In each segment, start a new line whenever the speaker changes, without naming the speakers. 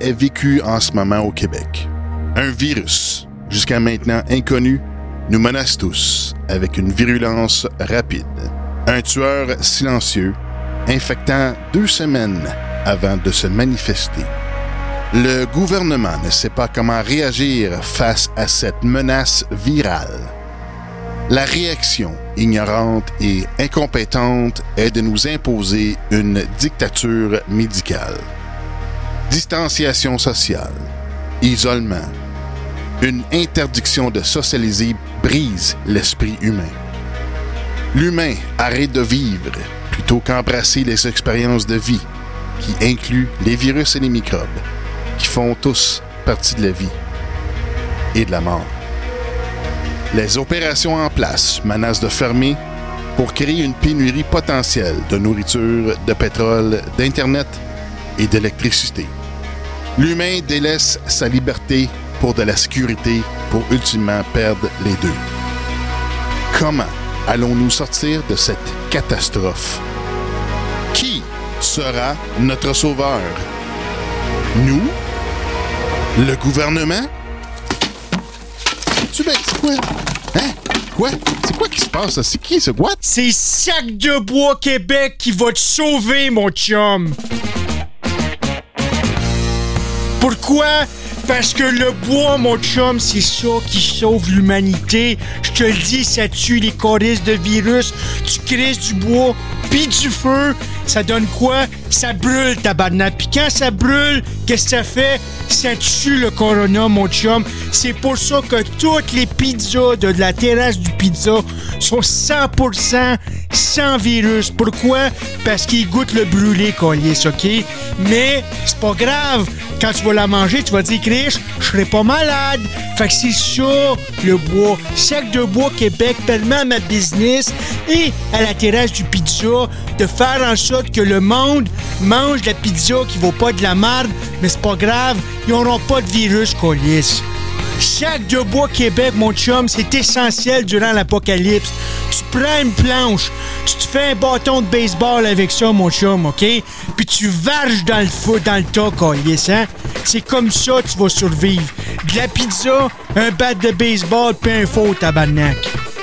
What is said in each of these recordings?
est vécue en ce moment au Québec. Un virus, jusqu'à maintenant inconnu, nous menace tous avec une virulence rapide. Un tueur silencieux, infectant deux semaines avant de se manifester. Le gouvernement ne sait pas comment réagir face à cette menace virale. La réaction ignorante et incompétente est de nous imposer une dictature médicale. Distanciation sociale, isolement, une interdiction de socialiser brise l'esprit humain. L'humain arrête de vivre plutôt qu'embrasser les expériences de vie qui incluent les virus et les microbes, qui font tous partie de la vie et de la mort. Les opérations en place menacent de fermer pour créer une pénurie potentielle de nourriture, de pétrole, d'Internet et d'électricité. L'humain délaisse sa liberté pour de la sécurité pour ultimement perdre les deux. Comment allons-nous sortir de cette catastrophe? Qui sera notre sauveur? Nous? Le gouvernement? Tu ben, c'est quoi? Hein? Quoi? C'est quoi qui se passe? C'est qui ce what?
C'est Sac de Bois Québec qui va te sauver, mon chum! Pourquoi? Parce que le bois, mon chum, c'est ça qui sauve l'humanité. Je te le dis, ça tue les choristes de virus. Tu crées du bois, puis du feu. Ça donne quoi? Ça brûle, tabarnak. Puis quand ça brûle, qu'est-ce que ça fait? Ça tue le corona, mon chum. C'est pour ça que toutes les pizzas de la terrasse du pizza sont 100% sans virus. Pourquoi? Parce qu'ils goûtent le brûlé, collier, OK? Mais c'est pas grave. Quand tu vas la manger, tu vas dire, Chris, je serai pas malade. Fait que c'est ça, le bois. Sac de bois Québec permet à ma business et à la terrasse du pizza de faire en sorte que le monde mange de la pizza qui vaut pas de la merde, mais c'est pas grave, ils auront pas de virus, colis. Sac de bois Québec, mon chum, c'est essentiel durant l'apocalypse. Tu prends une planche, tu te fais un bâton de baseball avec ça, mon chum, OK? Puis tu varges dans le feu, dans le tas, colis, hein? C'est comme ça que tu vas survivre. De la pizza, un bat de baseball, puis un faux tabarnak.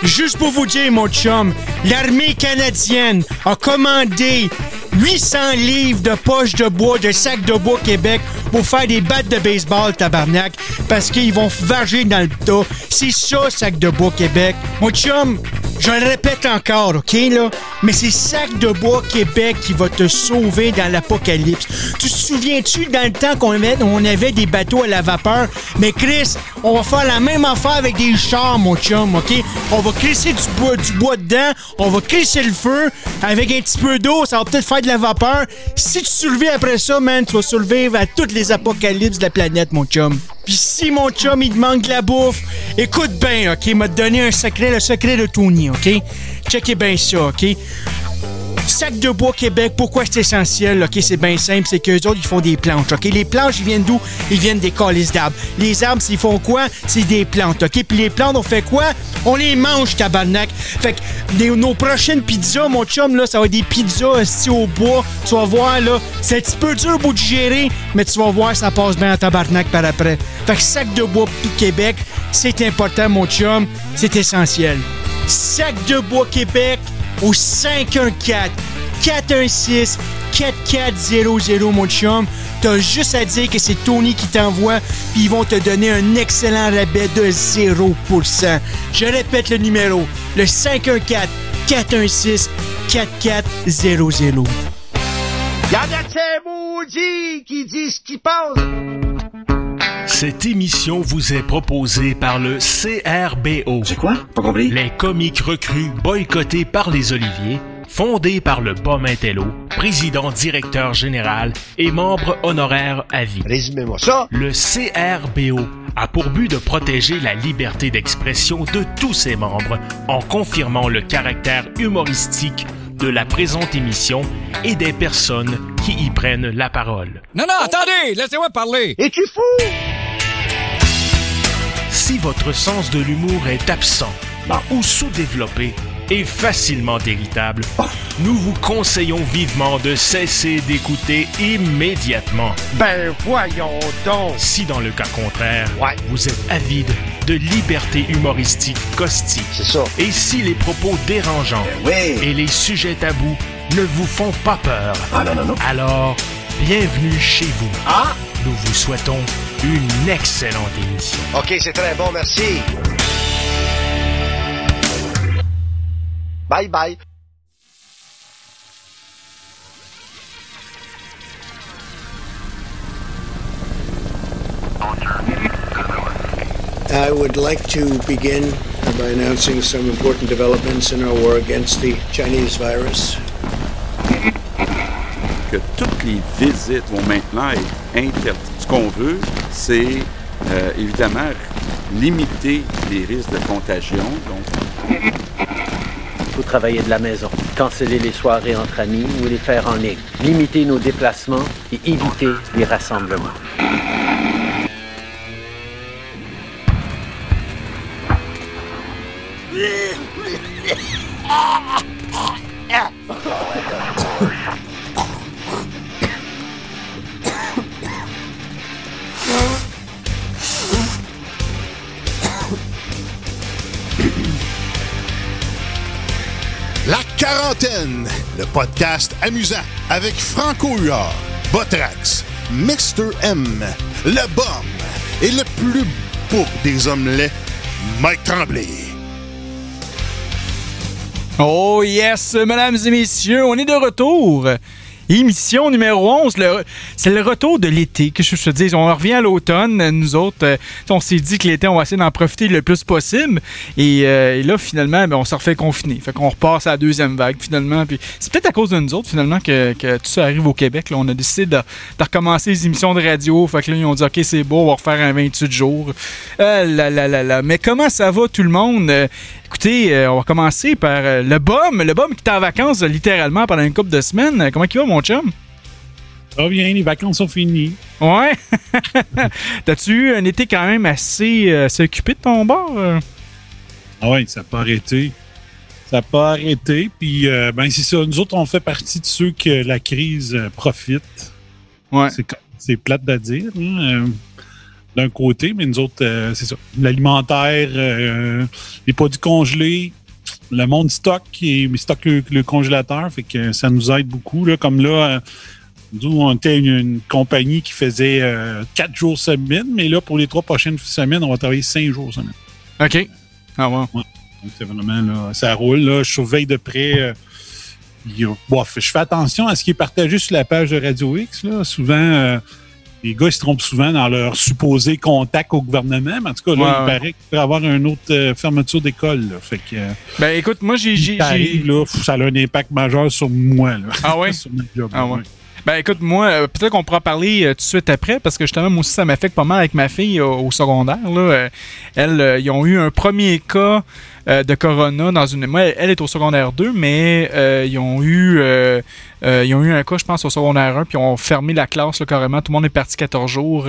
Juste pour vous dire, mon chum, l'armée canadienne a commandé 800 livres de poches de bois, de sacs de bois Québec pour faire des battes de baseball, tabarnak, parce qu'ils vont varger dans le tas. C'est ça, sac de bois Québec. Mon chum, je le répète encore, OK, là? Mais c'est Sac de Bois Québec qui va te sauver dans l'apocalypse. Tu te souviens-tu dans le temps qu'on avait, on avait des bateaux à la vapeur? Mais Chris, on va faire la même affaire avec des chars, mon chum, OK? On va crisser du bois, du bois dedans, on va crisser le feu, avec un petit peu d'eau, ça va peut-être faire de la vapeur. Si tu survis après ça, man, tu vas survivre à toutes les apocalypses de la planète, mon chum. Puis si mon chum, il te manque de la bouffe, écoute bien, OK? Il m'a donné un secret, le secret de Tony, OK? Checkez bien ça, OK? Sac de bois Québec, pourquoi c'est essentiel? OK, c'est bien simple, c'est qu'eux autres, ils font des planches, OK? Les planches, ils viennent d'où? Ils viennent des calices d'arbres. Les arbres, ils font quoi? C'est des plantes, OK? Puis les plantes, on fait quoi? On les mange, tabarnak. Fait que nos prochaines pizzas, mon chum, là, ça va être des pizzas assis au bois. Tu vas voir, là, c'est un petit peu dur pour digérer, mais tu vas voir, ça passe bien en tabarnak par après. Fait que sac de bois Québec, c'est important, mon chum. C'est essentiel. Sac de bois Québec au 514 416 4400 mon chum. T'as juste à dire que c'est Tony qui t'envoie, puis ils vont te donner un excellent rabais de 0%. Je répète le numéro, le 514 416 4400.
Y'en a qui disent qui passe?
Cette émission vous est proposée par le CRBO.
C'est quoi? Pas compris?
Les comiques recrues boycottés par les Oliviers, fondé par le Intello, président directeur général et membre honoraire à vie.
Résumez-moi ça.
Le CRBO a pour but de protéger la liberté d'expression de tous ses membres en confirmant le caractère humoristique de la présente émission et des personnes qui y prennent la parole.
Non, non, attendez, laissez-moi parler.
Es-tu fou?
Si votre sens de l'humour est absent ou sous-développé, et facilement irritable, nous vous conseillons vivement de cesser d'écouter immédiatement.
Ben voyons donc.
Si dans le cas contraire,
Ouais.
vous êtes avide de liberté humoristique caustique,
C'est ça.
et si les propos dérangeants
Oui.
et les sujets tabous ne vous font pas peur,
Ah non, non, non.
alors bienvenue chez vous.
Ah!
Nous vous souhaitons une excellente émission.
OK, c'est très bon, merci. Bye bye.
I would like to begin by announcing some important developments in our war against the Chinese virus.
que toutes les visites vont maintenant être interdites. Ce qu'on veut, c'est euh, évidemment limiter les risques de contagion. Donc,
Il faut travailler de la maison, canceller les soirées entre amis ou les faire en ligne, limiter nos déplacements et éviter les rassemblements.
La quarantaine, le podcast amusant avec Franco Huard, Botrax, Mr. M, le Bum et le plus beau des omelets, Mike Tremblay.
Oh yes, mesdames et messieurs, on est de retour. Émission numéro 11, le- c'est le retour de l'été, que je te dis. On revient à l'automne, nous autres, euh, on s'est dit que l'été, on va essayer d'en profiter le plus possible. Et, euh, là, finalement, ben, on se refait confiner. Fait qu'on repasse à la deuxième vague, finalement. C'est peut-être à cause de nous autres, finalement, que, tout ça arrive au Québec. Là. On a décidé de, recommencer les émissions de radio. Fait que là, ils ont dit, OK, c'est beau, on va refaire un 28 jours. Euh. Mais comment ça va, tout le monde? Écoutez, euh, on va commencer par euh, le bum. Le bum qui est en vacances euh, littéralement pendant une couple de semaines. Comment il va, mon chum?
Ça va bien, les vacances sont finies.
Ouais. T'as-tu eu un été quand même assez, euh, assez occupé de ton bord?
Ah ouais, ça n'a pas arrêté. Ça n'a pas arrêté. Puis, ben, c'est ça. Nous autres, on fait partie de ceux que la crise profite.
Ouais.
C'est, plate de dire, hein, d'un côté, mais nous autres, euh, c'est ça. L'alimentaire, euh, les produits congelés, le monde stocke et stocke le, le congélateur, fait que ça nous aide beaucoup. Là, comme là, euh, nous, on était une, une compagnie qui faisait euh, quatre jours semaine, mais là, pour les trois prochaines semaines, on va travailler cinq jours semaine.
OK. Ah ouais.
Donc, c'est vraiment là, ça roule. Là, je surveille de près. bon, je fais attention à ce qui est partagé sur la page de Radio X. Là. Souvent, les gars ils se trompent souvent dans leur supposé contact au gouvernement. Mais en tout cas, là,
Ouais,
il
ouais.
paraît qu'il pourrait y avoir une autre euh, fermeture d'école. là. Fait que, euh,
Ben écoute, moi j'ai. j'ai-
là, ça a un impact majeur sur moi. Là,
Ah ouais?
sur ma job.
Ah ouais.
ouais.
Ben écoute, moi, euh, peut-être qu'on pourra parler euh, tout de suite après, parce que justement, moi aussi, ça m'affecte pas mal avec ma fille euh, au secondaire. Là. Elle, euh, ils ont eu un premier cas euh, de corona dans une. Moi, elle est au secondaire 2, mais euh, ils ont eu. euh, ils ont eu un cas, je pense, au secondaire 1, puis ils ont fermé la classe carrément. Tout le monde est parti 14 jours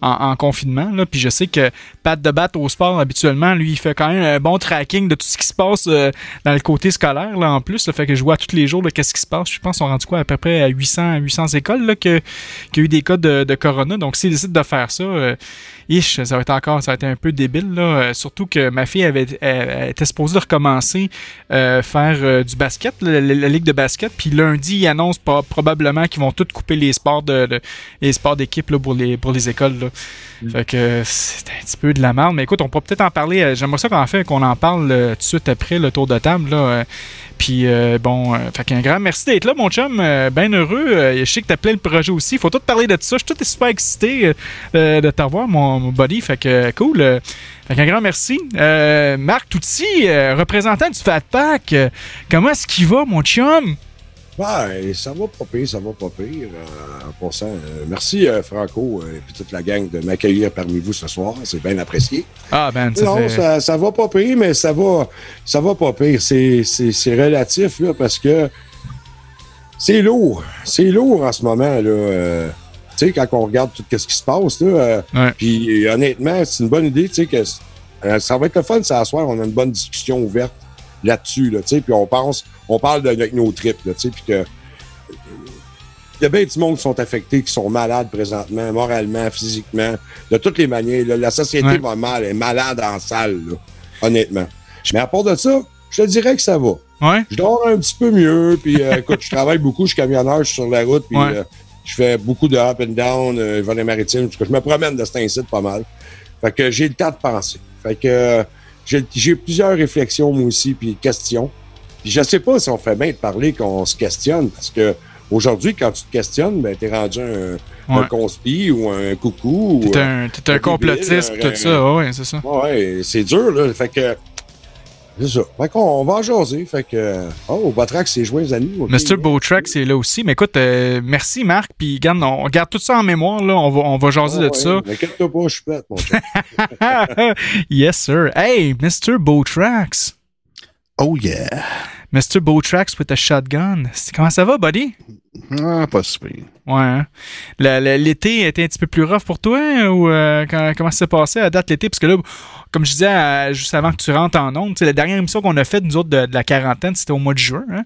en, en confinement. Là. Puis je sais que Pat de Bat au sport, habituellement, lui, il fait quand même un bon tracking de tout ce qui se passe dans le côté scolaire, là, en plus. Là, fait que je vois tous les jours là, qu'est-ce qui se passe. Je pense qu'on rendu quoi à peu près à 800, à 800 écoles qu'il y a eu des cas de, de corona. Donc, s'ils décident de faire ça, ish, ça va être encore, ça va être un peu débile. Là. Euh, surtout que ma fille avait, elle, elle était supposée de recommencer euh, faire euh, du basket, la, la- la ligue de basket. Puis lundi, ils annoncent pro- probablement qu'ils vont tout couper les sports de, de- les sports d'équipe là, pour les pour les écoles. Là. Fait que c'est un petit peu de la merde. Mais écoute, on pourra peut-être en parler. euh, J'aimerais ça qu'on fait qu'on en parle tout de suite après le tour de table. Là. Puis euh, bon, euh, fait qu'un grand merci d'être là, mon chum. Euh, ben heureux. Euh, je sais que t'as plein le projet aussi. Faut tout parler de ça. Je suis tout super excité de t'avoir, mon, buddy. Fait que cool. Fait qu'un grand merci. Marc Touti, représentant du Fat Pack. comment est-ce qu'il va, mon chum?
Ouais, ça va pas pire, ça va pas pire. euh, en passant, euh, merci euh, Franco euh, et puis toute la gang de m'accueillir parmi vous ce soir. C'est bien apprécié.
Ah ben, ça
non,
fait...
ça, ça va pas pire, mais ça va, ça va pas pire. C'est, c'est, c'est relatif là, parce que c'est lourd. C'est lourd en ce moment. Là, euh, tu sais, quand on regarde tout ce qui se passe, là, euh,
Ouais.
puis honnêtement, c'est une bonne idée, tu sais, que ça va être le fun s'asseoir, on a une bonne discussion ouverte là-dessus, là, tu sais, puis on pense, on parle de, de nos tripes, là, tu sais, puis que il y a bien du monde qui sont affectés, qui sont malades présentement, moralement, physiquement, de toutes les manières. là. la société
Ouais.
va mal, elle est malade en salle, là, honnêtement. Mais à part de ça, je te dirais que ça va.
Ouais.
Je dors un petit peu mieux, puis euh, écoute, je travaille beaucoup, je suis camionneur, je suis sur la route, puis
Ouais.
euh, je fais beaucoup de up and down, euh, je vais dans les maritimes, parce que je me promène de cet incite pas mal. Fait que j'ai le temps de penser. Fait que euh, j'ai plusieurs réflexions, moi aussi, puis questions. Puis je sais pas si on fait bien de parler qu'on se questionne, parce que aujourd'hui, quand tu te questionnes, ben, t'es rendu un, un
Ouais.
conspi ou un coucou. ou
T'es
un-
un, un
un
complotiste,
débile,
tout ça. Ouais, c'est ça.
Ouais, c'est dur, là. Fait que. C'est ça. Fait qu'on on va en jaser. Fait que. Oh, Botrax s'est joué les amis. ok?
Mr. Bowtrack, c'est là aussi. Mais écoute, euh, merci Marc. Puis garde, on, garde tout ça en mémoire. Là. On va, on va jaser
Ah
de
ouais,
ça.
mais Inquiète-toi pas, je suis prête, mon chum.
yes, sir. Hey, Mr. Bowtrax.
Oh yeah.
Mr. Bowtrax with a shotgun? Comment ça va, buddy?
Ah, pas super.
Ouais. hein? L'été était un petit peu plus rough pour toi hein, ou euh, quand- comment ça s'est passé à date l'été? Parce que là, comme je disais juste avant que tu rentres en ondes, la dernière émission qu'on a faite, nous autres, de, de la quarantaine, c'était au mois de juin. hein.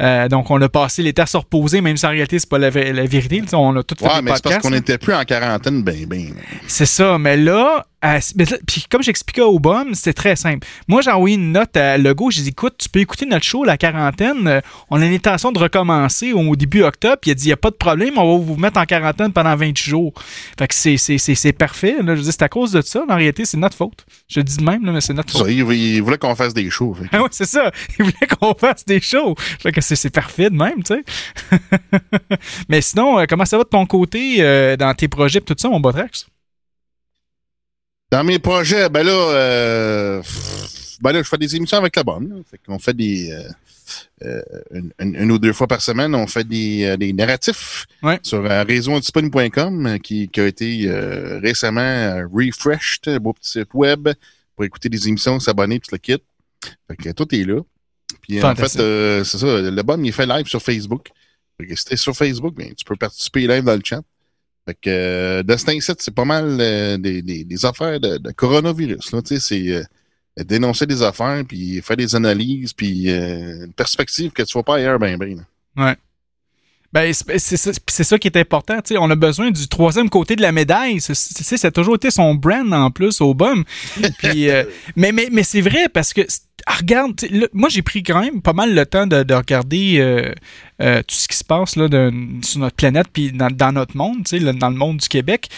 Euh, donc, on a passé l'été à se reposer, même si en réalité, c'est pas la, vé- la vérité. On a tout fait
Ouais,
des
mais c'est parce qu'on n'était plus en quarantaine, ben, ben.
C'est ça, mais là, à- puis comme j'expliquais au BOM, c'était très simple. Moi, j'ai envoyé une note à Legault, j'ai dit écoute, tu peux écouter notre show, la quarantaine. Euh, On a l'intention de recommencer au début octobre. Puis il a dit il n'y a pas de problème, on va vous mettre en quarantaine pendant 20 jours. Fait que c'est, c'est, c'est, c'est parfait. Là. Je dis c'est à cause de ça. En réalité, c'est notre faute. Je le dis de même, là, mais c'est notre
Ça,
faute.
il, il voulait qu'on fasse des shows. que-
Ah ouais, c'est ça. Il voulait qu'on fasse des shows. Fait que c'est, c'est parfait de même, tu sais. mais sinon, euh, comment ça va de ton côté euh, dans tes projets et tout ça, mon Botrax?
Dans mes projets, ben là, euh, ben là, je fais des émissions avec la bonne. Fait qu'on fait des. euh, euh, une, une- une ou deux fois par semaine, on fait des, euh, des narratifs
Ouais.
sur euh, qui, qui a été récemment refreshed, un beau petit site web pour écouter des émissions, s'abonner, tout le kit. Fait que tout est là. Puis en fait, c'est ça, le bon, il fait live sur Facebook. Fait que si t'es sur Facebook, ben, tu peux participer live dans le chat. Fait que euh, de cet incite, c'est pas mal euh, des, des, des affaires de, de coronavirus. Là, c'est euh, dénoncer des affaires, puis faire des analyses, puis euh, une perspective que tu vois pas ailleurs, ben, ben. là.
Ouais. Ben, c'est c'est ça, ça qui est important. on a besoin du troisième côté de la médaille. C'est- ça a toujours été son brand en plus au bum. Puis, euh, mais mais, mais c'est vrai parce que ah, regarde, là, moi j'ai pris quand même pas mal le temps de, de regarder euh, euh, tout ce qui se passe là, sur notre planète puis dans, notre monde, là, dans le monde du Québec.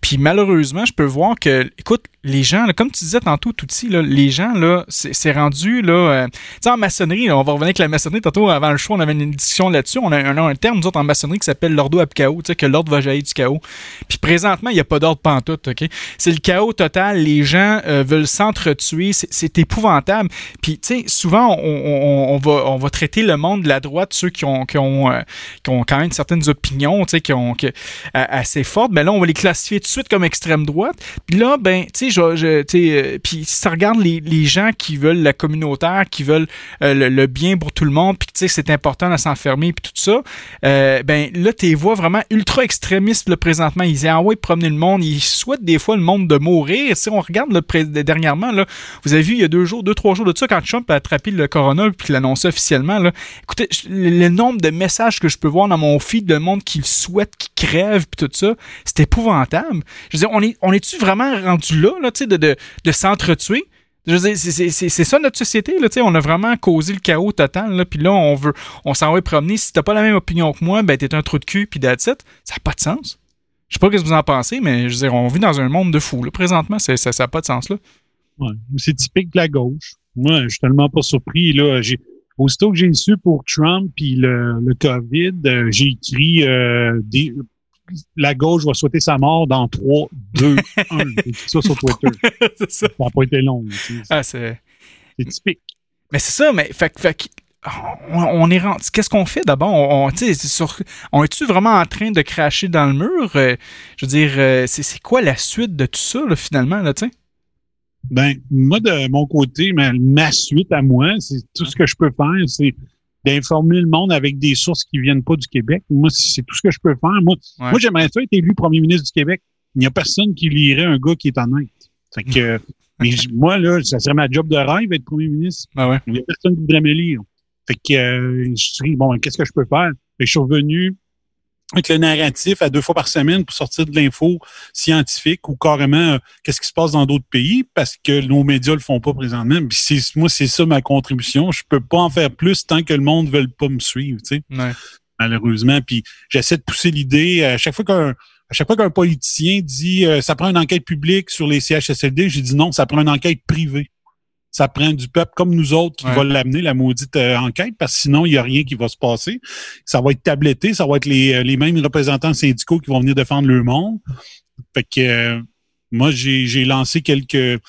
Puis malheureusement, je peux voir que, écoute, les gens, là, comme tu disais tantôt, tout là, les gens, là, c'est rendu, là, euh, tu sais, en maçonnerie, là, on va revenir avec la maçonnerie. Tantôt, avant le show, on avait une discussion là-dessus. On a un, un terme, nous autres, en maçonnerie qui s'appelle l'ordo ab chaos, tu sais, que l'ordre va jaillir du chaos. Puis présentement, il n'y a pas d'ordre pantoute, OK? C'est le chaos total. Les gens euh, veulent s'entretuer. C'est- épouvantable. Puis, tu sais, souvent, on- on va, on va traiter le monde de la droite, ceux qui ont, qui ont, euh, qui ont quand même certaines opinions, tu sais, qui ont, assez fortes. Mais là, on va les classifier tout de suite comme extrême droite. Puis là, ben, tu sais, je, tu sais, euh, puis si ça regarde les, les gens qui veulent la communautaire, qui veulent euh, le, le bien pour tout le monde, puis tu sais, c'est important de s'enfermer, puis tout ça, ben là, tu vois vraiment ultra extrémistes, là, présentement. Ils disent, ah ouais, promener le monde. Ils souhaitent des fois le monde de mourir. Si on regarde, près- dernièrement, là, vous avez vu, il y a deux jours, deux, trois jours de ça, quand Trump a attrapé le corona, puis l'annonçait officiellement, là, écoutez, le, le de messages que je peux voir dans mon feed de monde qui le souhaite, qui crève, puis tout ça, c'est épouvantable. Je veux dire, on est, on est-tu vraiment rendu là, là, tu de, de, s'entretuer? Je veux dire, c'est- ça notre société, là, tu sais, on a vraiment causé le chaos total, là, puis là, on veut, on s'en va promener. Si t'as pas la même opinion que moi, ben t'es un trou de cul, puis that's. Ça n'a pas de sens. Je sais pas ce que vous en pensez, mais je veux dire, on vit dans un monde de fous, là. Présentement, ça n'a pas de sens, là.
Ouais. C'est typique de la gauche. Moi, je suis tellement pas surpris. Là, j'ai, aussitôt que j'ai su pour Trump puis le, le COVID, euh, j'ai écrit euh, des, la gauche va souhaiter sa mort dans 3, 2, 1. J'ai ça sur Twitter.
ça.
N'a pas été long.
Ah, c'est.
Typique.
Mais c'est ça, mais fait, fait on, on est rendu. Qu'est-ce qu'on fait d'abord? On, sur- est-tu vraiment en train de cracher dans le mur? Euh, je veux dire, c'est, c'est quoi la suite de tout ça, là, finalement, là, tu sais?
Ben, moi, de mon côté, ma, ma suite à moi, c'est tout ce que je peux faire, c'est d'informer le monde avec des sources qui viennent pas du Québec. Moi, c'est tout ce que je peux faire. Moi,
Ouais.
moi j'aimerais ça être élu premier ministre du Québec. Il n'y a personne qui lirait un gars qui est honnête. Fait que, Mais moi, là, ça serait ma job de rêve être premier ministre.
Ben ouais.
Il y a personne qui voudrait me lire. Fait que euh, je suis bon, qu'est-ce que je peux faire? Fait que je suis revenu avec le narratif à deux fois par semaine pour sortir de l'info scientifique ou carrément euh, qu'est-ce qui se passe dans d'autres pays parce que nos médias le font pas présentement. Puis moi, c'est ça ma contribution. Je peux pas en faire plus tant que le monde ne veut pas me suivre, tu sais
Ouais.
malheureusement. Puis j'essaie de pousser l'idée. À chaque fois qu'un à chaque fois qu'un politicien dit euh, ça prend une enquête publique sur les CHSLD, j'ai dit non, ça prend une enquête privée. Ça prend du peuple comme nous autres qui
Ouais.
va l'amener, la maudite euh, enquête, parce que sinon, il n'y a rien qui va se passer. Ça va être tabletté, ça va être les, euh, les mêmes représentants syndicaux qui vont venir défendre le monde. Fait que euh, moi, j'ai j'ai lancé quelques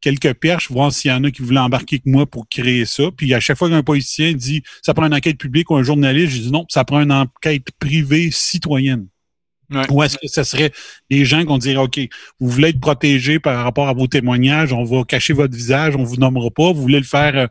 quelques perches, voir s'il y en a qui voulaient embarquer avec moi pour créer ça. Puis à chaque fois qu'un politicien dit ça prend une enquête publique ou un journaliste, je dis non, ça prend une enquête privée citoyenne. Ou est-ce que ce serait des gens qu'on dirait, OK, vous voulez être protégé par rapport à vos témoignages, on va cacher votre visage, on vous nommera pas, vous voulez le faire, euh,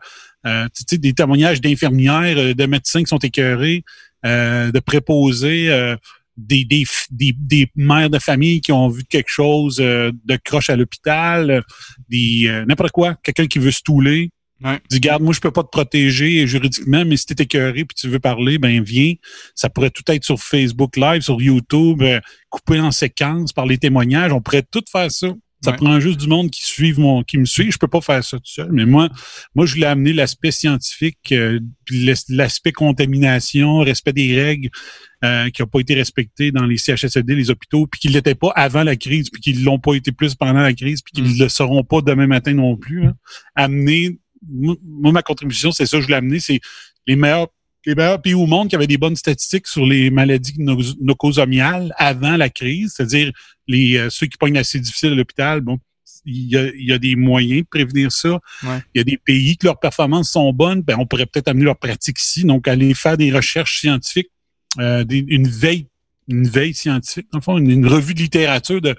euh, tu sais, des témoignages d'infirmières, euh, de médecins qui sont écœurés, euh, de préposés, euh, des, des, des, des mères de famille qui ont vu quelque chose de croche à l'hôpital, des n'importe quoi, quelqu'un qui veut se touler.
Ouais.
Dis, garde, moi, je peux pas te protéger juridiquement, mais si t'es écœuré puis tu veux parler, ben viens. Ça pourrait tout être sur Facebook Live, sur YouTube, euh, coupé en séquence par les témoignages. On pourrait tout faire ça. Ça
Ouais.
prend juste du monde qui suive mon, qui me suit. Je peux pas faire ça tout seul. Mais moi, moi, je voulais amener l'aspect scientifique, euh, l'aspect contamination, respect des règles euh, qui n'ont pas été respectés dans les CHSLD, les hôpitaux, puis qui ne l'étaient pas avant la crise, puis qui l'ont pas été plus pendant la crise, puis qu'ils ne le seront pas demain matin non plus. hein. Amener, moi, ma contribution, c'est ça, je voulais amener, c'est les meilleurs les meilleurs pays au monde qui avaient des bonnes statistiques sur les maladies no- nocosomiales avant la crise, c'est-à-dire les euh, ceux qui pognent assez difficile à l'hôpital, bon, il y, a, il y a des moyens de prévenir ça.
Ouais.
Il y a des pays que leurs performances sont bonnes, ben on pourrait peut-être amener leur pratique ici, donc aller faire des recherches scientifiques, euh, des- une veille, une veille scientifique, dans le fond, une, une revue de littérature de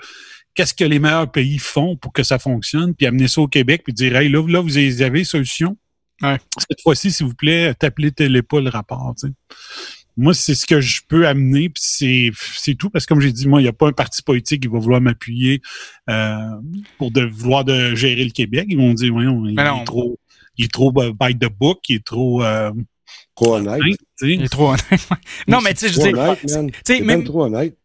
qu'est-ce que les meilleurs pays font pour que ça fonctionne, puis amener ça au Québec, puis dire hey, là, là, vous avez solution.
Ouais.
Cette fois-ci, s'il vous plaît, t'appelez télé pas le rapport. Moi, c'est ce que je peux amener, puis c'est, c'est tout, parce que comme j'ai dit, moi, il n'y a pas un parti politique qui va vouloir m'appuyer euh, pour de, vouloir de gérer le Québec. Ils vont dire, voyons, il, est trop, il est trop by the book, il est trop euh,
Trop honnête.
Il est trop honnête. non, mais tu sais, je sais,
C'est trop honnête.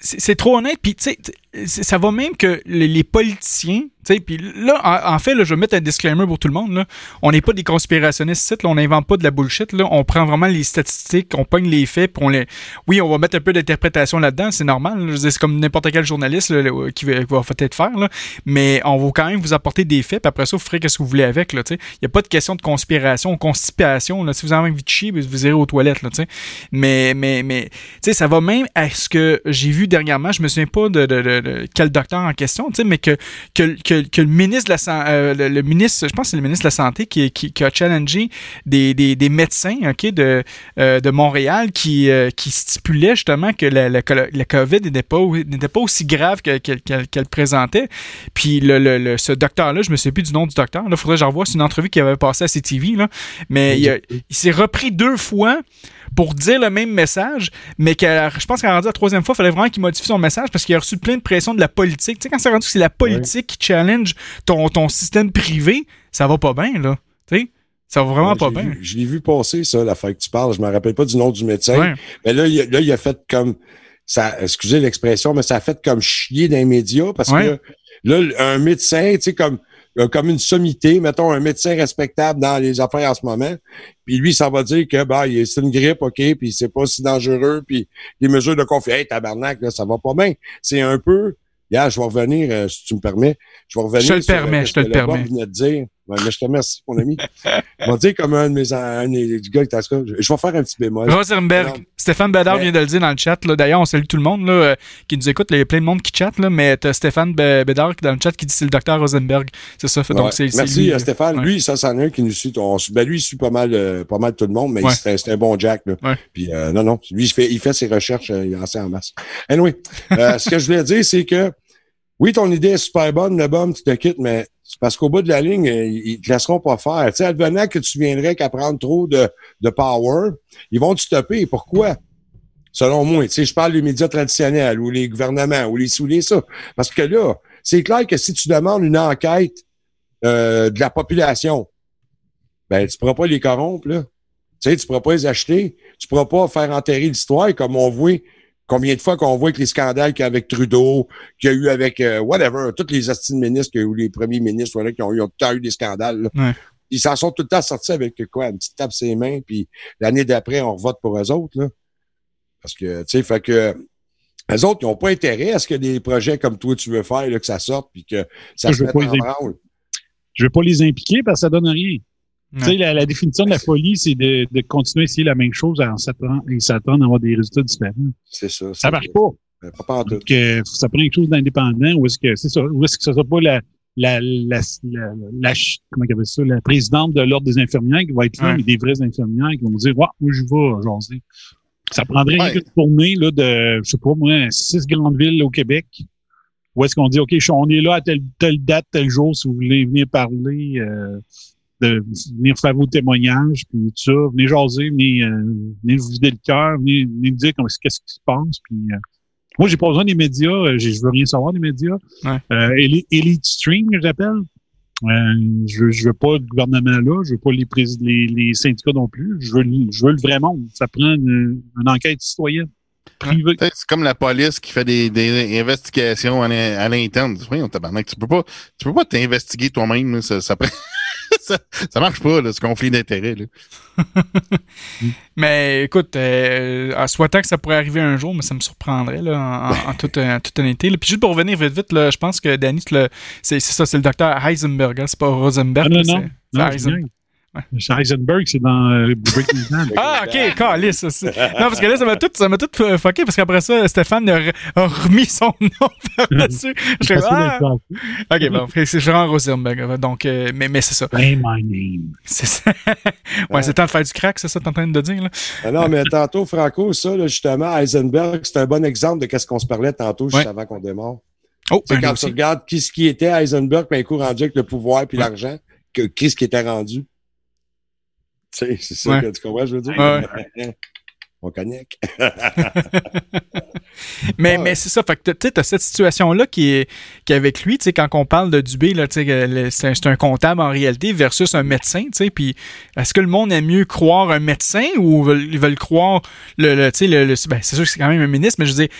C'est trop honnête, puis tu sais, ça va même que les, politiciens, puis là, en, fait, là, je vais mettre un disclaimer pour tout le monde, là. On n'est pas des conspirationnistes, là, on n'invente pas de la bullshit, là. On prend vraiment les statistiques, on pogne les faits, puis on les... Oui, on va mettre un peu d'interprétation là-dedans, c'est normal, c'est comme n'importe quel journaliste qui, va, peut-être faire. Mais on va quand même vous apporter des faits, puis après ça, vous ferez ce que vous voulez avec. Il n'y a pas de question de conspiration ou constipation. Si vous avez envie de chier, ben, vous irez aux toilettes, là, tu sais. Mais, mais, mais, tu sais, ça va même à ce que j'ai vu dernièrement, je me souviens pas de- quel docteur en question, mais que, que, le ministre de la euh, le, ministre, je pense que c'est le ministre de la Santé qui, qui, qui a challengé des, médecins, euh, de Montréal qui, euh, qui stipulaient justement que la, COVID n'était pas, aussi grave que- qu'elle présentait. Puis le, ce docteur-là, je me souviens plus du nom du docteur, là, faudrait que je revoie, c'est une entrevue qu'il avait passée à CTV, mais il, il s'est repris deux fois pour dire le même message, mais que je pense qu'à rendu la troisième fois, il fallait vraiment qu'il modifie son message parce qu'il a reçu plein de pression de la politique. Tu sais, quand c'est rendu que c'est la politique qui challenge ton, ton système privé, ça va pas bien, là. Tu sais, ça va vraiment
Ouais,
pas bien.
Je l'ai vu passer, ça, la fois que tu parles. Je me rappelle pas du nom du médecin.
Ouais.
Mais là, il, a- là, il a fait comme. Ça, excusez l'expression, mais ça a fait comme chier dans les médias parce
Ouais.
que là, un médecin, tu sais, comme, comme une sommité, mettons un médecin respectable dans les affaires en ce moment, puis lui, ça va dire que bah, il- c'est une grippe, OK, puis c'est pas si dangereux, puis les mesures de confiance, hey, tabarnak, là, ça va pas bien. C'est un peu. Yeah, je vais revenir, euh, si tu me permets. Je vais revenir.
Je te le
euh,
permets, je te le permets.
venait de dire. Mais je te remercie, mon ami. Je vais dire comme un de mes un des gars qui je je vais faire un petit bémol.
Rosenberg. Stéphane Bédard
Mais-
vient de le dire dans le chat. là. D'ailleurs, on salue tout le monde là, euh, qui nous écoute. Il y a plein de monde qui chatte, là, mais t'as Stéphane Bé- Bédard dans le chat qui dit c'est le docteur Rosenberg. C'est ça. fait- Donc, c'est
Merci
lui,
à
là.
Stéphane.
Ouais.
Lui, ça, c'en est un qui nous suit. On- ben, lui, il suit pas mal, euh, pas mal tout le monde, mais
Ouais.
c'est un- bon Jack. Là.
Ouais.
Puis, euh, non, non. Lui, il fait, il fait ses recherches euh, il en sait en masse. Anyway, euh, ce que je voulais dire, c'est que oui, ton idée est super bonne, le bum, tu te quittes, mais parce qu'au bout de la ligne, euh, ils te laisseront pas faire. Tu sais, advenant que tu viendrais qu'à prendre trop de, de power, ils vont te stopper. Pourquoi? Selon moi, tu sais, je parle des médias traditionnels ou les gouvernements ou les sous les ça. Parce que là, c'est clair que si tu demandes une enquête euh, de la population, ben, tu pourras pas les corrompre, là. Tu sais, tu pourras pas les acheter. Tu pourras pas faire enterrer l'histoire comme on voit combien de fois qu'on voit que les scandales qu'il y a avec Trudeau, qu'il y a eu avec euh, whatever, tous les astides ministres eu, les premiers ministres voilà, qui ont eu, ont tout le temps eu des scandales. là.
Ouais.
Ils s'en sont tout le temps sortis avec quoi? Une petite tape ses mains, puis l'année d'après, on vote pour eux autres. Là. Parce que, tu sais, fait que les autres, ils n'ont pas intérêt à ce que des projets comme toi, tu veux faire, là, que ça sorte, puis que ça
Je
se mette en
les
branle.
Je veux pas les impliquer parce que ça donne rien. Tu sais, la, la définition de la folie, c'est de, de continuer à essayer la même chose en s'attendant et s'attendre à avoir des résultats différents.
C'est ça.
Ça marche pas.
Ben, pas en tout.
Donc, euh, ça prend quelque chose d'indépendant ou est-ce que c'est ça, ou est-ce que ce soit pas la la, la, la, la comment ça, la présidente de l'ordre des infirmières qui va être là,
Ouais.
mais des vraies infirmières qui vont dire, ouais, moi, je vais, jaser. Ça prendrait
Ouais.
une tournée, là, de, je sais pas, moi, six grandes villes au Québec. Où est-ce qu'on dit, OK, on est là à telle, telle date, tel jour, si vous voulez venir parler, euh, de venir faire vos témoignages, puis tout ça, venez jaser, venez, euh, venez vous vider le cœur, venez, venez me dire comment- qu'est-ce qui se passe, puis euh, moi, j'ai pas besoin des médias, euh, je veux rien savoir des médias.
Ouais.
Euh, Elite, Elite Stream, que j'appelle. Euh, je, veux- je veux pas le gouvernement là, je veux pas les, les, les syndicats non plus. Je veux, je veux le vrai monde. Ça prend une, une enquête citoyenne privée.
C'est comme la police qui fait des, des investigations à l'in- à l'interne. Oui, on tabarnak. Tu peux pas, tu peux pas t'investiguer toi-même. là. Ça, ça, prend- ça, ça marche pas, là, ce conflit d'intérêts. là.
Mais écoute, euh, en souhaitant que ça pourrait arriver un jour, mais ça me surprendrait là, en, en- en toute, en toute honnêteté. là. Puis juste pour revenir vite vite, là, je pense que Danny, c'est ça, c'est le docteur Heisenberg, hein, c'est pas Rosenberg.
Ah, non, non.
c'est-
Non,
c'est
c'est. C'est Heisenberg, c'est dans euh, Breaking Bad.
Ah, ok, calice. ça, c'est- Non, parce que là, ça m'a tout, ça m'a tout euh, fucké, parce qu'après ça, Stéphane a, re- a remis son nom par-dessus. Je fais, ah! Ok, bon, c'est Jean Rosenberg. Donc, euh, mais, mais c'est ça.
Say my name.
C'est ça. ouais, c'est temps de faire du crack, c'est ça que t'es en train de dire, là?
Ah non, mais tantôt, Franco, ça, là, justement, Heisenberg, c'est un bon exemple de ce qu'on se parlait tantôt, juste
Ouais.
avant qu'on démarre.
Oh, un
quand
aussi.
tu regardes qui ce qui était Heisenberg, puis un coup rendu avec le pouvoir puis l'argent, que qui ce qui était rendu. Tu sais, c'est ça
Ouais.
que tu comprends, je veux dire?
Ouais.
On connecte.
Mais,
Ouais.
mais c'est ça. Fait que tu t'as cette situation-là qui est, qui est avec lui, tu sais, quand on parle de Dubé, c'est un, c'est un comptable en réalité versus un médecin, tu sais, puis est-ce que le monde aime mieux croire un médecin ou veulent- ils veulent croire le, le tu sais, le, le- ben, c'est sûr que c'est quand même un ministre, mais je veux dire,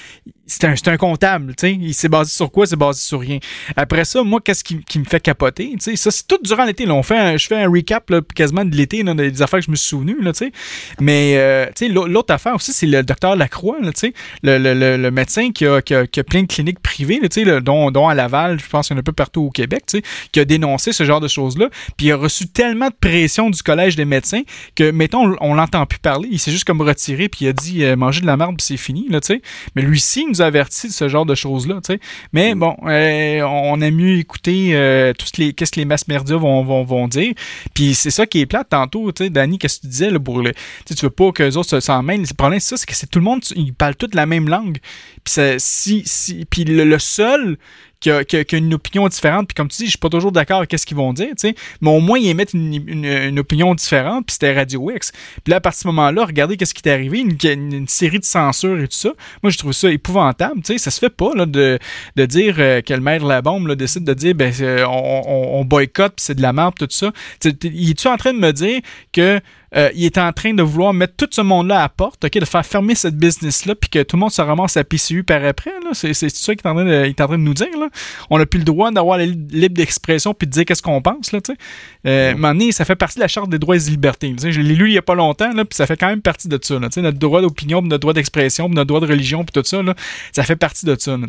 c'est un, un comptable, tu sais, il s'est basé sur quoi? C'est basé sur rien. Après ça, moi, qu'est-ce qui, qui me fait capoter, tu sais, ça, c'est tout durant l'été, on fait je fais un recap, là, quasiment de l'été, des affaires que je me suis souvenu, là, tu sais, mais, euh, tu sais, l'au- l'autre affaire aussi, c'est le docteur Lacroix, tu sais, le, le, le, le médecin qui a, qui, a, plein de cliniques privées, tu sais, dont, dont à Laval, je pense qu'il y en a un peu partout au Québec, tu sais, qui a dénoncé ce genre de choses-là. Puis il a reçu tellement de pression du Collège des médecins que, mettons, on, on l'entend plus parler. Il s'est juste comme retiré, puis il a dit euh, manger de la merde, puis c'est fini, là, tu sais. Mais lui-ci, il nous a averti de ce genre de choses-là, tu sais. Mais bon, euh, on a mieux écouter euh, tout ce les, qu'est-ce que les masses merdias vont, vont, vont dire. Puis c'est ça qui est plate tantôt, tu sais, Danny, qu'est-ce que tu disais, là, pour le, tu veux pas que les autres se- s'en mêlent. Le problème, c'est ça, c'est que c'est tout le monde, ils parlent toute la même langue. Puis si, si, puis le, le seul qui a, a- une opinion différente, puis comme tu dis, je suis pas toujours d'accord avec ce qu'ils vont dire, tu sais, mais au moins ils émettent une, une, opinion différente, puis c'était Radio X. Puis là, à partir de ce moment-là, regardez qu'est-ce qui est arrivé, une, une, série de censures et tout ça. Moi, je trouve ça épouvantable, tu sais, ça se fait pas, là, de, de dire euh, que le maire de la bombe, là, décide de dire, ben, on, on, on boycotte, puis c'est de la merde, tout ça. Tu t'es- Il est-tu en train de me dire que euh, il est en train de vouloir mettre tout ce monde-là à la porte, ok, de faire fermer cette business-là, puis que tout le monde se ramasse à PCU par après. C'est, ça qu'il est, en train de, il est en train de nous dire. Là. On n'a plus le droit d'avoir la li- libre d'expression puis de dire qu'est-ce qu'on pense. Là, tu sais. euh, donné, ça fait partie de la Charte des droits et des libertés. Je l'ai lu il n'y a pas longtemps, là, puis ça fait quand même partie de ça. Là, notre droit d'opinion, notre droit d'expression, notre droit de religion, puis tout ça, là, ça fait partie de ça. là.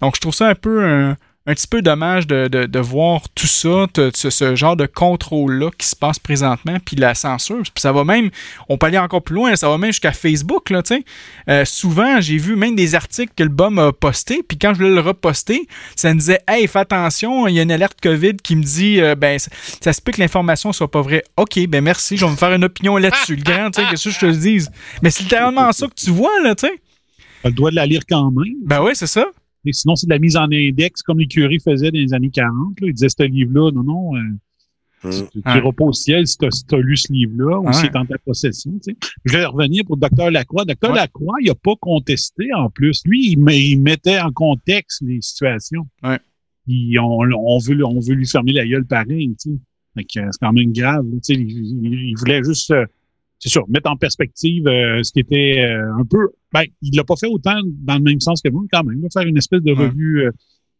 Donc, je trouve ça un peu un, un petit peu dommage de, de, de voir tout ça, ce, ce genre de contrôle-là qui se passe présentement, puis la censure. Puis ça va même, on peut aller encore plus loin, ça va même jusqu'à Facebook, là, tu. Euh, souvent, j'ai vu même des articles que le BOM a posté, puis quand je voulais le reposter, ça me disait « Hey, fais attention, il y a une alerte COVID qui me dit euh, ben ça, ça se peut que l'information soit pas vraie. » OK, ben merci, je vais me faire une opinion là-dessus. Le grand, tu sais, qu'est-ce que je te le dise? Mais c'est littéralement ça que tu vois, là, tu sais.
T'as le droit de la lire quand même.
Ben oui, c'est ça.
Et sinon, c'est de la mise en index comme les curés faisaient dans les années 40. Là. Ils disaient, ce livre-là, non, non, euh,
Hum.
tu n'iras pas au ciel si tu as, lu ce livre-là ou
Ouais.
si c'est en ta possession. tu sais. Je vais revenir pour Dr Lacroix. Dr
Ouais.
Lacroix, il n'a pas contesté en plus. Lui, il, il mettait en contexte les situations.
Ouais.
Puis on, on, veut, on veut lui fermer la gueule pareil, tu sais. Fait que c'est quand même grave. Tu sais, il, il- il voulait juste, euh, c'est sûr, mettre en perspective euh, ce qui était euh, un peu. Ben, il l'a pas fait autant dans le même sens que vous, quand même. là, faire une espèce de revue euh,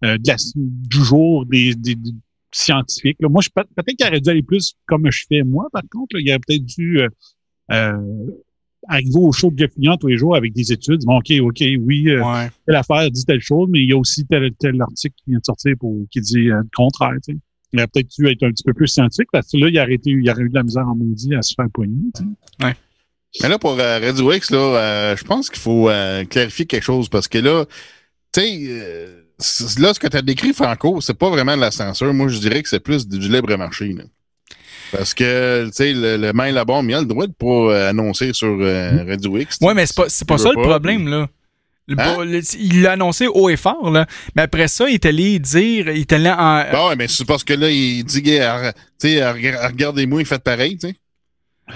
euh, de la- du jour des, des, des scientifiques. là. Moi, je peut- peut-être qu'il aurait dû aller plus comme je fais moi, par contre. là. il aurait peut-être dû euh, euh, arriver au show de Jeff tous les jours avec des études. Bon, OK, OK, oui, euh,
Ouais.
telle affaire dit telle chose, mais il y a aussi tel, tel article qui vient de sortir pour qui dit le contraire. Tu sais. Il aurait peut-être dû être un petit peu plus scientifique parce que là, il aurait, été, il aurait eu de la misère en maudit à se faire poigner. tu sais.
Mais là, pour euh, Radio X, là, euh, je pense qu'il faut euh, clarifier quelque chose parce que là, tu sais, euh, là, ce que tu as décrit, Franco, c'est pas vraiment de la censure. Moi, je dirais que c'est plus du libre marché. là. Parce que, tu sais, le, le main là-bas, il a le droit de pas euh, annoncer sur euh, Radio X.
Ouais, mais c'est pas, c'est pas ça le problème, là.
Hein?
le- il l'a annoncé haut et fort, là. Mais après ça, il est allé dire, il est allé en.
Bah ouais, mais c'est parce que là, il dit, regardez-moi, il fait pareil, tu sais.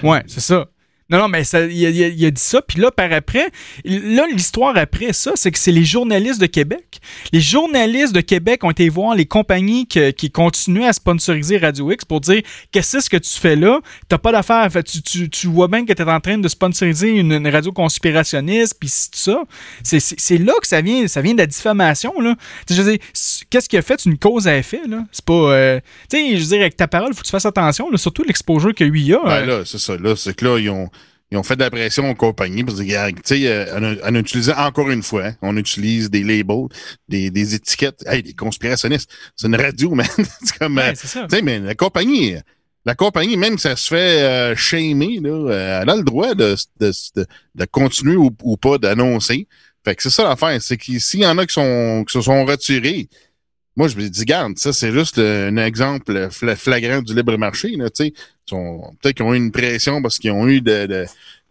Ouais, c'est ça. Non, non, mais ça, il, a, il a- il a dit ça. Puis là, par après, là, l'histoire après ça, c'est que c'est les journalistes de Québec. Les journalistes de Québec ont été voir les compagnies que- qui continuaient à sponsoriser Radio X pour dire qu'est-ce que tu fais là? T'as pas d'affaire. Fait, tu, tu, tu vois bien que tu es en train de sponsoriser une, une radio conspirationniste, puis c'est tout ça. C'est- là que ça vient, ça vient de la diffamation, là. Je veux dire, qu'est-ce qui a fait? C'est une cause à effet, là? C'est pas. euh, tu sais, je veux dire, avec ta parole, faut que tu fasses attention, là, surtout l'exposure que lui a.
Ben
euh,
là, c'est ça. Là, c'est que là, ils ont, ils ont fait de la pression aux compagnies parce que, regarde, tu sais, euh, en, en utilisant encore une fois, on utilise des labels, des, des étiquettes. Hey, des conspirationnistes. C'est une radio, man. c'est comme,
Ouais,
euh, tu sais, mais la compagnie, la compagnie, même si ça se fait euh, shamer, là, euh, elle a le droit de, de, de, de continuer ou, ou pas d'annoncer. Fait que c'est ça l'affaire, c'est qu'il s'il y en a qui sont qui se sont retirés, moi je me dis, garde, ça c'est juste le- un exemple fla- flagrant du libre marché, là, Peut-être qu'ils ont eu une pression parce qu'ils ont eu de, de-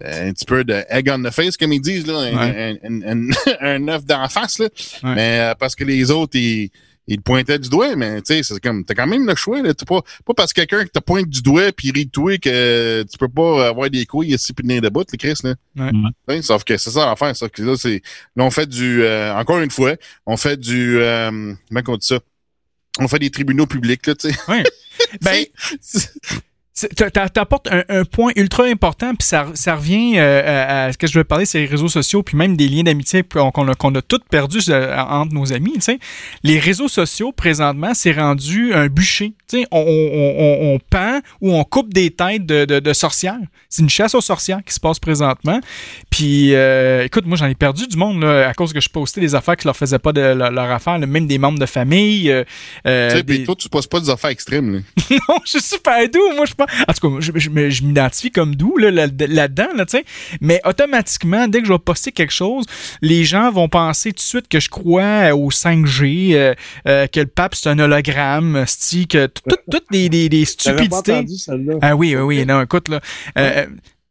un petit peu de egg on the face, comme ils disent, là, un,
Ouais.
un, un, un- un œuf d'en face, là.
Ouais.
Mais euh, parce que les autres, ils, ils te pointaient du doigt, mais tu sais, c'est comme t'as quand même le choix, là. Pas, pas parce que quelqu'un te pointe du doigt puis rit que tu peux pas avoir des couilles ici puis de bout, les Chris, là.
Ouais.
Ouais, sauf que c'est ça l'affaire, sauf que là, c'est. Là, on fait du. euh, encore une fois, on fait du. Euh, comment on dit ça? On fait des tribunaux publics, là, tu sais.
Ouais. Ben, T'apportes un, un point ultra important, puis ça, ça revient euh, à, ce que je veux parler, c'est les réseaux sociaux, puis même des liens d'amitié qu'on a, a tous perdus euh, entre nos amis. tu sais. Les réseaux sociaux, présentement, c'est rendu un bûcher. On, on, on, on pend ou on coupe des têtes de, de, de sorcières. C'est une chasse aux sorcières qui se passe présentement. Puis, euh, écoute, moi, j'en ai perdu du monde là, à cause que je postais des affaires qui leur faisaient pas de leur, leur affaire, là, même des membres de famille. euh,
Tu sais, puis
des-
toi, tu poses pas des affaires extrêmes, là.
non, je suis super doux. Moi, je pense. En tout cas, je, je me- je m'identifie comme doux là, là- là-dedans, là, tu sais. Mais automatiquement, dès que je vais poster quelque chose, les gens vont penser tout de suite que je crois au 5G, euh, euh, que le pape c'est un hologramme, que tout- tout- toutes des, des, des
pas
stupidités.
entendu.
Ah oui, oui, oui. Non, écoute, là. euh,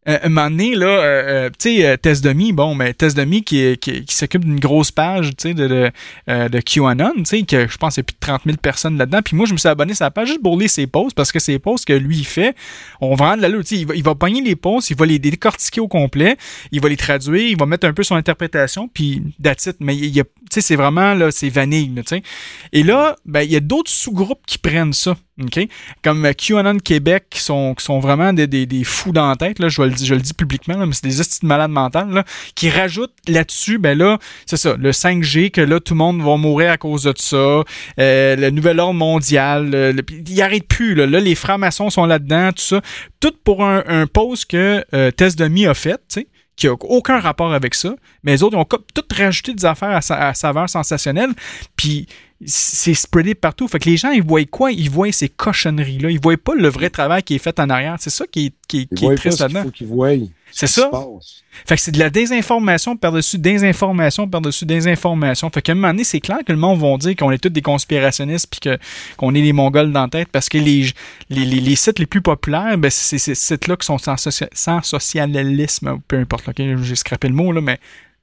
euh, un moment là, euh, euh, tu sais, euh, Tess bon, mais Tess Demi qui, qui, qui s'occupe d'une grosse page, tu sais, de, de, euh, de QAnon, tu sais, que je pense qu'il y a plus de 30 000 personnes là-dedans. Puis moi, je me suis abonné à sa page juste pour lire ses posts, parce que ces posts que lui, il fait, on vend de l'allure, tu sais, il va, il va pogner les posts, il va les décortiquer au complet, il va les traduire, il va mettre un peu son interprétation, puis that's. Mais il y a, c'est vraiment, là, c'est vanille, tu sais. Et là, ben, il y a d'autres sous-groupes qui prennent ça, OK? Comme euh, QAnon Québec, qui sont, sont vraiment des, des, des fous dans la tête, là, je, le, dis- je le dis publiquement, mais c'est des de malades mentales, là, qui rajoutent là-dessus, ben là, c'est ça, le 5G, que là, tout le monde va mourir à cause de ça, euh, le nouvel ordre mondial, il arrête plus, là, là, les francs-maçons sont là-dedans, tout ça, tout pour un, un post que euh, Demi a fait, tu sais, qui a aucun rapport avec ça, mais les autres ils ont comme tout rajouté des affaires à, sa- à saveur sensationnelle, puis c'est spreadé partout. Fait que les gens, ils voient quoi? Ils voient ces cochonneries-là. Ils voient pas le vrai travail qui est fait en arrière. C'est ça qui est, qui, est- qui est triste là-dedans.
faut qu'ils voient.
C'est ça. Fait que c'est de la désinformation par-dessus désinformation par-dessus désinformation. Fait qu'à un moment donné, c'est clair que le monde va dire qu'on est tous des conspirationnistes puis que, qu'on est les Mongols dans la tête parce que les, les, les, les sites les plus populaires, ben, c'est ces sites-là qui sont sans, socia- sans socialisme, peu importe, j'ai scrappé le mot, là, mais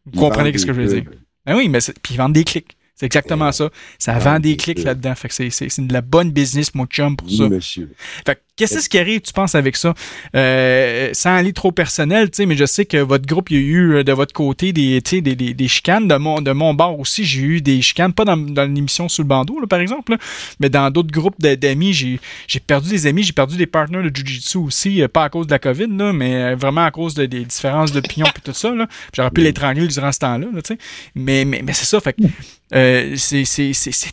vous comprenez ce que je veux dire. Ben oui, mais puis ils vendent des clics. C'est exactement ça. Ça vend des clics là-dedans. Fait que c'est, de la bonne business, mon chum, pour ça.
Oui, monsieur.
Fait que qu'est-ce qui arrive, tu penses, avec ça? Euh, sans aller trop personnel, tu sais, mais je sais que votre groupe, il y a eu euh, de votre côté des, des, des, des chicanes. De mon, de mon bord aussi, j'ai eu des chicanes, pas dans, dans l'émission sur le bandeau, là, par exemple, là, mais dans d'autres groupes d'amis, j'ai, j'ai perdu des amis, j'ai perdu des partenaires de Jiu-Jitsu aussi, euh, pas à cause de la COVID, là, mais euh, vraiment à cause de, des différences d'opinion et tout ça. J'aurais pu l'étrangler durant ce temps-là, là, tu sais. Mais, mais, mais c'est ça, fait que euh, c'est,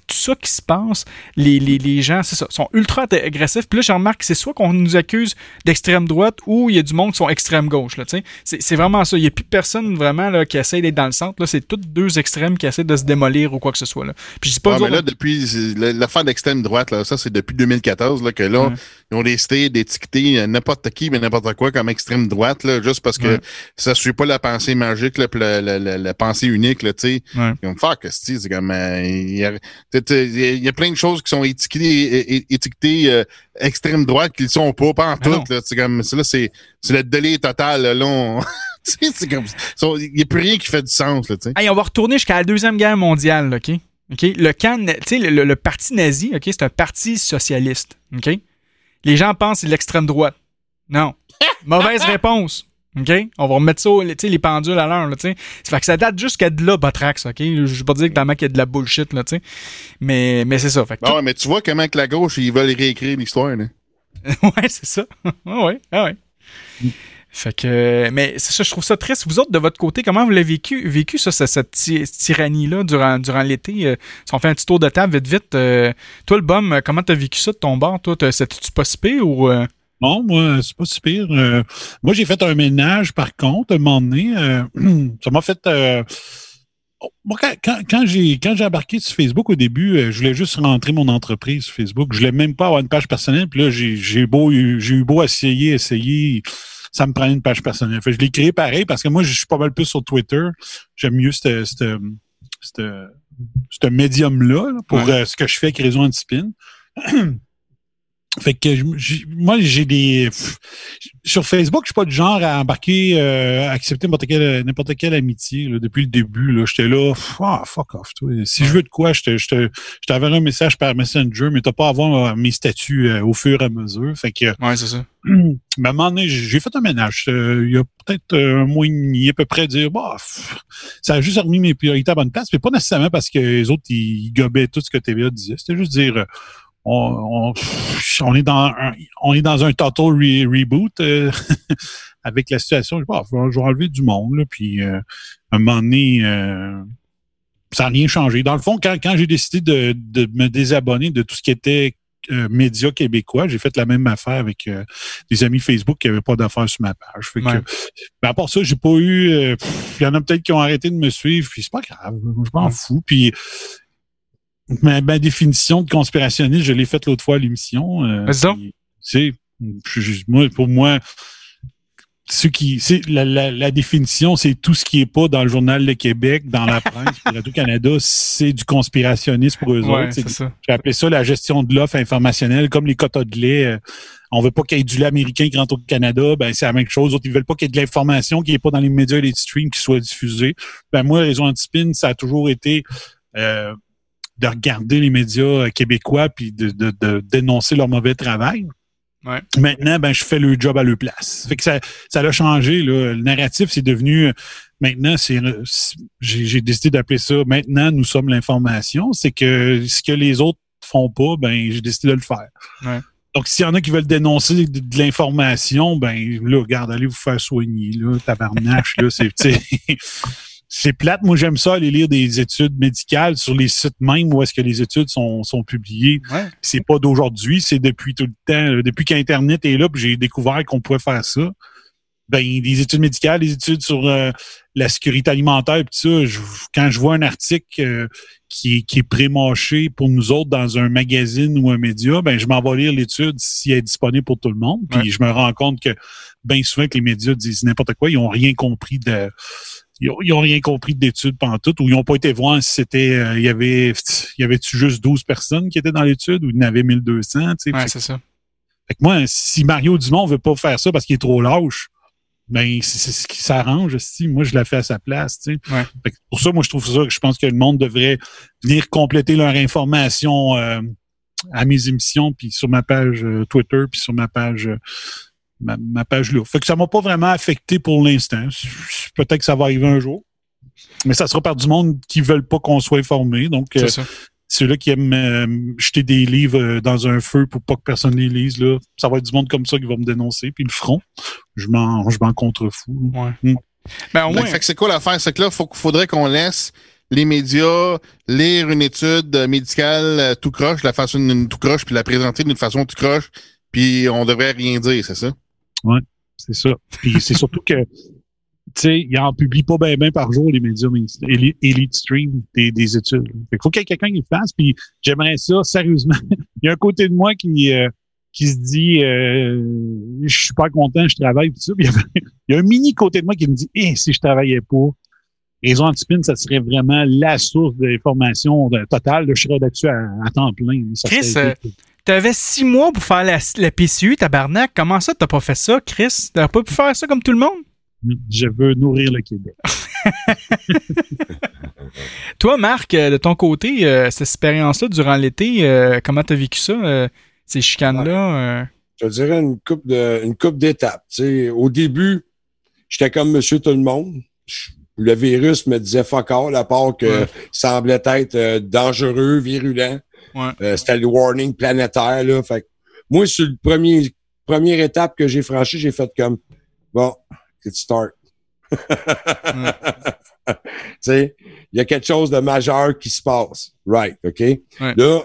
tout ça qui se passe. Les, les, les gens, c'est ça, sont ultra ag- agressifs. Puis là, je remarque que c'est soit qu'on nous accuse d'extrême droite ou il y a du monde qui sont extrême gauche. C'est, vraiment ça. Il n'y a plus personne vraiment là, qui essaie d'être dans le centre. C'est tous deux extrêmes qui essaient de se démolir ou quoi que ce soit. Là. Puis je dis pas
mais là, depuis l'affaire d'extrême droite, là, ça, c'est depuis 2014 là, que là, ils ont décidé d'étiqueter euh, n'importe qui, mais n'importe quoi comme extrême droite, là, juste parce que
Ouais.
ça suit pas la pensée magique, la, la- la- la pensée unique, là, sais.
Ouais.
Ils vont me faire que c'est c'est comme euh, il y, a, il y a plein de choses qui sont étiquetées, euh, extrême droite qui le sont pas, pas en
Ah
tout. C'est comme c'est là, c'est c'est le délai total. Là, on- c'est comme il y a plus rien qui fait du sens, là.
Hey, on va retourner jusqu'à la Deuxième Guerre mondiale, là, OK? OK? Le camp, le, le- le parti nazi, OK, c'est un parti socialiste, OK? Les gens pensent que c'est l'extrême droite. Non. Mauvaise réponse. OK? On va remettre ça, tu sais, les pendules à l'heure, là, tu sais. Ça fait que ça date jusqu'à de là, Botrax, OK? Je vais pas dire que dans qu'il y a de la bullshit, là, tu sais. Mais, mais c'est ça. Fait que
Bon, ouais, mais tu vois comment que la gauche, ils veulent réécrire l'histoire, là.
ouais, c'est ça. Ah ouais, ah ouais. Fait que, mais c'est ça, je trouve ça triste. Vous autres, de votre côté, comment vous l'avez vécu, vécu ça, ce- cette, ty- tyrannie-là durant, durant l'été? Euh, si on fait un petit tour de table vite, vite. euh, toi, le bum, euh, comment t'as vécu ça de ton bord? Toi, t'as- c'était-tu pas si ou. euh?
Non, moi, c'est pas si pire. Euh, moi, j'ai fait un ménage, par contre, à un moment donné. euh, ça m'a fait. euh, oh, moi, quand, quand, quand j'ai quand j'ai embarqué sur Facebook au début, euh, je voulais juste rentrer mon entreprise sur Facebook. Je voulais même pas avoir une page personnelle. Puis là, j'ai j'ai beau eu- j'ai eu beau essayer, essayer. Ça me prenait une page personnelle. Fait je l'ai créé pareil parce que moi, je suis pas mal plus sur Twitter. J'aime mieux ce ce médium-là là, pour
Ouais.
euh, ce que je fais avec Réseau Antispin. Fait que moi, j'ai des. Sur Facebook, je suis pas du genre à embarquer, euh, à accepter n'importe quelle, n'importe quelle amitié. là, depuis le début, là, j'étais là, ah, fuck off. Toi. Si je veux de quoi, je te, je te, je t'enverrai un message par Messenger, mais t'as pas à avoir euh, mes statuts euh, au fur et à mesure. Fait que,
Ouais, c'est ça.
mais à un moment donné, j'ai fait un ménage. Euh, il y a peut-être euh, un mois et demi, à peu près, dire, bah, ça a juste remis mes priorités à bonne place. Mais pas nécessairement parce que les autres, ils gobaient tout ce que TVA disait. C'était juste dire, euh, on, on, pff, on est dans un, on est dans un total re- reboot euh, avec la situation. Je, je vais enlever du monde. Là, puis, euh, à un moment donné, euh, ça n'a rien changé. Dans le fond, quand, quand j'ai décidé de, de me désabonner de tout ce qui était médias québécois, j'ai fait la même affaire avec des amis Facebook qui n'avaient pas d'affaires sur ma page. Fait que, ben, à part ça, j'ai pas eu. Il y en a peut-être qui ont arrêté de me suivre, puis c'est pas grave. Je m'en fous. Puis ma, ma définition de conspirationniste, je l'ai faite l'autre fois à l'émission. euh, C'est moi, pour moi, ce qui, c'est la, la, la définition, c'est tout ce qui est pas dans le journal Le Québec, dans la presse, Radio Canada, c'est du conspirationnisme pour eux
Ouais,
autres. J'ai appelé ça la gestion de l'offre informationnelle, comme les quotas de lait. euh, on veut pas qu'il y ait du lait américain qui rentre au Canada, ben c'est la même chose. Autres, ils veulent pas qu'il y ait de l'information qui est pas dans les médias et les streams qui soit diffusée. Ben moi, Réseau Antispin, ça a toujours été euh, de regarder les médias euh, québécois puis de, de, de dénoncer leur mauvais travail.
Ouais.
Maintenant, ben je fais le job à leur place. Fait que ça, ça a changé. Là. Le narratif, c'est devenu euh, maintenant, c'est j'ai décidé d'appeler ça maintenant, nous sommes l'information. C'est que ce que les autres font pas, ben j'ai décidé de le faire.
Ouais.
Donc, s'il y en a qui veulent dénoncer de, de l'information, ben là, regarde, allez vous faire soigner, là, tabarnache, là, c'est, c'est plate. Moi, j'aime ça aller lire des études médicales sur les sites même où est-ce que les études sont, sont publiées.
Ouais.
C'est pas d'aujourd'hui, c'est depuis tout le temps, euh, depuis qu'Internet est là, puis j'ai découvert qu'on pouvait faire ça. Ben, des études médicales, des études sur euh, la sécurité alimentaire, puis ça, je- quand je vois un article euh, qui, est- qui est pré-mâché pour nous autres dans un magazine ou un média, ben je m'en vais lire l'étude si elle est disponible pour tout le monde. Puis
Ouais.
je me rends compte que bien souvent que les médias disent n'importe quoi, ils ont rien compris de ils ont, ils ont rien compris d'études pantoute ou ils n'ont pas été voir si c'était euh, il y avait il y avait-tu juste 12 personnes qui étaient dans l'étude ou il y en avait 1200, tu sais.
Ouais, c'est ça.
fait que moi, si Mario Dumont veut pas faire ça parce qu'il est trop lâche, ben c'est c'est ce qui s'arrange aussi. Moi, je la fais à sa place. tu sais.
Ouais.
Fait que pour ça, moi, je trouve ça que je pense que le monde devrait venir compléter leur information euh, à mes émissions, puis sur ma page euh, Twitter, puis sur ma page euh, ma, ma page là. Fait que ça m'a pas vraiment affecté pour l'instant. Peut-être que ça va arriver un jour. Mais ça sera par du monde qui veulent pas qu'on soit informé. Donc,
C'est
euh, ceux-là qui aiment euh, jeter des livres euh, dans un feu pour pas que personne les lise, là, ça va être du monde comme ça qui va me dénoncer, puis ils le feront. Je m'en, je m'en contrefous.
Ouais.
Mm.
Ben, au
Fait
moins,
que c'est quoi l'affaire? C'est que là, faut, faudrait qu'on laisse les médias lire une étude médicale euh, tout croche, la façon d'une tout croche, puis la présenter d'une façon tout croche, puis on devrait rien dire, c'est ça?
C'est ça. Puis c'est surtout que, tu sais, ils en publient pas bien ben par jour, les médias Elite, Elite Stream des, des études. Fait qu'il faut qu'il y ait quelqu'un qui le fasse, puis j'aimerais ça, sérieusement. Il y a un côté de moi qui, euh, qui se dit, euh, je suis pas content, je travaille, pis ça. Puis il y a un mini côté de moi qui me dit, eh, si je travaillais pas, Raison Antipine, ça serait vraiment la source d'information de- totale. Là, je serais là-dessus à, à temps plein. Ça
Chris,
serait-
euh, t'avais six mois pour faire la, la PCU, tabarnak. Comment ça, t'as pas fait ça, Chris? T'as pas pu faire ça comme tout le monde?
je veux nourrir le Québec.
Toi, Marc, euh, de ton côté, euh, cette expérience-là durant l'été, euh, comment t'as vécu ça, euh, ces chicanes-là? euh?
je te dirais une coupe de une coupe d'étapes. Tu sais, au début, j'étais comme Monsieur Tout le monde. Je- Le virus me disait fuck all, à part que
Ouais.
semblait être euh, dangereux, virulent.
Ouais.
Euh, C'était le warning planétaire. Là. Fait que moi, sur le premier première étape que j'ai franchie, j'ai fait comme bon, it start. il y a quelque chose de majeur qui se passe. Right, OK? Là,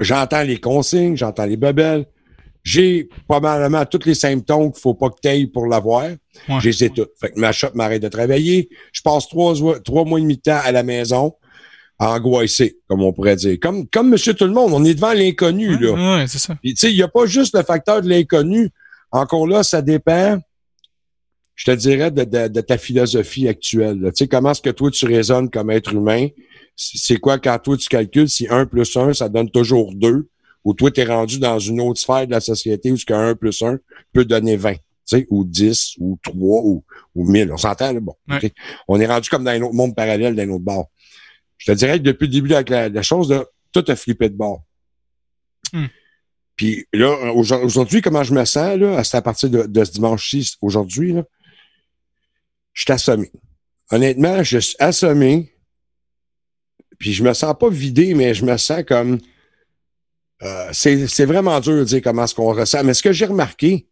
j'entends les consignes, j'entends les bebelles. J'ai probablement tous les symptômes qu'il faut pas que tu ailles pour l'avoir.
Ouais.
J'ai les ai. Fait que ma shop m'arrête de travailler. Je passe trois, trois mois et demi de temps à la maison, angoissé, comme on pourrait dire. Comme, comme monsieur tout le monde, on est devant l'inconnu, là.
Ouais, c'est ça.
Tu sais, il n'y a pas juste le facteur de l'inconnu. Encore là, ça dépend, je te dirais, de, de- de ta philosophie actuelle. Tu sais, comment est-ce que toi, tu raisonnes comme être humain? C'est quoi quand toi, tu calcules si 1 plus 1, ça donne toujours 2? Ou toi, tu es rendu dans une autre sphère de la société où ce que 1 plus 1 peut donner 20, tu sais, ou 10, ou 3, ou, ou 1000. On s'entend, là? Bon.
Ouais.
On est rendu comme dans un autre monde parallèle, d'un autre bord. Je te dirais que depuis le début avec la, la chose, là, tout a flippé de bord. Puis là, aujourd- aujourd'hui, comment je me sens, là, c'est à partir de, de ce dimanche-ci, aujourd'hui, là, je suis assommé. Honnêtement, je suis assommé. Puis je me sens pas vidé, mais je me sens comme. euh, c'est c'est vraiment dur de dire comment est-ce qu'on ressent. Mais ce que j'ai remarqué,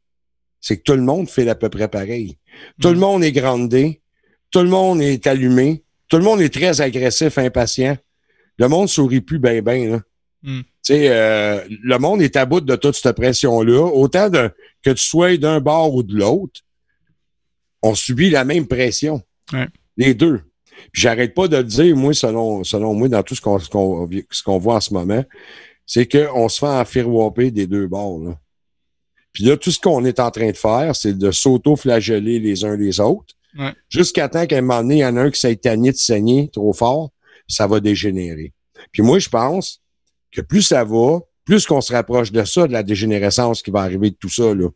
c'est que tout le monde fait à peu près pareil. Tout le monde est grandé. Tout le monde est allumé. Tout le monde est très agressif, impatient. Le monde sourit plus bien, bien. Là.
Mm.
Euh, le monde est à bout de toute cette pression-là. Autant de, que tu sois d'un bord ou de l'autre, on subit la même pression.
Ouais.
Les deux. J'arrête pas de le dire, moi, selon, selon moi, dans tout qu'on ce qu'on voit en ce moment, c'est qu'on se fait enfirouaper des deux bords. Là. Puis là, tout ce qu'on est en train de faire, c'est de s'auto-flageller les uns les autres.
Ouais.
Jusqu'à temps qu'à un moment donné, il y en a un qui s'est tanné de saigner trop fort, ça va dégénérer. Puis moi, je pense que plus ça va, plus qu'on se rapproche de ça, de la dégénérescence qui va arriver de tout ça, là.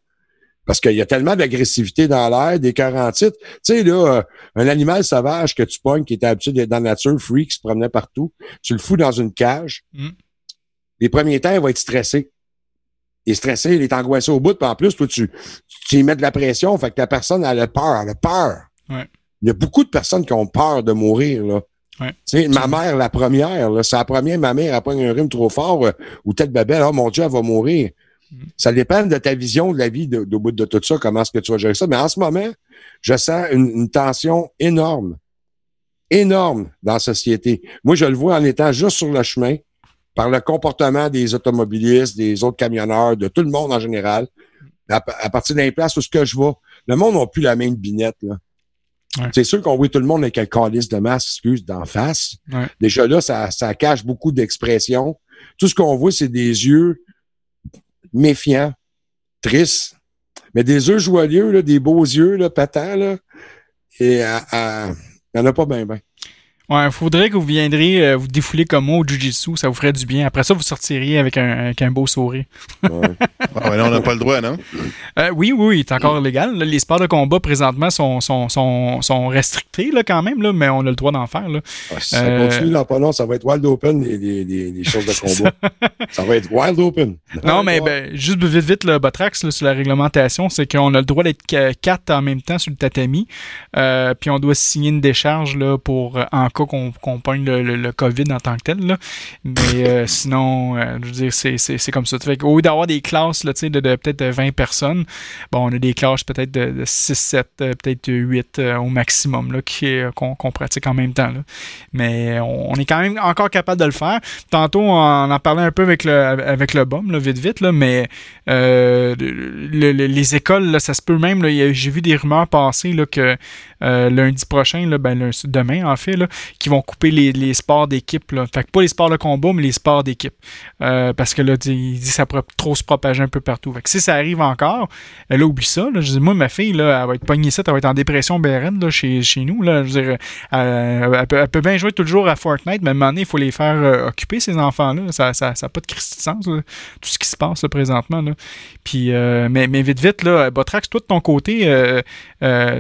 Parce qu'il y a tellement d'agressivité dans l'air, des titres. Tu sais, là, euh, un animal sauvage que tu pognes, qui était habitué d'être dans la nature, free, qui se promenait partout, tu le fous dans une cage.
Mm.
Les premiers temps, il va être stressé. Il est stressé, il est angoissé au bout, puis en plus, toi, tu, tu y mets de la pression, fait que la personne, elle a peur, elle a peur.
Ouais.
Il y a beaucoup de personnes qui ont peur de mourir, là.
Ouais.
Ma mère, la première, là, c'est la première, ma mère, elle pogne un rhume trop fort, euh, ou telle babelle, oh mon Dieu, elle va mourir. Ça dépend de ta vision de la vie de- au bout de tout ça, comment est-ce que tu vas gérer ça. Mais en ce moment, je sens une, une tension énorme, énorme dans la société. Moi, je le vois en étant juste sur le chemin, par le comportement des automobilistes, des autres camionneurs, de tout le monde en général, à, à partir d'un place où ce que je vois, le monde n'a plus la même binette, là.
Ouais.
C'est sûr qu'on voit tout le monde avec un calice de masque, excuse, d'en face.
Ouais.
Déjà là, ça, ça cache beaucoup d'expressions. Tout ce qu'on voit, c'est des yeux méfiants, tristes, mais des yeux joyeux, là, des beaux yeux, là, patents, là. Et à- à- il n'y en a pas bien, bien.
Ouais, il faudrait que vous viendriez euh, vous défouler comme moi au Jiu-Jitsu, ça vous ferait du bien. Après ça, vous sortiriez avec un, avec un beau sourire.
Ah là, on n'a pas le droit, non?
Euh, oui, oui, oui, c'est encore légal. là. Les sports de combat présentement sont, sont, sont, sont restrictés là, quand même, là, mais on a le droit d'en faire. Là.
Ah, si ça
Euh,
continue dans pas long, ça va être Wild Open, les, les, les, les choses de combat. ça va être Wild Open.
Non, mais ben, juste vite, vite, le Botrax, là, sur la réglementation, c'est qu'on a le droit d'être qu- quatre en même temps sur le tatami. Euh, puis on doit signer une décharge là, pour euh, en cas qu'on qu'on pogne le, le- le COVID en tant que tel. Là. Mais euh, sinon, euh, je veux dire, c'est- comme ça. Fait qu'au lieu d'avoir des classes là, de, de peut-être 20 personnes, bon, on a des classes peut-être de, de 6, 7, euh, peut-être 8 euh, au maximum qu'on pratique en même temps. Là. Mais on, on est quand même encore capable de le faire. Tantôt, on en parlait un peu avec le, avec le BOM, là, vite, vite, là, mais euh, le- le- les écoles, ça se peut même. J'ai vu des rumeurs passer là, que euh, lundi prochain, là, ben, lundi- demain en fait, là, qui vont couper les, les sports d'équipe. Fait que pas les sports de combat, mais les sports d'équipe. Euh, parce que là, il dit que ça pourrait trop se propager un peu partout. Fait que si ça arrive encore, là, oublie ça. Là. Je dis, moi, ma fille, là, elle va être pognée ça, elle va être en dépression BRN là, chez, chez nous. Là. Je euh, elle, peut, elle peut bien jouer tout le jour à Fortnite, mais à un moment donné, il faut les faire euh, occuper, ces enfants-là. Ça n'a ça, ça pas de Christi tout ce qui se passe présentement. Là. Puis, mais, mais vite, vite, là, Botrax, toi, de ton côté,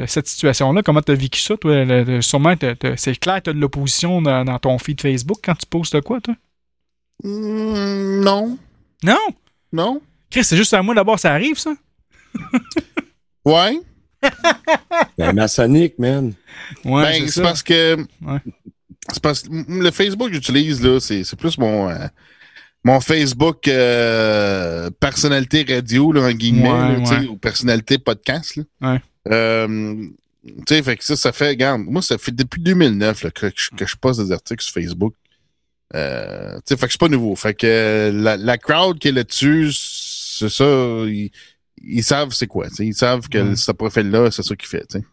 cette situation-là, comment tu as vécu ça? Toi, sûrement, c'est clair, tu as de l'opposition dans, dans ton feed Facebook quand tu postes de quoi, toi?
Mm, non.
Non?
Non.
Chris, c'est juste à moi d'abord, ça arrive, ça?
Ouais.
Ben, maçonnique, man.
Ouais,
ben,
c'est
parce que.
Ouais.
C'est parce que le Facebook que j'utilise, là, c'est c'est plus mon. euh, mon Facebook euh, personnalité radio, là, en guillemets,
Ouais,
là, tu sais,
ouais.
ou personnalité podcast. Là.
Ouais.
Euh, tu sais, fait que ça, ça fait, regarde, moi, ça fait depuis 2009 là, que, je- que je poste des articles sur Facebook. Euh, tu sais, fait que c'est pas nouveau. Fait que euh, la, la crowd qui est là-dessus, c'est ça, ils, ils savent c'est quoi. Ils savent que ce profil-là, c'est ça qu'il fait. tu sais.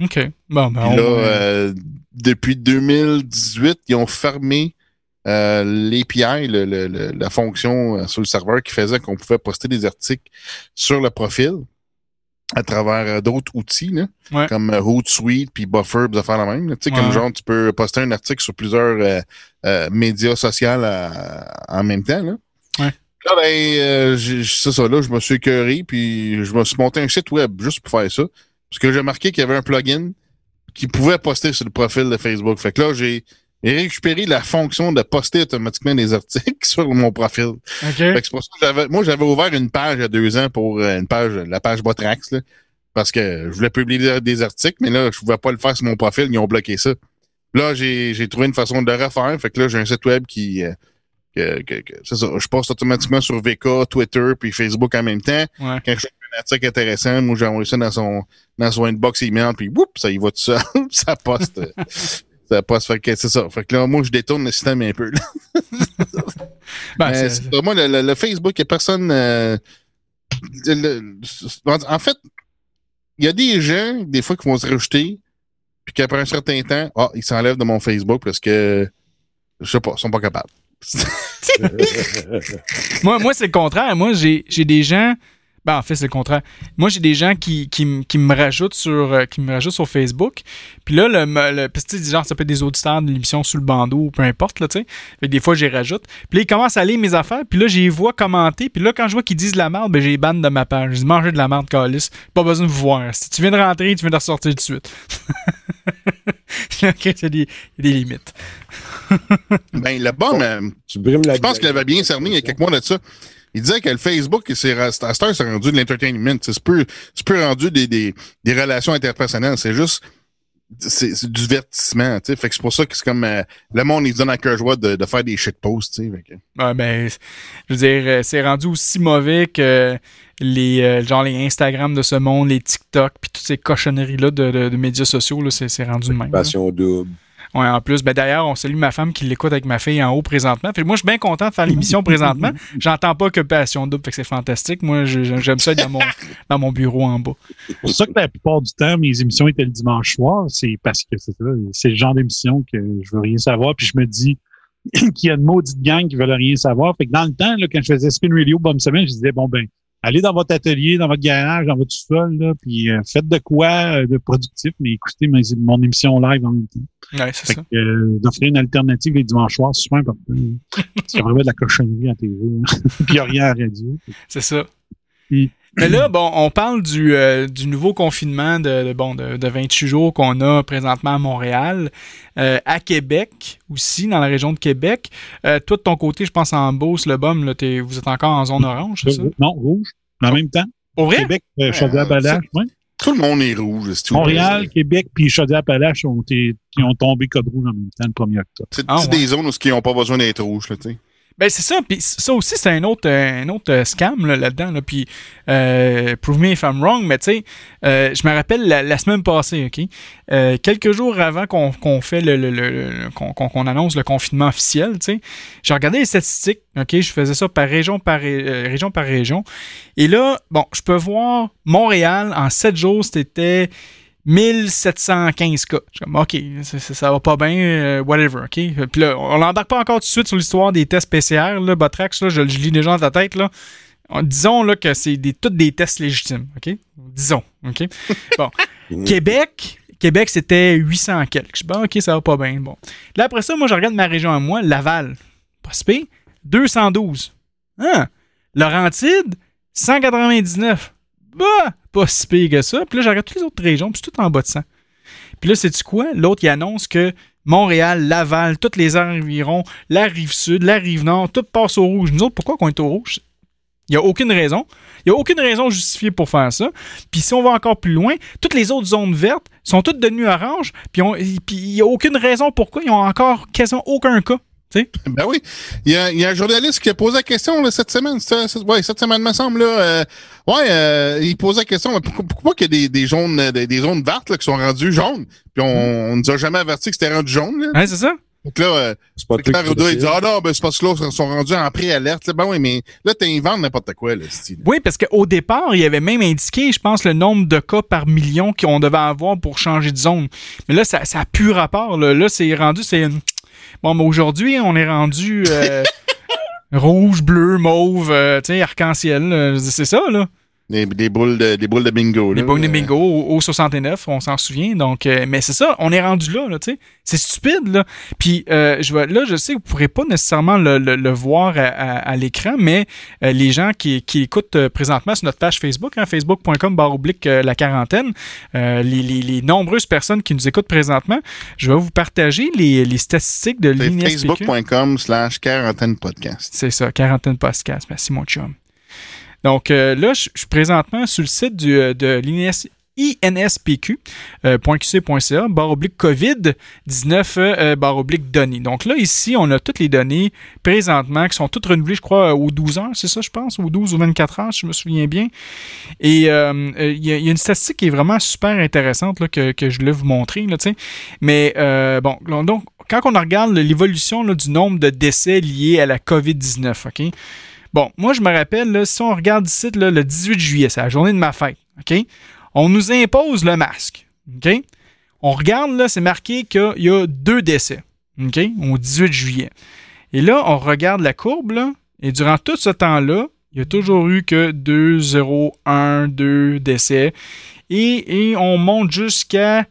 OK. Bon, ben, on-
là, euh, depuis 2018, ils ont fermé euh, l'API, le- le- le- la fonction euh, sur le serveur qui faisait qu'on pouvait poster des articles sur le profil à travers euh, d'autres outils, là,
Ouais.
comme euh, Hootsuite puis Buffer, puis des affaires la même. Tu sais, comme genre, tu peux poster un article sur plusieurs euh, euh, médias sociaux en même temps. Là.
Ouais.
Là, ben, euh, j'ai- c'est ça, là, je me suis écœuré, puis je me suis monté un site web juste pour faire ça. Parce que j'ai remarqué qu'il y avait un plugin qui pouvait poster sur le profil de Facebook. Fait que là, j'ai j'ai récupéré la fonction de poster automatiquement des articles sur mon profil.
OK.
Fait que c'est pour ça que j'avais, moi, j'avais ouvert une page il y a deux ans pour euh, une page, la page Botrax, là, parce que je voulais publier des, articles, mais là, je pouvais pas le faire sur mon profil, ils ont bloqué ça. Là, j'ai, j'ai trouvé une façon de le refaire. Fait que là, j'ai un site web qui, euh, que, que- que- c'est ça, je poste automatiquement sur VK, Twitter, puis Facebook en même temps.
Ouais.
Quand je fais un article intéressant, moi, j'ai envoyé ça dans son, dans son inbox email, puis whoop, ça y va tout seul. ça poste. ça poste. Fait que c'est ça. Fait que là, moi, je détourne le système un peu.
Ben, c'est-
pas moi, le, le- le Facebook, il personne. euh, le- en fait, il y a des gens, des fois, qui vont se rejeter, puis qu'après un certain temps, ah, ils s'enlèvent de mon Facebook parce que, je sais pas, ils sont pas capables.
moi, moi c'est le contraire. Moi, j'ai des gens. Ben, en fait, c'est le contraire. Moi, j'ai des gens qui, qui, me rajoutent sur euh, qui me rajoutent sur Facebook. Puis là, le, le parce que, tu sais, genre, ça peut être des auditeurs de l'émission sous le bandeau ou peu importe, là, tu sais. Fait que des fois, j'y rajoute. Puis là, ils commencent à lire mes affaires. Puis là, j'y vois commenter. Puis là, quand je vois qu'ils disent de la merde, ben, j'ai ban de ma page. Je dis, mangez de la merde, Calis. Pas besoin de vous voir. Si tu viens de rentrer, tu viens de ressortir tout de suite. Ok, il y a des, limites.
Ben, le bon, mais
Tu brimes la
je pense qu'il avait bien cerné il y a quelques mois de ça. Il disait que le Facebook, c'est, c'est rendu de l'entertainment. C'est c'est peu rendu des, des, des relations interpersonnelles. C'est juste, c'est, du divertissement. Tu sais. Fait que c'est pour ça que c'est comme, euh, le monde, il se donne à cœur joie de, de faire des. Tu sais. Que-
Ouais, ben, je veux dire, euh, c'est rendu aussi mauvais que les, euh, genre les Instagram de ce monde, les TikTok, puis toutes ces cochonneries-là de, de- de médias sociaux, là, c'est, c'est rendu de même.
Passion double.
Ouais, en plus, ben d'ailleurs, on salue ma femme qui l'écoute avec ma fille en haut présentement. Fait que moi, je suis bien content de faire l'émission présentement. J'entends pas que Passion Double, fait que c'est fantastique. Moi, j'aime ça être dans mon, dans mon bureau en bas.
C'est pour ça que la plupart du temps, mes émissions étaient le dimanche soir. C'est parce que c'est ça. C'est le genre d'émission que je veux rien savoir. Puis je me dis qu'il y a une maudite gang qui veulent rien savoir. Fait que dans le temps, là, quand je faisais Spin Radio bonne semaine, je disais, bon, ben, allez dans votre atelier, dans votre garage, dans votre sol, là, puis euh, faites de quoi euh, de productif, mais écoutez mes- mon émission live en même temps.
Ouais, c'est ça.
que, euh, d'offrir une alternative les dimanches soirs, c'est super important. Parce qu'il y a vraiment de la cochonnerie à TV. hein. puis il n'y a rien à la radio.
C'est ça. Mais là, bon, on parle du, euh, du nouveau confinement de, de, bon, de, de 28 jours qu'on a présentement à Montréal, euh, à Québec aussi, dans la région de Québec. Euh, toi, de ton côté, je pense en Beauce, le BOM, là, t'es- vous êtes encore en zone orange, c'est ça?
Non, rouge. En même temps.
Pour vrai?
Québec, euh, Chaudière-Appalaches, ouais.
Tout le monde est rouge. tout.
Montréal, Québec, puis Chaudière-Appalaches ont, été- qui ont tombé code rouge en même temps le 1er octobre.
C'est
Ah, ouais.
des zones où ils n'ont pas besoin d'être rouges, là, tu sais.
Ben c'est ça, puis ça aussi c'est un autre euh, un autre euh, scam là, là-dedans là, puis euh, prove me if I'm wrong, mais tu sais, euh, je me rappelle la, semaine passée, ok, euh, quelques jours avant qu'on qu'on fait le, le- le- le- qu'on annonce le confinement officiel, tu sais, j'ai regardé les statistiques, ok, je faisais ça par région par euh, région par région, et là, bon, je peux voir Montréal en sept jours, c'était 1715 cas. Je suis comme, OK, ça, va pas bien, euh, whatever, OK? Puis là, on l'embarque pas encore tout de suite sur l'histoire des tests PCR, là, Botrax, là, je, je lis déjà dans ta tête, là. On- disons, là, que c'est des, tous des tests légitimes, OK? Disons, OK? Bon. Québec, Québec, c'était 800 quelques. Je dis, bon, OK, ça va pas bien, bon. Là, après ça, moi, je regarde ma région à moi, Laval. Pas si pire, 212. Hein? Laurentide, 199. Bah, pas si pire que ça. Puis là, regarde toutes les autres régions, puis tout en bas de 100. Puis là, c'est-tu quoi? L'autre, il annonce que Montréal, Laval, toutes les environs, la rive sud, la rive nord, tout passe au rouge. Nous autres, pourquoi qu'on est au rouge? Il n'y a aucune raison. Il n'y a aucune raison justifiée pour faire ça. Puis si on va encore plus loin, toutes les autres zones vertes sont toutes devenues oranges. Puis il n'y a aucune raison pourquoi ils ont encore quasiment aucun cas.
Ben oui. Il y, a, il y a un journaliste qui a posé la question là, cette semaine. C'est- c'est- ouais, cette semaine, me semble. Là, euh, ouais, euh, il posait la question mais pourquoi, pourquoi qu'il y a des, des, jaunes, euh, des, des zones vertes là, qui sont rendues jaunes? Puis on, on nous a jamais averti que c'était rendu jaune. Là.
Hein, c'est ça?
Donc là, euh,
C'est
il dit. Ah non, ben c'est parce que là, ils sont rendus en pré-alerte. là. Ben oui, mais là, t'inventes n'importe quoi, là, style.
Oui, parce qu'au départ, il y avait même indiqué, je pense, le nombre de cas par million qu'on devait avoir pour changer de zone. Mais là, ça n'a plus rapport. Là, Là, c'est rendu, c'est une- Bon, mais aujourd'hui, on est rendu euh, rouge, bleu, mauve, euh, tu sais, arc-en-ciel. C'est ça, là.
Des, des boules de, des boules de bingo.
Les
là.
boules de
Euh,
bingo au, au 69, on s'en souvient. Donc, euh, mais c'est ça, on est rendu là, là tu sais. C'est stupide, là. Puis euh, je vais, là, je sais que vous pourrez pas nécessairement le, le- le voir à, à- à l'écran, mais euh, les gens qui, qui écoutent euh, présentement sur notre page Facebook, hein, facebook.com barre oblique euh, la quarantaine, euh, les, les- les nombreuses personnes qui nous écoutent présentement, je vais vous partager les, les statistiques de l'INSPQ.
facebook.com slash quarantaine podcast.
C'est ça, quarantaine podcast. Merci, mon chum. Donc euh, là, je suis présentement sur le site du, euh, de l'INS inspq.qc.ca, barre oblique COVID-19, euh, barre oblique données. Donc là, ici, on a toutes les données présentement qui sont toutes renouvelées, je crois, aux 12 heures, c'est ça, je pense, aux 12 ou 24 heures, si je me souviens bien. Et euh, euh, il y, a- une statistique qui est vraiment super intéressante là, que, je voulais vous montrer. Là. Mais euh, bon, donc, quand on regarde l'évolution du nombre de décès liés à la COVID-19, OK? Bon, moi, je me rappelle, si on regarde ici, là, le 18 juillet, c'est la journée de ma fête, OK? On nous impose le masque, OK? On regarde, là, c'est marqué qu'il y a deux décès, OK? Au 18 juillet. Et là, on regarde la courbe, là, et durant tout ce temps-là, il y a toujours eu que 2, 0, 1, 2 décès. Et, et on monte jusqu'à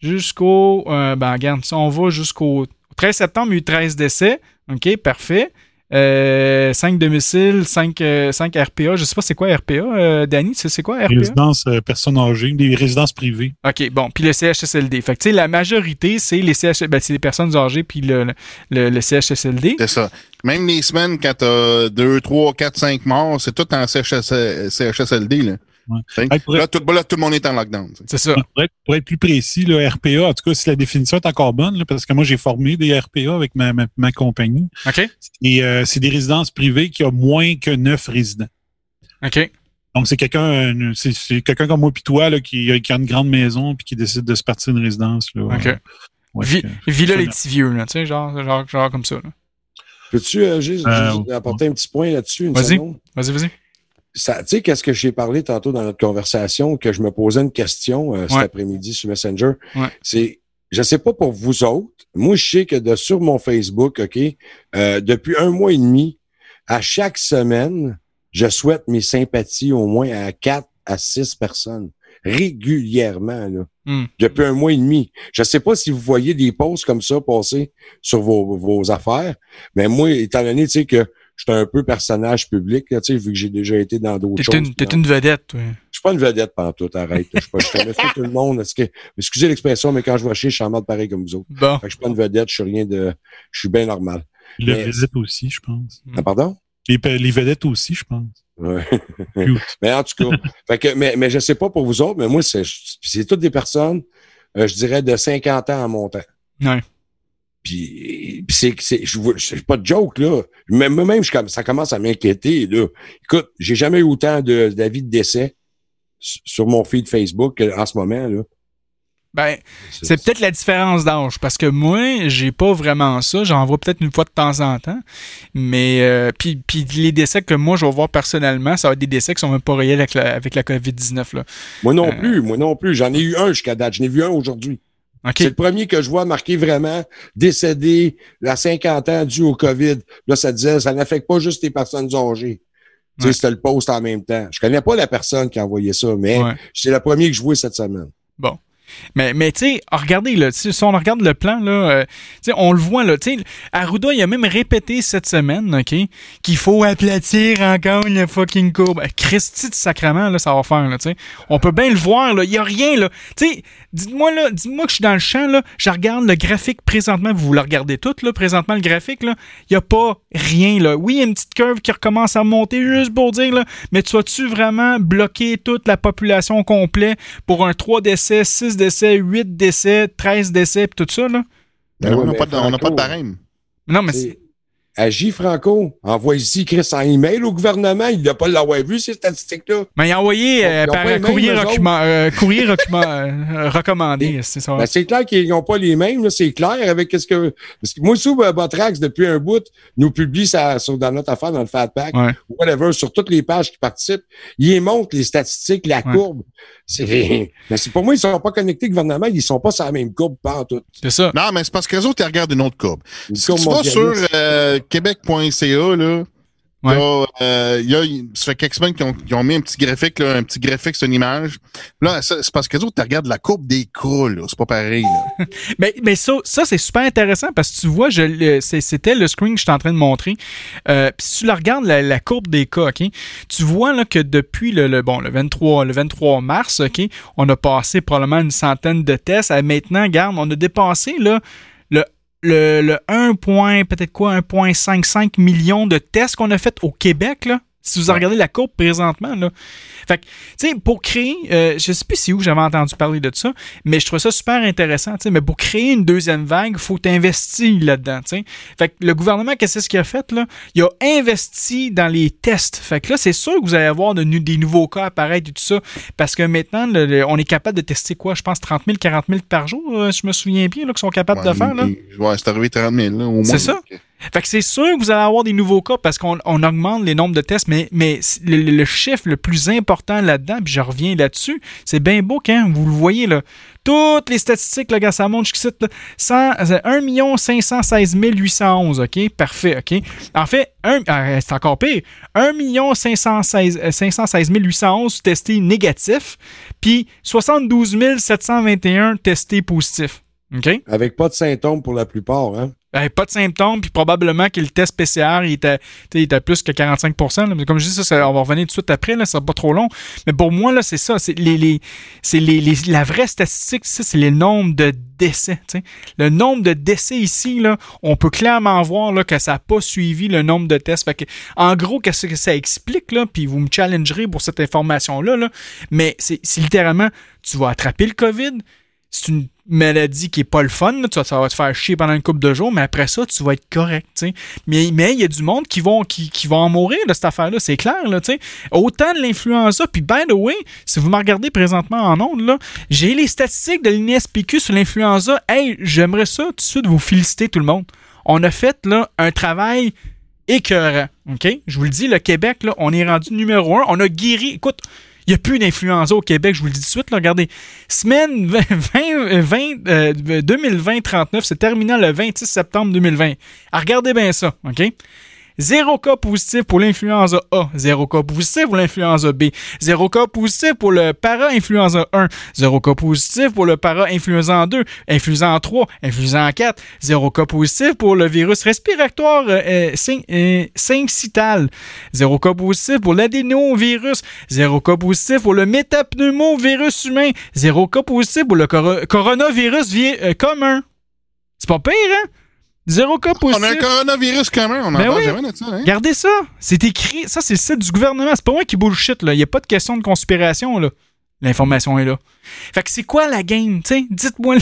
jusqu'au. euh, ben, regarde, si on va jusqu'au 13 septembre, il y a eu 13 décès. OK, parfait. Euh, 5 domiciles, 5, euh, 5 RPA. Je sais pas c'est quoi RPA, euh, Danny, c'est c'est quoi RPA?
Résidences euh, personnes âgées, des résidences privées.
OK, bon. Puis le CHSLD. Fait que, tu sais, la majorité, c'est les, CH... ben, c'est les personnes âgées puis le, le, le CHSLD.
C'est ça. Même les semaines, quand t'as 2, 3, 4, 5 morts, c'est tout en CHS, CHSLD. Là.
Hey,
là, tout, là, tout le monde est en lockdown.
C'est ça.
Pour être, pour être plus précis, le RPA, en tout cas, si la définition est encore bonne, là, parce que moi, j'ai formé des RPA avec ma, ma, ma compagnie.
OK.
Et euh, c'est des résidences privées qui ont moins que neuf résidents.
OK.
Donc, c'est quelqu'un c'est, quelqu'un comme moi puis toi là, qui, qui a une grande maison puis qui décide de se partir d'une résidence. Là,
OK.
Euh, ouais,
Vi-
que-
Villa les petits vieux, là, tu sais, genre, genre, genre comme ça.
Peux-tu euh, juste,
Euh,
juste apporter un petit point là-dessus?
Vas-y. Vas-y, vas-y.
Ça- Tu sais, qu'est-ce que j'ai parlé tantôt dans notre conversation, que je me posais une question euh, cet
Ouais.
après-midi sur Messenger?
Ouais.
C'est, je sais pas pour vous autres, moi, je sais que de sur mon Facebook, OK, euh, depuis un mois et demi, à chaque semaine, je souhaite mes sympathies au moins à quatre à six personnes régulièrement là,
Hmm.
depuis un mois et demi. Je sais pas si vous voyez des posts comme ça passer sur vos, vos affaires, mais moi, étant donné tu sais, que je suis un peu personnage public, là, tu sais, vu que j'ai déjà été dans d'autres
T'es
choses.
une, t'es une vedette, toi.
Je suis pas une vedette pendant tout, arrête. Je suis pas, je connais tout le monde. Est-ce que, excusez l'expression, mais quand je vois chier, je suis en mode pareil comme vous autres.
Bon.
Fait que je suis pas une vedette, je suis rien de, je suis bien normal.
Les
Mais-
vedettes aussi, je pense.
Ah, pardon?
Les, vedettes aussi, je pense.
Ouais. mais en tout cas, fait que, mais, mais je sais pas pour vous autres, mais moi, c'est, c'est toutes des personnes, euh, je dirais, de 50 ans en montant.
Ouais.
Puis, puis c'est, c'est, je vois- c'est pas de joke, là. Même, même, je, comme- ça commence à m'inquiéter, là. Écoute, j'ai jamais eu autant de, d'avis de décès sur mon feed Facebook en ce moment, là.
Ben, c'est peut-être la différence d'âge, parce que moi, j'ai pas vraiment ça. J'en vois peut-être une fois de temps en temps. Mais, euh, puis, puis les décès que moi, je vais voir personnellement, ça va être des décès qui sont même pas réels avec la, avec la COVID-19, là.
Moi non
Euh.
plus, moi non plus. J'en ai eu un jusqu'à date. J'en ai vu un aujourd'hui. C'est le premier que je vois marqué vraiment décédé à 50 ans dû au COVID. Là, ça disait, ça n'affecte pas juste les personnes âgées. Tu sais, c'était le post en même temps. Je connais pas la personne qui a envoyé ça, mais
Ouais.
c'est le premier que je vois cette semaine.
Bon. Mais, mais tu sais, regardez, là, si on regarde le plan, là, euh, on le voit, là, Arruda, il a même répété cette semaine, OK, qu'il faut aplatir encore une fucking courbe. Euh, Christy de sacrement, là, ça va faire, là, tu sais. On peut bien le voir, il y a rien, là. Dites-moi, là, dites-moi que je suis dans le champ, là, je regarde le graphique présentement, vous le regardez tout, là, présentement, le graphique, là, il y a pas rien, là. Oui, il y a une petite curve qui recommence à monter, juste pour dire, là, mais tu vas-tu vraiment bloquer toute la population au complet pour un 3 décès, 6 décès, 8 décès, 13 décès, pis tout ça, là?
Ben
on n'a pas, de- on n'a pas de barème.
Non, mais
c'est- Agis Franco, envoie ici Chris en email au gouvernement. Il n'a pas l'avoir vu, ces statistiques-là.
Mais il a envoyé euh, par courrier, euh, courrier euh, recommandé, c'est ça.
Ben, c'est clair qu'ils n'ont pas les mêmes, là, c'est clair avec qu'est-ce que. Parce que moi, sous Botrax, depuis un bout, nous publie ça sur, dans notre affaire, dans le Fat Pack,
Ouais.
ou whatever, sur toutes les pages qui participent. Ils montrent les statistiques, la
Ouais.
courbe. C'est, mais c'est pour moi, ils sont pas connectés gouvernement, ils sont pas sur la même courbe, pas en tout.
C'est ça.
Non, mais c'est parce que les autres, ils regardent une autre courbe.
Une
Si
courbe
tu vas sur
mondialiste.
euh, québec.ca, là, il y a, euh, il y a- ça fait quelques semaines qu'ils ont, mis un petit graphique, là, un petit graphique sur une image. Là, c'est parce que tu regardes la courbe des cas, là. C'est pas pareil, là.
Mais, mais ça, ça c'est super intéressant parce que tu vois, je, c'est- c'était le screen que je suis en train de montrer. Euh, Puis si tu la regardes, la, la courbe des cas, OK, tu vois là, que depuis le, le- bon, le, 23, le 23 mars, OK, on a passé probablement une centaine de tests. À maintenant, regarde, on a dépassé là, le, le, le 1, point- peut-être quoi, 1,55 million de tests qu'on a fait au Québec. Là? Si vous regardez la courbe présentement, là. Fait que, tu sais, pour créer, euh, je sais plus si où j'avais entendu parler de ça, mais je trouve ça super intéressant, tu sais, mais pour créer une deuxième vague, il faut t'investir là-dedans, tu sais. Fait que le gouvernement, qu'est-ce qu'il a fait, là? Il a investi dans les tests. Fait que là, c'est sûr que vous allez avoir de des nouveaux cas apparaître et tout ça, parce que maintenant, le- le- on est capable de tester quoi? Je pense 30 000, 40 000 par jour, euh, si je me souviens bien, là, qu'ils sont capables de
Ouais,
faire, là.
Ouais, c'est arrivé 30 000, là, au moins.
C'est ça. Fait que c'est sûr que vous allez avoir des nouveaux cas parce qu'on on augmente les nombres de tests, mais, mais le, chiffre le plus important là-dedans, puis je reviens là-dessus, c'est bien beau quand vous le voyez là. Toutes les statistiques, là, gars, ça monte 100, euh, 1 516 811, OK? Parfait, OK? En fait, un- euh, c'est encore pire. 1 516, euh, 516 811 testés négatifs, puis 72 721 testés positifs. OK?
Avec pas de symptômes pour la plupart, hein?
Pas de symptômes, puis probablement que le test PCR était, il était plus que 45 là. Mais comme je dis, ça, on va revenir tout de suite après, là, ça pas trop long. Mais pour moi, là, c'est ça. C'est les, les, la vraie statistique, c'est le nombre de décès. Le nombre de décès ici, on peut clairement voir là, que ça n'a pas suivi le nombre de tests. En gros, qu'est-ce que ça explique, là, puis vous me challengerez pour cette information-là, là, mais c'est littéralement, tu vas attraper le COVID, c'est une maladie qui est pas le fun, ça va te faire chier pendant une couple de jours, mais après ça, tu vas être correct. Mais il y a du monde qui vont, en mourir de cette affaire-là, c'est clair. Là, tu sais. Autant de l'influenza, puis by the way, si vous me regardez présentement en ondes, j'ai les statistiques de l'INSPQ sur l'influenza. Hey, j'aimerais ça tout de suite vous féliciter tout le monde. On a fait un travail écœurant. Je vous le dis, le Québec, là, on est rendu numéro un. On a guéri. Écoute, il n'y a plus d'influenza au Québec, je vous le dis tout de suite. Là, regardez, semaine 20, 20, 20, euh, 2020-39, c'est terminant le 26 septembre 2020. Ah, regardez bien ça, OK? 0 cas positif pour l'influenza A, 0 cas positif pour l'influenza B, 0 cas positif pour le para-influenza 1, 0 cas positif pour le para-influenza 2, influenza 3, influenza 4, 0 cas positif pour le virus respiratoire euh, euh, syncytal, 0 cas positif pour l'adénovirus, 0 cas positif pour le métapneumovirus humain, 0 cas positif pour le coro- coronavirus vi- euh, commun. C'est pas pire, hein? Zéro cas positif.
On a un coronavirus commun, on en
Ben
parle
oui.
jamais de ça. Hein?
Regardez ça. C'est écrit. Ça, c'est le site du gouvernement. C'est pas moi qui bullshit, là. Il n'y a pas de question de conspiration, là. L'information est là. Fait que c'est quoi la game, tu sais? Dites-moi.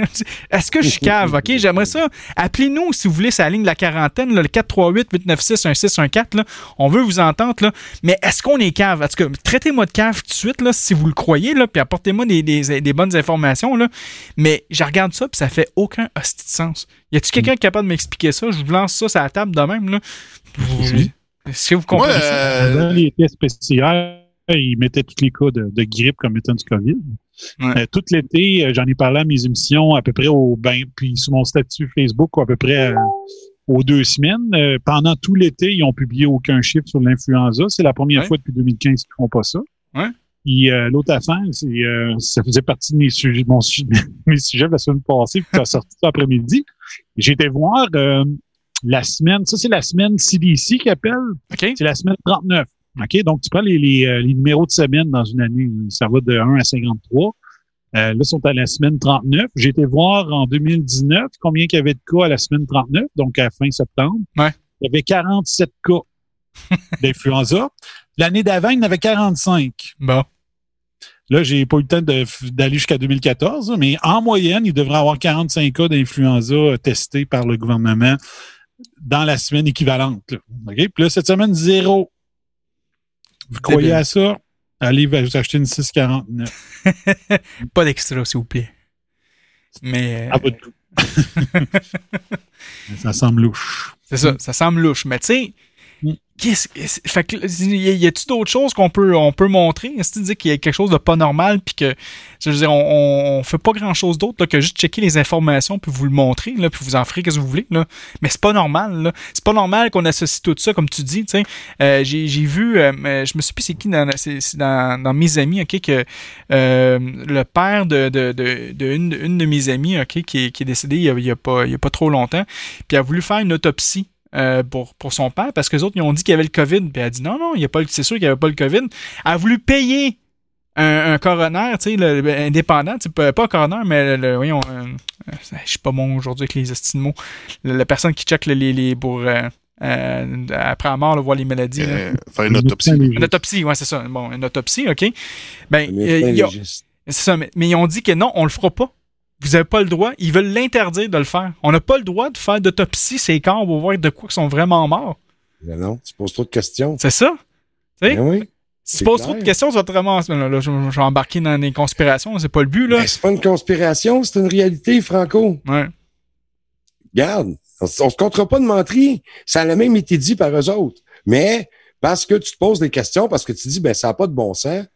Est-ce que je suis cave, OK? J'aimerais ça. Appelez-nous, si vous voulez, c'est la ligne de la quarantaine, là, le 438-896-1614, là. On veut vous entendre, là. Mais est-ce qu'on est cave? En tout cas, traitez-moi de cave tout de suite, là, si vous le croyez, là, puis apportez-moi des, des- des bonnes informations, là. Mais je regarde ça, puis ça fait aucun hostie de sens. Y a-tu quelqu'un qui est capable de m'expliquer ça? Je vous lance ça sur la table de même, là. Est-ce que vous comprenez
Moi,
ça?
euh,
Dans les tests PCR, ils mettaient tous les cas de, de grippe comme étant du COVID. Euh, tout l'été, euh, j'en ai parlé à mes émissions à peu près au ben, puis sur mon statut Facebook à peu près euh, aux deux semaines. Pendant tout l'été, ils ont publié aucun chiffre sur l'influenza. C'est la première
Ouais.
fois depuis 2015 qu'ils font pas ça.
Ouais.
L'autre affaire, c'est ça faisait partie de mes sujets, mon su- mes sujets de la semaine passée, puis ça a sorti cet après-midi. Été voir la semaine, ça c'est la semaine CDC qui appelle. C'est la semaine 39. OK? Donc, tu prends les, les, euh, les numéros de semaine dans une année. Ça va de 1 à 53. Euh, là, ils sont à la semaine 39. J'ai été voir en 2019 combien il y avait de cas à la semaine 39, donc à fin septembre.
Ouais.
Il y avait 47 cas d'influenza. L'année d'avant, il y en avait 45.
Bon.
Là, j'ai pas eu le temps d'aller jusqu'à 2014, mais en moyenne, il devrait y avoir 45 cas d'influenza euh, testés par le gouvernement dans la semaine équivalente. là. OK? Puis là, cette semaine, zéro. Vous croyez
Débile.
à ça? Allez vous acheter une 649.
Pas d'extra, s'il vous plaît. Mais.
À votre goût. ça semble louche.
C'est ça, ça semble louche. Mais tu sais. Qu'est-ce y a-tu d'autres choses qu'on peut, on peut montrer? Est-ce que tu dis qu'il y a quelque chose de pas normal puis que, je veux dire, on, on, fait pas grand-chose d'autre que juste checker les informations puis vous le montrer, là, puis vous en ferez ce que vous voulez, là? Mais c'est pas normal, là. C'est pas normal qu'on associe tout ça, comme tu dis, tu sais. Euh, j'ai, vu, euh, je me suis plus c'est qui dans, dans, dans mes amis, ok, que euh, le père de, de, de, une, une de mes amies, ok, qui est, qui est décédé il y a, il y a pas, il y a pas trop longtemps, puis a voulu faire une autopsie euh, pour, pour son père parce que les autres ils ont dit qu'il y avait le COVID. Puis elle a dit non, non, il y a pas c'est sûr qu'il n'y avait pas le COVID. Elle a voulu payer un, un coroner, tu sais, le- le- indépendant, pas, pas un coroner, mais le, le- voyons, euh, euh, je suis pas bon aujourd'hui avec les mots. La, la personne qui check le- les, les pour euh, euh, après la mort, là, voir les maladies.
euh, faire une autopsie.
Une autopsie, ouais, c'est ça. Bon, une autopsie, OK. Ben, euh, c'est ça, mais, mais ils ont dit que non, on le fera pas. Vous avez pas le droit. Ils veulent l'interdire de le faire. On n'a pas le droit de faire d'autopsie ces corps pour voir de quoi ils sont vraiment morts.
Mais non, tu poses trop de questions.
C'est ça? Tu sais?
Ben oui.
Si tu poses
clair.
trop de questions, tu vas te ramasser. Là, là, je, je vais embarquer dans des conspirations, c'est pas le but, là.
Ben, c'est pas une conspiration, c'est une réalité, Franco.
Ouais.
Regarde, on, on se comptera pas de menterie. Ça a même été dit par eux autres. Mais parce que tu te poses des questions, parce que tu dis, ben, ça n'a pas de bon sens,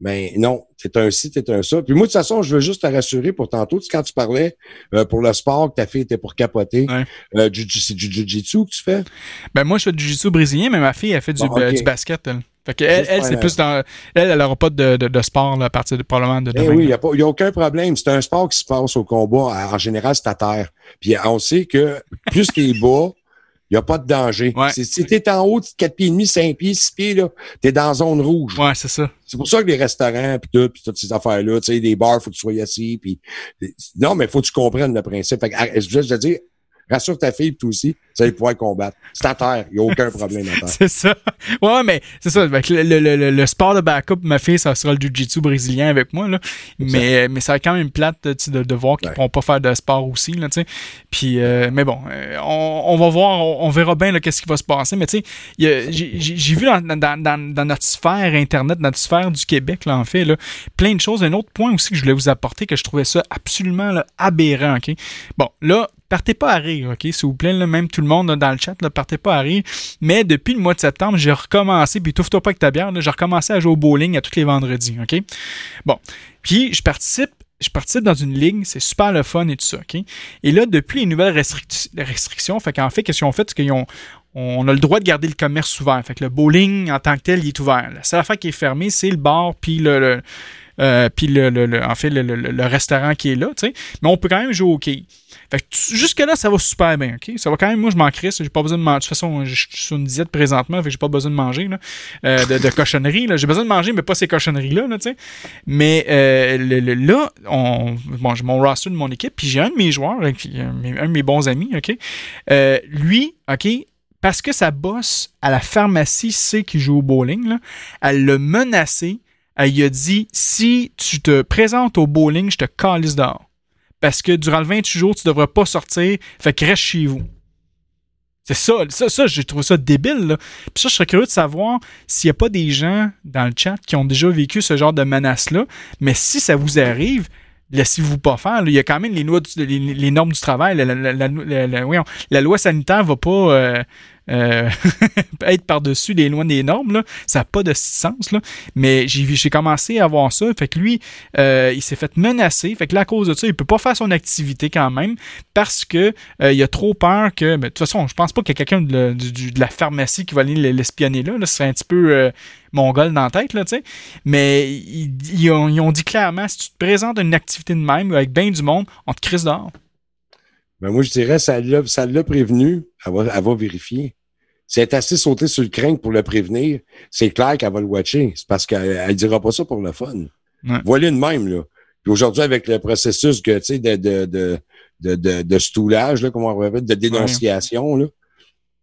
ben non, c'est un ci, c'est un ça. Puis moi, de toute façon, je veux juste te rassurer pour tantôt, tu quand tu parlais euh, pour le sport que ta fille était pour capoter,
Ouais.
euh, c'est du jiu-jitsu que tu fais?
Ben, moi, je fais du jiu-jitsu brésilien, mais ma fille, elle fait du,
Bon,
euh, du basket, elle. Fait que elle, elle c'est plus dans. Elle, elle aura pas de, de, de sport, là, à partir de, probablement de
Eh
demain.
oui, il n'y a, pas- y a aucun problème. C'est un sport qui se passe au combat. En général, c'est à terre. Puis on sait que plus t'es bas, il n'y a pas de danger.
Ouais.
Si t'es en haut de 4 pieds et demi, 5 pieds, 6 pieds, là, t'es dans la zone rouge.
Ouais, c'est ça.
C'est pour ça que les restaurants, puis tout, puis toutes ces affaires-là, tu sais, des bars, faut que tu sois assis, puis non, mais faut que tu comprennes le principe. Fait que, je veux juste te dire, rassure ta fille, toi aussi, tu vas pouvoir combattre. C'est à terre, il n'y a aucun problème à terre.
C'est ça. Ouais, mais c'est ça. Le, le, le, le sport de backup, ma fille, ça sera le jiu-jitsu brésilien avec moi. Là. Mais, mais ça va quand même plate de, de voir qu'ils ne
Ouais.
pourront pas faire de sport aussi. Là. Puis, euh, mais bon, euh, on, on va voir, on, on verra bien qu'est-ce qui va se passer. Mais tu sais, j'ai vu dans, dans, dans, dans notre sphère Internet, notre sphère du Québec, là, en fait, là, plein de choses. Un autre point aussi que je voulais vous apporter, que je trouvais ça absolument là, aberrant. OK? Bon, là, partez pas à rire, OK? S'il vous plaît, même tout le monde dans le chat, là, partez pas à rire. Mais depuis le mois de septembre, j'ai recommencé, puis touffe-toi pas avec ta bière, j'ai recommencé à jouer au bowling à tous les vendredis, OK? Bon. Puis, je participe. Je participe dans une ligue, c'est super le fun et tout ça, OK? Et là, depuis les nouvelles restric- restrictions, fait qu'en fait, qu'est-ce qu'ils ont fait? C'est qu'ils ont, on a le droit de garder le commerce ouvert. Fait que le bowling, en tant que tel, il est ouvert. La seule affaire qui est fermée, c'est le bar, puis le, euh, puis le, en fait, le restaurant qui est là, tu sais. Mais on peut quand même jouer au hockey. Fait que tu- jusque-là, ça va super bien, OK? Ça va quand même, moi, je m'en crisse. J'ai pas besoin de manger. De toute façon, je suis sur une diète présentement, fait que j'ai pas besoin de manger, là, euh, de, de cochonneries. là. J'ai besoin de manger, mais pas ces cochonneries-là, là, tu sais. Mais euh, le- le- là, on, bon, j'ai mon roster de mon équipe, puis j'ai un de mes joueurs, un de mes bons amis, OK? Euh, lui, OK, parce que sa boss à la pharmacie sait qu'il joue au bowling, là, elle l'a menacé. Elle lui a dit si tu te présentes au bowling, je te calisse dehors. Parce que durant le 28 jours, tu devras pas sortir, fait que reste chez vous. C'est ça, ça, j'ai trouvé ça débile. Là. Puis ça, je serais curieux de savoir s'il n'y a pas des gens dans le chat qui ont déjà vécu ce genre de menace-là. Mais si ça vous arrive, laissez-vous pas faire. Il y a quand même les, lois les, normes du travail. La, loi sanitaire va pas euh, euh, être par-dessus les lois des normes. Là. Ça n'a pas de sens. Là. Mais j'ai commencé à voir ça. Fait que lui, euh, il s'est fait menacer. Fait que là, à cause de ça, il peut pas faire son activité quand même parce que euh, il a trop peur que. ben, de toute façon, je pense pas qu'il y a quelqu'un de, la- pharmacie qui va aller l'espionner là. Ce serait un petit peu euh, mongol dans la tête, là. Mais ils, ont, dit clairement si tu te présentes une activité de même avec bien du monde, on te crisse dehors.
Ben moi, je dirais, ça l'a prévenu. Elle va, elle va vérifier. Si elle est assez sautée sur le crinque pour le prévenir, c'est clair qu'elle va le watcher. C'est parce qu'elle elle dira pas ça pour le fun.
Ouais.
Voilà une même, là. Puis aujourd'hui, avec le processus que, tu sais, de, de, de, de, de, de stoulage, là, comment on va dire, de dénonciation, là.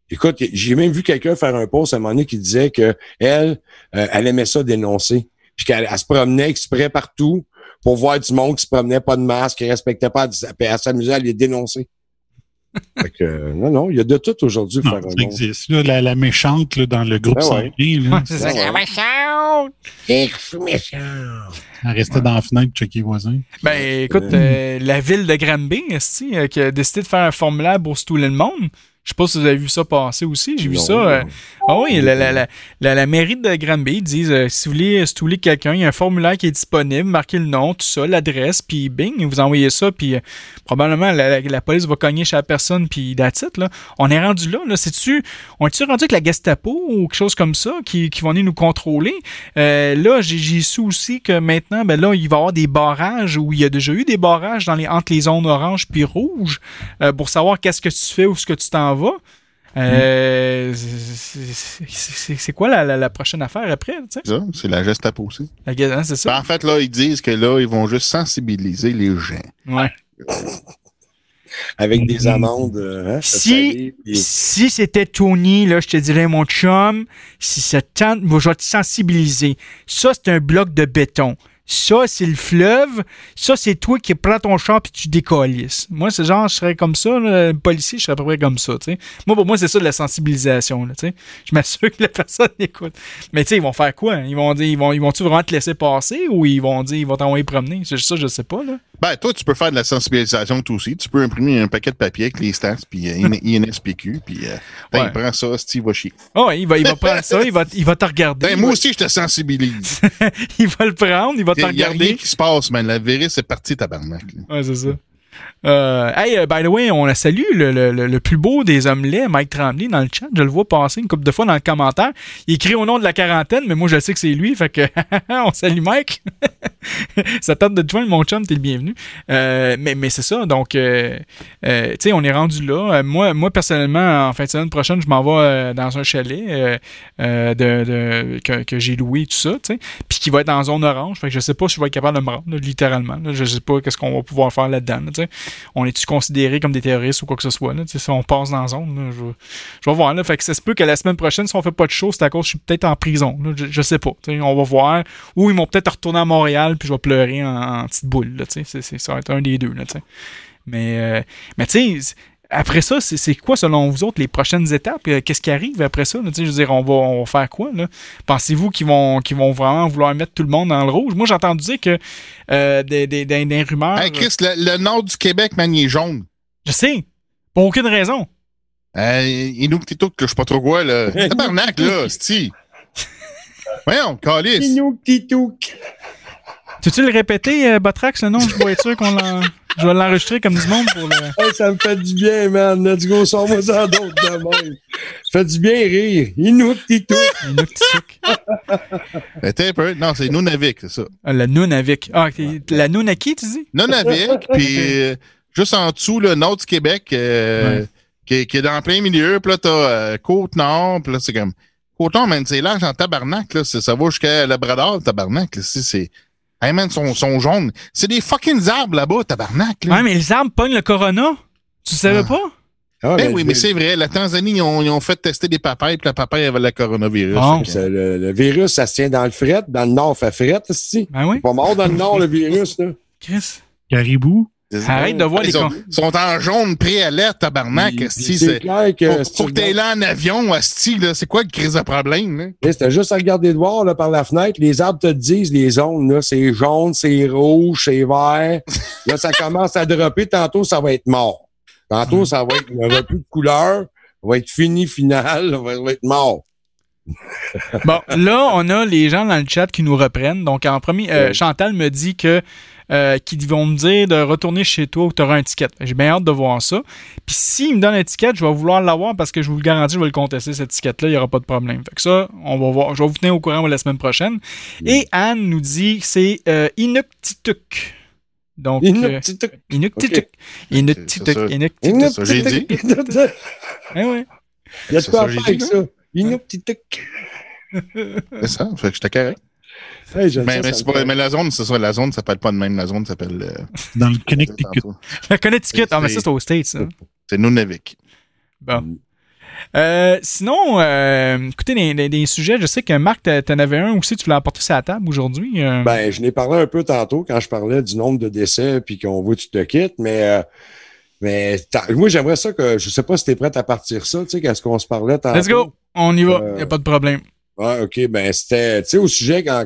Écoute, j'ai même vu quelqu'un faire un post à un moment donné qui disait que elle, euh, elle aimait ça dénoncer. Puis qu'elle elle se promenait exprès partout pour voir du monde qui se promenait pas de masque, qui respectait pas, puis elle s'amusait à les dénoncer. Fait que, euh, non, non, il y a de tout aujourd'hui pour
Non,
faire un
ça existe. là, la, la méchante là, dans le groupe
Ben ouais.
sanguin, là,
c'est ça.
Ouais.
elle restait dans la fenêtre checker les voisins.
Ben écoute, euh, la ville de Granby, euh, qui a décidé de faire un formulaire pour stouler le monde? Je sais pas si vous avez vu ça passer aussi. J'ai vu ça. euh. Ah oui, la, la, la, la, mairie de Granby disent euh, si vous voulez stouler quelqu'un, il y a un formulaire qui est disponible, marquez le nom, tout ça, l'adresse, puis bing, vous envoyez ça, puis euh, probablement la, police va cogner chez la personne, puis that's it, là. On est rendu là, là. C'est-tu, on est-tu rendu avec la Gestapo ou quelque chose comme ça qui, qui vont venir nous contrôler? Euh, là, j'ai, j'ai su aussi que maintenant, ben là, il va y avoir des barrages où il y a déjà eu des barrages dans les, entre les zones oranges puis rouges euh, pour savoir qu'est-ce que tu fais ou ce que tu t'en Euh, c'est- c'est- quoi la, la, la prochaine affaire après?
C'est ça, c'est la Gestapo aussi.
La hein, c'est
Ben, en fait, là, ils disent que là, ils vont juste sensibiliser les gens.
Ouais.
Avec des amendes, euh, hein,
Si, si c'était Tony, là, je te dirais, mon chum, si ça te tente, moi, je vais te sensibiliser. Ça, c'est un bloc de béton. Ça, c'est le fleuve. Ça, c'est toi qui prends ton char puis tu décollisses. Moi, c'est genre, je serais comme ça, là, policier, je serais à peu près comme ça. Moi, pour moi, c'est ça de la sensibilisation, là, tu sais. Je m'assure que la personne écoute. Mais tu sais, ils vont faire quoi? Ils vont dire, ils vont, ils vont-tu vraiment te laisser passer ou ils vont dire, ils vont t'envoyer promener? C'est ça, je sais pas, là.
Ben, toi, tu peux faire de la sensibilisation toi aussi. Tu peux imprimer un paquet de papier avec les stats, puis euh, IN- INSPQ, puis euh, ben,
Ouais.
il prend ça, Steve va chier.
Oh, il va, il va prendre ça, il va, il va te regarder.
Ben, moi
va-
aussi, je te sensibilise.
il va le prendre, il va te
Il y a rien
regarder.
qui se passe, man. La virus est partie, tabarnak. là.
Ouais, c'est ça. Euh, hey, euh, by the way, on a salué le, le, le- plus beau des hommes Mike Tremblay, dans le chat. Je le vois passer une couple de fois dans le commentaire. Il écrit au nom de la quarantaine, mais moi, je sais que c'est lui. Fait que, on salue Mike. ça tente de te joindre, mon chum, t'es le bienvenu. Euh, mais mais c'est ça. Donc, tu sais, on est rendu là. Moi, moi, personnellement, en fin de semaine prochaine, je m'en vais dans un chalet que, que j'ai loué, tout ça, tu sais. Puis qui va être en zone orange. Fait que je sais pas si je vais être capable de me rendre, littéralement. là. Je sais pas qu'est-ce qu'on va pouvoir faire là-dedans, là, tu. On est-tu considéré comme des terroristes ou quoi que ce soit, là, si on passe dans la zone, je, vais voir, là. Fait que ça se peut que la semaine prochaine, si on fait pas de show, c'est à cause que je suis peut-être en prison. Je, je sais pas. On va voir. Ou ils m'ont peut-être retourné à Montréal puis je vais pleurer en, petite boule, là, Ça va être un des deux, là. Mais, euh, mais tu sais, après ça, c'est quoi, selon vous autres, les prochaines étapes? Euh, Qu'est-ce qui arrive après ça? là? Je veux dire, on va, on va faire quoi? là? Pensez-vous qu'ils vont, vont vraiment vouloir mettre tout le monde dans le rouge? Moi, j'ai entendu dire que euh, des, des, des, des rumeurs...
Hey, Chris, le, le nord du Québec, man, il est jaune.
Je sais, pour aucune raison.
Euh, Inuktitut, que je sais pas trop quoi, là. Tabarnak, là, sti. Voyons, calice.
Inuktitut.
Tu veux-tu le répéter, euh, Botrax, le nom? Je vais être sûr qu'on l'en... Je vais l'enregistrer comme du monde pour le...
Hey, ça me fait du bien, man. Let's go, sors-moi ça d'autres de même. Ça fait du bien rire. Inuktitut.
Inuktitut.
Attends un peu. Non, c'est Nunavik, c'est ça.
Ah, la Nunavik. Ah, ok. la Nunaki, tu dis?
Nunavik, puis euh, juste en dessous, le nord du Québec, euh,
Ouais.
qui, est- qui est dans plein milieu. Puis là, t'as euh, Côte-Nord, puis là, c'est comme... Côte-Nord, man, c'est large en tabarnak, là. Ça va jusqu'à Labrador, tabarnak, là. C'est... Hey, man, sont, sont jaunes. C'est des fucking arbres là-bas, tabarnak, là.
Ouais, mais les arbres pognent le corona? Tu savais pas?
Ah,
Ben
mais-
oui, mais c'est vrai. La Tanzanie, ils ont, ils ont fait tester des papayes, puis la papaye avait le coronavirus.
Bon.
Le virus, ça se tient dans le fret. Dans le nord, ça fait fret, ici.
Ben oui.
Pas mort dans le nord, le virus, là.
Chris.
Caribou.
Arrête de voir
ils
les
sont,
con-
sont en jaune préalerte, tabarnak.
C'est clair que
Faut,
si
faut que
regardes-
là en avion, Asti, là. C'est quoi le crise de problème,
C'était juste à regarder de voir là, par la fenêtre. Les arbres te disent les zones. là, C'est jaune, c'est rouge, c'est vert. Là, ça commence à dropper. Tantôt, ça va être mort. Tantôt, ça va être, il n'y aura plus de couleur. Ça va être fini, final. Ça va être mort.
Bon, là, on a les gens dans le chat qui nous reprennent. Donc, en premier, euh. Chantal me dit que euh, qu'ils vont me dire de retourner chez toi où tu auras un ticket. J'ai bien hâte de voir ça. Puis s'il me donne un ticket, je vais vouloir l'avoir parce que je vous le garantis, je vais le contester, cette ticket-là, il n'y aura pas de problème. Fait que ça, on va voir. Je vais vous tenir au courant moi, la semaine prochaine. Et Anne nous dit que c'est euh, Inuktitut. Donc, euh,
Inuktitut.
Inuktitut. Inuktitut.
C'est ça.
Inuktitut.
C'est ça que j'ai dit.
Eh ouais.
Il y a de quoi à faire avec ça. Inuktitut.
C'est ça. Fait que j'étais correct.
Hey,
Mais,
ça,
mais,
ça
pas- mais la zone, c'est ça. La zone s'appelle pas de même. La zone s'appelle. euh,
Dans le Connecticut.
La Connecticut. Ah, mais ça, c'est aux States, ça.
c'est Nunavik.
Bon. Euh, sinon, euh, écoutez, des, des- des sujets, je sais que Marc, t'en avais un aussi, tu l'as apporté sur la table aujourd'hui. euh.
Ben, je n'ai parlé un peu tantôt quand je parlais du nombre de décès puis qu'on veut que tu te quittes, mais, euh, mais moi, j'aimerais ça que, je sais pas si tu es prête à partir ça, tu sais, qu'est-ce qu'on se parlait tantôt.
Let's go, on y va,
Euh,
y a pas de problème.
Ouais, OK. Ben, c'était, tu sais, au sujet quand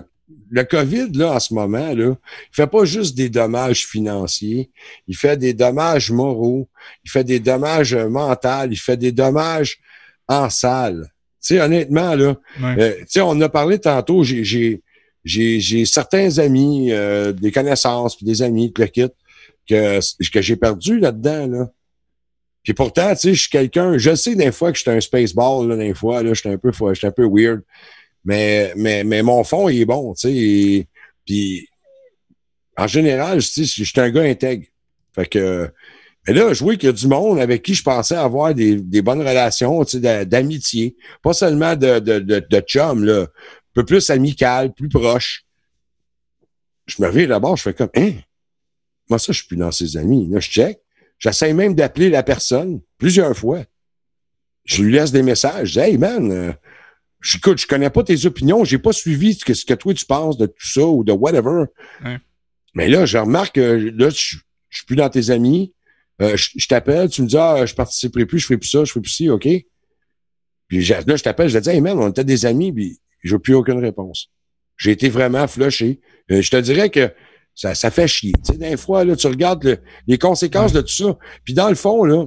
le COVID, là, en ce moment, là, il fait pas juste des dommages financiers. Il fait des dommages moraux. Il fait des dommages euh, mentaux. Il fait des dommages en salle. Tu sais, honnêtement, là,
Ouais.
euh, tu sais, on en a parlé tantôt. J'ai, j'ai, j'ai, j'ai certains amis, euh, des connaissances, puis des amis, tout le kit, que, que j'ai perdu là-dedans, là. Puis pourtant, tu sais, je suis quelqu'un, je sais des fois que j'étais un spaceball, là, des fois, là, j'étais un peu, j'étais un peu weird. Mais, mais, mais mon fond, il est bon, tu sais. Puis, en général, je suis un gars intègre. Fait que, mais là, je vois qu'il y a du monde avec qui je pensais avoir des, des bonnes relations, tu sais, d'a- d'amitié. Pas seulement de, de, de, de chum, là. Un peu plus amical, plus proche. Je me réveille d'abord, je fais comme, hein? Moi, ça, je suis plus dans ses amis. Là, je check. J'essaie même d'appeler la personne plusieurs fois. Je lui laisse des messages. Je dis, hey, man, euh, écoute, je connais pas tes opinions, j'ai pas suivi ce que, ce que toi tu penses de tout ça ou de whatever.
Ouais.
Mais là, je remarque que là, je, je suis plus dans tes amis. Euh, je je t'appelle, tu me dis, ah, je participerai plus, je fais plus ça, je fais plus ci, OK? Puis là, je t'appelle, je te dis, hey, man, on était des amis, puis j'ai plus aucune réponse. J'ai été vraiment flushé. Euh, je te dirais que ça, ça fait chier. Tu sais, des fois, là, tu regardes le- les conséquences de tout ça. Puis dans le fond, là,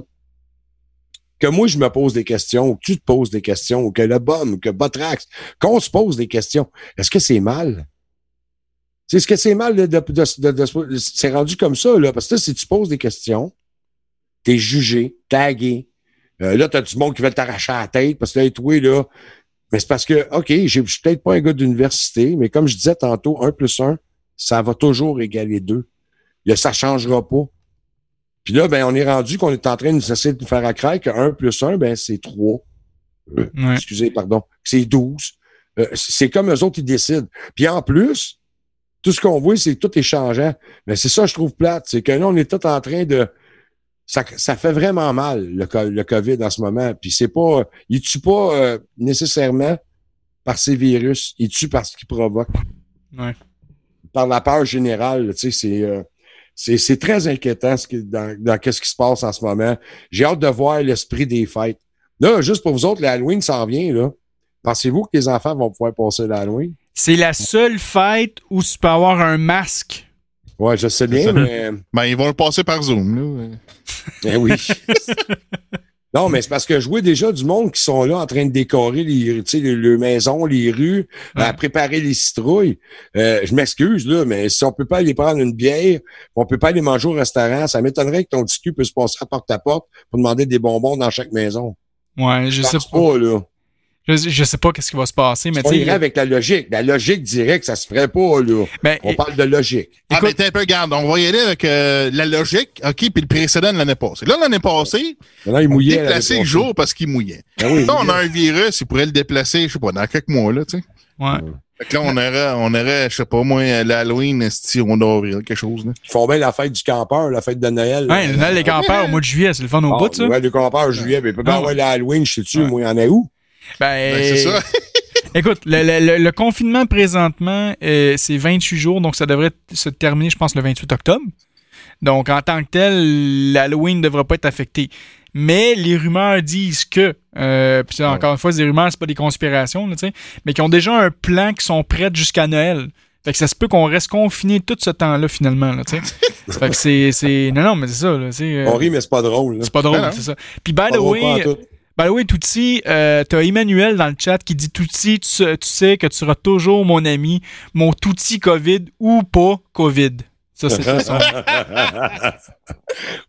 que moi, je me pose des questions, ou que tu te poses des questions, ou que le BOM, que Botrax, qu'on se pose des questions, est-ce que c'est mal? C'est ce que c'est mal de, de, de- c'est rendu comme ça, là, parce que si tu poses des questions, t'es jugé, tagué. Euh, là, t'as du monde qui veut t'arracher la tête parce que là, toi, là, mais c'est parce que, OK, je suis peut-être pas un gars d'université, mais comme je disais tantôt, un plus un, ça va toujours égaler deux. Là, ça changera pas. Puis là, ben, on est rendu qu'on est en train de essayer de nous faire à que 1 plus 1, ben, c'est 3. Euh,
Ouais.
Excusez, pardon. C'est 12. Euh, c'est comme eux autres, ils décident. Puis en plus, tout ce qu'on voit, c'est que tout est changeant. Mais c'est ça, que je trouve plate. C'est que là, on est tout en train de. Ça, ça fait vraiment mal, le, le COVID en ce moment. Puis c'est pas. Il tue pas euh, nécessairement par ces virus. Il tue par ce qu'il provoque.
Ouais.
Par la peur générale. Tu sais, c'est. C'est, c'est très inquiétant ce qui, dans, dans qu'est-ce qui se passe en ce moment. J'ai hâte de voir l'esprit des fêtes. Là, juste pour vous autres, l'Halloween s'en vient, là. Pensez-vous que les enfants vont pouvoir passer l'Halloween?
C'est la seule fête où tu peux avoir un masque.
Ouais, je sais bien, mais.
Ben, ils vont le passer par Zoom, là.
Eh oui. Non, mais c'est parce que je vois déjà du monde qui sont là en train de décorer les, tu sais, les, les maisons, les rues, à préparer les citrouilles. Euh, je m'excuse, là, mais si on peut pas aller prendre une bière, on peut pas aller manger au restaurant, ça m'étonnerait que ton discu puisse passer à porte à porte pour demander des bonbons dans chaque maison.
Ouais, je sais
pense pas, là.
Je, je sais pas qu'est-ce qui va se passer, mais
On
tu
avec la logique. La logique dirait que ça se ferait pas, là.
Ben,
on parle de logique.
Ah, mais t'es un peu, regarde, on va y aller avec euh, la logique, OK, puis le précédent de l'année passée. Là, l'année passée,
Maintenant, il
on
mouillait.
déplaçait le jour parce qu'il mouillait.
Ben oui,
là, on a un virus, il pourrait le déplacer, je sais pas, dans quelques mois, là, tu sais.
Ouais.
Fait que là, on aurait, on aurait, je sais pas, moi, l'Halloween, si on d'avril, quelque chose, là.
Ils font bien la fête du campeur, la fête de Noël.
Ouais, le Noël des campeurs au mois de juillet, c'est le fun au
Ah,
bout, ça.
Ouais, le campeur juillet, mais peut pas
Ah,
avoir
ouais.
l'Halloween, je sais-tu, moi, il y en a où?
Ben,
Ben, c'est ça.
Écoute, le, le- le- confinement présentement, euh, c'est 28 jours, donc ça devrait se terminer, je pense, le 28 octobre. Donc, en tant que tel, l'Halloween ne devrait pas être affecté. Mais les rumeurs disent que, euh, puis encore une fois, c'est des rumeurs, c'est pas des conspirations, là, mais qui ont déjà un plan qui sont prêts jusqu'à Noël. Fait que ça se peut qu'on reste confiné tout ce temps-là, finalement, là, fait que c'est, non, non, mais c'est ça, là, euh,
On rit, mais c'est pas drôle.
c'est pas drôle, c'est ça. Puis, by the way. By the way, Tootsie, euh, t'as Emmanuel dans le chat qui dit Tootsie, tu, tu sais que tu seras toujours mon ami, mon Tootsie COVID ou pas COVID. Ça, c'est ça.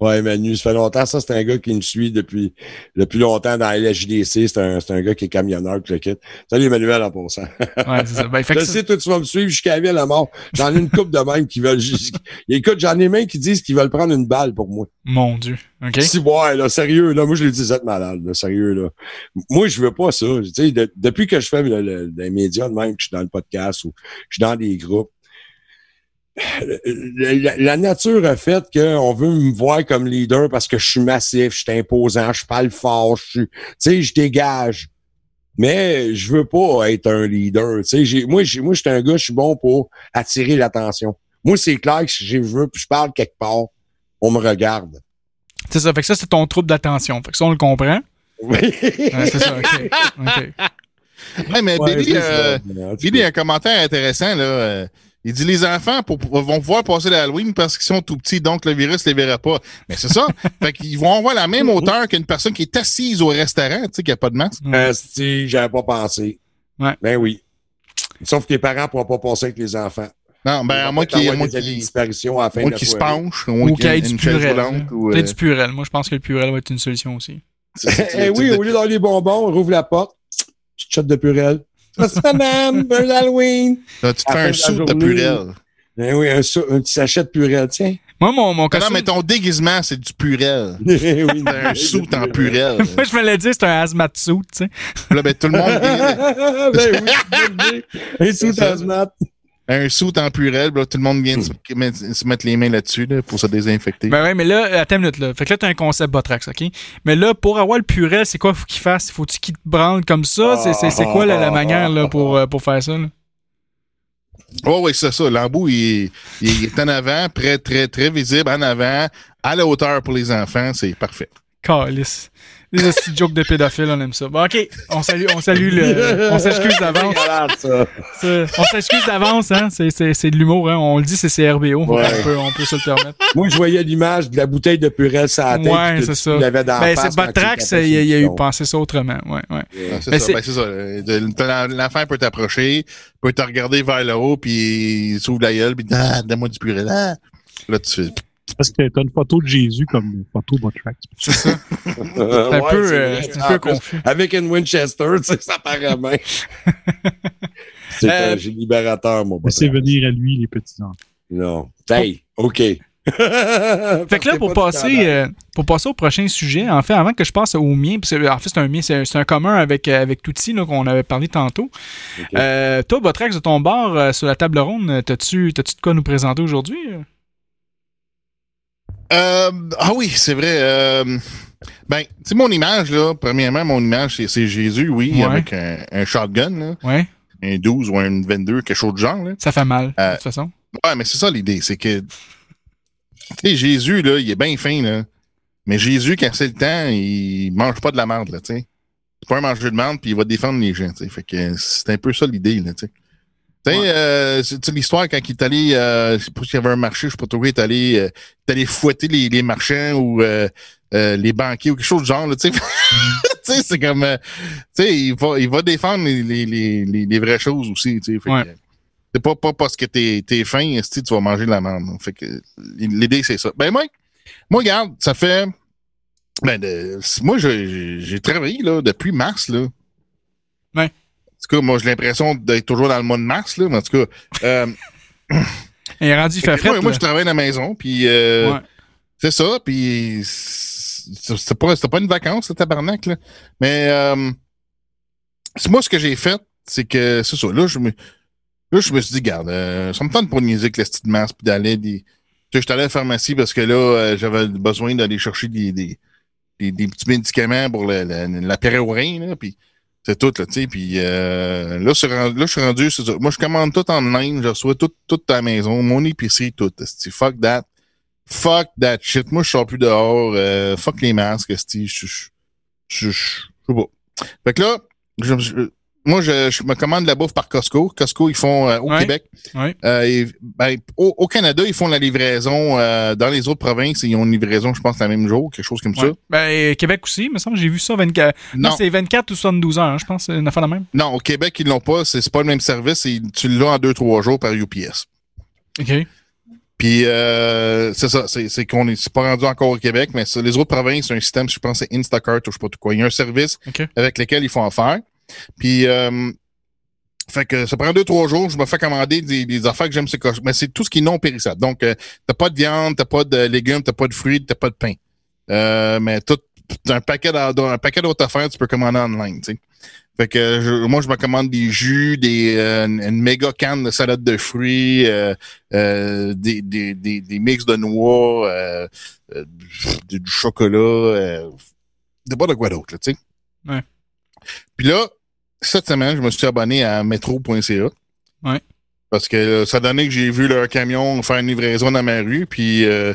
ouais, Manu, ça fait longtemps. Ça, c'est un gars qui me suit depuis, depuis longtemps dans la LHDC. C'est un, c'est un gars qui est camionneur, tout le kit. Salut, Emmanuel, en passant.
Ouais, c'est ça. Ben, fait
je
que
sais, toi, tu vas me suivre jusqu'à la vie à la mort. J'en ai une couple de même qui veulent juste... Écoute, j'en ai même qui disent qu'ils veulent prendre une balle pour moi.
Mon Dieu. OK?
Si, ouais, là, sérieux, là, moi, je dit, vous êtes malade, là, sérieux, là. Moi, je veux pas ça. Tu sais, de- depuis que je fais le, le- les médias de même, que je suis dans le podcast ou je suis dans des groupes, la, nature a fait qu'on veut me voir comme leader parce que je suis massif, je suis imposant, je parle fort, je suis, tu sais, je dégage. Mais je veux pas être un leader. Tu sais, j'ai- moi, j'ai- moi, je suis un gars, je suis bon pour attirer l'attention. Moi, c'est clair que si je veux, puis je parle quelque part, on me regarde.
C'est ça. Fait que ça, c'est ton trouble d'attention. Fait que ça, on le comprend. Ouais, c'est ça. OK. OK.
Ouais, mais
Ouais,
Billy, euh, Billy un commentaire intéressant, là. Euh, il dit les enfants pour- vont pouvoir passer l'Halloween parce qu'ils sont tout petits, donc le virus les verra pas. Mais c'est ça. fait qu'ils vont avoir la même hauteur qu'une personne qui est assise au restaurant, tu sais, qui a pas de masque.
Euh, si, j'avais pas pensé.
Ouais.
Ben oui. Sauf que les parents pourront pas passer avec les enfants.
Non, ben, à moins qu'il y ait moi
des
qui,
disparitions à la fin
moi
de
qui se penche,
Ou qu'il y ait du purel.
ou,
Peut-être
euh,
du purel. Moi, je pense que le purel va être une solution aussi.
Eh oui, au lieu d'avoir les bonbons, on rouvre la porte. Petite shot de purel. Madame. Bon Halloween.
Là, tu te fais un
fin de
purel.
Ben oui, un, sou- un petit sachet de purel, tiens.
Moi, mon, mon
Non,
costume...
Mais ton déguisement, c'est du purel.
oui,
C'est un sou en purel.
Moi, je me l'ai dit, c'est un hazmat suit, tu sais.
Là, ben, tout le monde
ben oui, un sou
C'est ça.
d'asthmate.
Un sou en purel, là, tout le monde vient de se, mettre- les mains là-dessus, là, pour se désinfecter.
Ben ouais, mais là, attends une minute, là. Fait que là, t'as un concept Botrax, OK? Mais là, pour avoir le purel, c'est quoi faut qu'il fasse? Faut-tu qu'il te branle comme ça? C'est, c'est, c'est quoi la, la manière, là, pour, euh, pour faire ça, là?
Oh oui, c'est ça. L'embout, il, il est en avant, très, très, très visible, en avant, à la hauteur pour les enfants. C'est parfait.
Calice. Des petits jokes de pédophiles, on aime ça. Bon, OK. On salue, on salue le. On s'excuse d'avance. On s'excuse d'avance, hein. C'est, c'est, c'est de l'humour, hein. On le dit, c'est CRBO.
Ouais.
On, peut, on peut se le permettre.
Moi, je voyais l'image de la bouteille de purel sur la tête.
Ouais, c'est ça.
l'avais dans la
Ben,
face
c'est
tu
il y a, il y a eu pensé ça autrement. Ouais, ouais.
C'est
Mais
ça.
c'est-
Ben, c'est ça. L'enfant peut t'approcher, peut te regarder vers le haut, puis il s'ouvre la gueule, puis ah, donne-moi du purée. Ah. Là, tu fais.
C'est parce que t'as une photo de Jésus comme photo Botrax.
C'est ça.
C'est
C'est un peu, euh, c'est un peu confus.
Avec une Winchester, tu sais, ça paraît bien. c'est
Euh,
un j'ai libérateur, mon
Laissez
Botrax.
venir à lui les petits-enfants.
Non. Hey, OK.
Fait que là, pour passer, euh, pour passer au prochain sujet, en fait, avant que je passe au mien, parce que, en fait, c'est un mien, c'est c'est un commun avec, euh, avec Touti, là, qu'on avait parlé tantôt. Euh, toi, Botrax, de ton bord, euh, sur la table ronde, euh, t'as-tu t'as-tu de quoi nous présenter aujourd'hui?
Euh, ah oui, c'est vrai. Euh, ben, tu sais, mon image, là, premièrement, mon image, c'est- Jésus, oui,
Ouais.
avec un, un shotgun, là,
Ouais,
un 12 ou un 22, quelque chose de genre. Là.
ça fait mal,
Euh,
de toute façon.
Ouais, mais c'est ça l'idée, c'est que, tu sais, Jésus, là, il est bien fin, là. Mais Jésus, quand c'est le temps, il mange pas de la merde, là, tu sais. Pas un mangeur de merde, puis il va défendre les gens, tu sais. Fait que c'est un peu ça l'idée, là, tu sais. Tu sais, euh, c'est- tu sais, l'histoire, quand il est allé, euh, je sais pas s'il y avait un marché, je sais pas trop, il est allé, euh, il est allé fouetter les, les marchands ou euh, euh, les banquiers ou quelque chose du genre, là, tu sais. C'est comme, euh, tu sais, il va, il va défendre les, les, les, les- vraies choses aussi, tu sais.
Ouais.
que, C'est pas, pas parce que t'es, t'es fin, tu vas manger de la merde. Fait que l'idée, c'est ça. Ben, moi, moi, regarde, ça fait. Ben, de- moi, j'ai travaillé, là, depuis mars, là.
Ouais.
En tout cas, moi, j'ai l'impression d'être toujours dans le mois de mars, là, mais en tout cas. euh,
Il est rendu, fait
moi,
frais.
moi, je travaille à la maison, puis euh,
Ouais.
c'est ça, puis c'est pas, c'était pas une vacance, ce tabarnak, là. Mais euh, moi, ce que j'ai fait, c'est que, c'est ça, là, je me, là, je me suis dit, garde, euh, ça me tente pour niaiser avec la petite masse, puis d'aller des... Tu sais, j'étais allé à la pharmacie parce que là, j'avais besoin d'aller chercher des, des, des, des petits médicaments pour le- le- la péréorine, là, puis c'est tout, là, tu sais, puis euh, là, rendu- je suis rendu, ça. Moi, je commande tout en ligne, je reçois tout, tout à la maison, mon épicerie, tout, fuck that. Fuck that shit. Moi, je sors plus dehors, euh, fuck les masques, je sais pas. Fait que là, je, je- moi, je, je me commande de la bouffe par Costco. Costco, ils font euh, au
Ouais.
Québec.
Ouais.
Euh, et, ben, au, au Canada, ils font la livraison. euh, dans les autres provinces, ils ont une livraison, je pense, le même jour, quelque chose comme
Ouais. Ben, Québec aussi, il me semble, j'ai vu ça 24. Non,
Non.
c'est 24 ou 72 heures, hein, je pense, c'est une affaire la même.
ça. Non, au Québec, ils l'ont pas. C'est pas le même service. et tu l'as en deux, trois jours par UPS.
OK.
Puis euh, c'est ça, c'est c'est qu'on est, c'est pas rendu encore au Québec, mais ça, les autres provinces, c'est un système, je pense, c'est Instacart ou je sais pas tout quoi. Il y a un service avec lequel ils font affaire. Puis euh, fait que ça prend deux, trois jours, je me fais commander des, des affaires que j'aime c'est Mais c'est tout ce qui est non périssable. Donc, euh, t'as pas de viande, t'as pas de légumes, t'as pas de fruits, t'as pas de pain. Euh, mais tout un paquet un paquet d'autres affaires, tu peux commander en ligne, tu sais. Fait que je- moi, je me commande des jus, des euh, une, méga canne de salade de fruits, euh, euh, des, des, des, des mix de noix, euh, euh, du, du chocolat, euh, de pas de quoi d'autre, tu sais.
Ouais.
Puis là, cette semaine, je me suis abonné à metro.ca.
Ouais.
Parce que euh, ça donnait que j'ai vu leur camion faire une livraison dans ma rue, puis euh,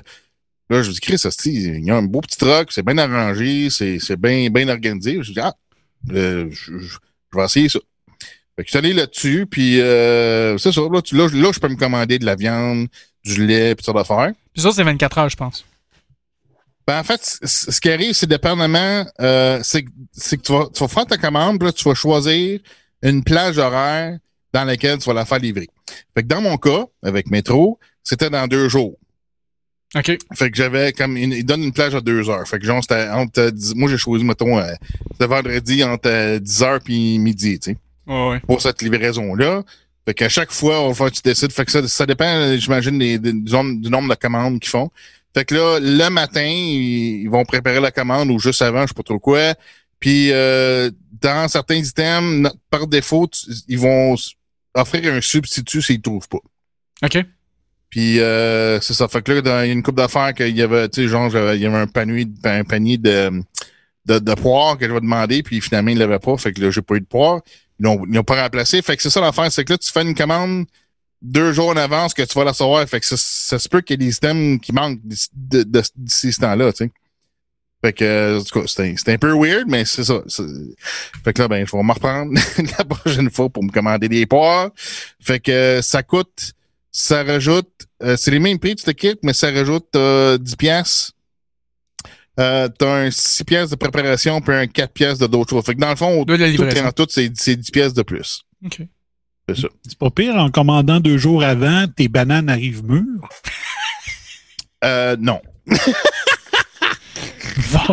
là, je me dis, Chris, il y a un beau petit truck, c'est bien arrangé, c'est c'est bien bien organisé. Je me dis, ah, euh, je, je- je vais essayer ça. Fait que je suis allé là-dessus, puis c'est ça, là, tu- là, là, je peux me commander de la viande, du lait, puis ça d'affaires.
Puis ça, c'est 24 heures, je pense.
Ben, en fait, ce qui arrive, c'est dépendamment, euh, c'est que tu vas, tu vas faire ta commande, puis là, tu vas choisir une plage horaire dans laquelle tu vas la faire livrer. Fait que dans mon cas, avec Métro, c'était dans deux jours.
OK.
Fait que j'avais comme, il, il donne une plage à deux heures. Fait que genre, c'était entre, euh, moi, j'ai choisi, mettons, euh, c'était vendredi entre euh, 10 heures puis midi, tu sais
Ouais, ouais.
pour cette livraison-là. Fait qu'à chaque fois, on va faire, tu décides. Fait que ça, ça dépend, euh, j'imagine, des- des- du, nombre, du nombre de commandes qu'ils font. Fait que là, le matin, ils, ils vont préparer la commande ou juste avant, je sais pas trop quoi. Puis euh, dans certains items, par défaut, tu- ils vont offrir un substitut s'ils ne trouvent pas.
OK.
Puis euh, c'est ça. Fait que là, dans- il y a une coupe d'affaires qu'il y avait, tu sais, genre, j'avais- il y avait un panier, un panier de, de, de poires que je vais demander, puis finalement, il l'avait pas. Fait que là, j'ai pas eu de poire. Ils l'ont pas remplacé. Fait que c'est ça l'affaire, c'est que là, tu fais une commande deux jours en avance que tu vas la savoir. Fait que ça, ça se peut qu'il y ait des items qui manquent d'ici de, ce temps-là, tu sais. Fait que, euh, en tout cas, c'était un peu weird, mais c'est ça. Fait que là, ben, je vais me reprendre la prochaine fois pour me commander des poires. Fait que euh, ça coûte, ça rajoute, euh, c'est les mêmes prix de ce kit, mais ça rajoute euh, 10 piastres. Euh, t'as un 6 pièces de préparation puis un 4 pièces de d'autres choses. Fait que dans le fond, tout en tout, c'est c'est 10 pièces de plus.
OK.
C'est ça.
C'est pas pire, en commandant deux jours avant, tes bananes arrivent mûres?
Euh, non.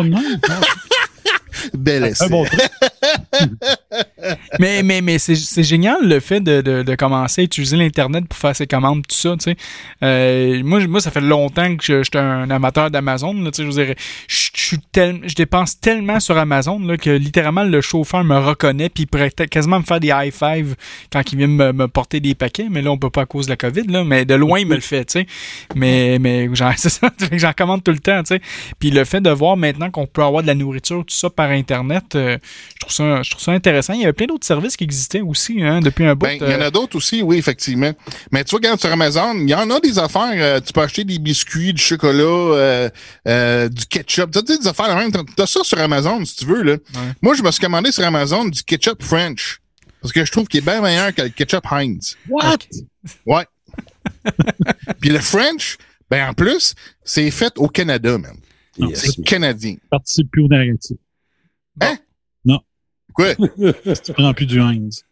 Non!
Bel essai.
Un bon truc.
mais mais, mais c'est, génial le fait de, de, commencer à utiliser l'Internet pour faire ses commandes, tout ça. Tu sais. Euh, moi, moi, ça fait longtemps que je, suis un amateur d'Amazon. Je, veux dire, je, dépense tellement sur Amazon là, que littéralement le chauffeur me reconnaît puis il pourrait quasiment me faire des high five quand il vient me, me porter des paquets. Mais là, on peut pas à cause de la COVID. Là, mais de loin, il me le fait. Tu sais. Mais, mais j'en, commande tout le temps. Tu sais. Puis le fait de voir maintenant qu'on peut avoir de la nourriture, tout ça par Internet, euh, je, trouve ça, je trouve ça intéressant. Il y avait plein d'autres services qui existaient aussi hein, depuis un bout.
Ben, il y en a d'autres aussi, oui, effectivement. Mais tu vois, regarde sur Amazon, il y en a des affaires. euh, tu peux acheter des biscuits, du chocolat, euh, euh, du ketchup. Tu as des affaires la même. Tu as ça sur Amazon, si tu veux. Là. Moi, je me suis commandé sur Amazon du ketchup French. Parce que je trouve qu'il est bien meilleur que le ketchup Heinz.
What?
Ouais. Puis le French, ben en plus, c'est fait au Canada, même.
Yes.
C'est canadien.
Participe plus au narratif.
Hein? Quoi?
Tu prends plus du Heinz.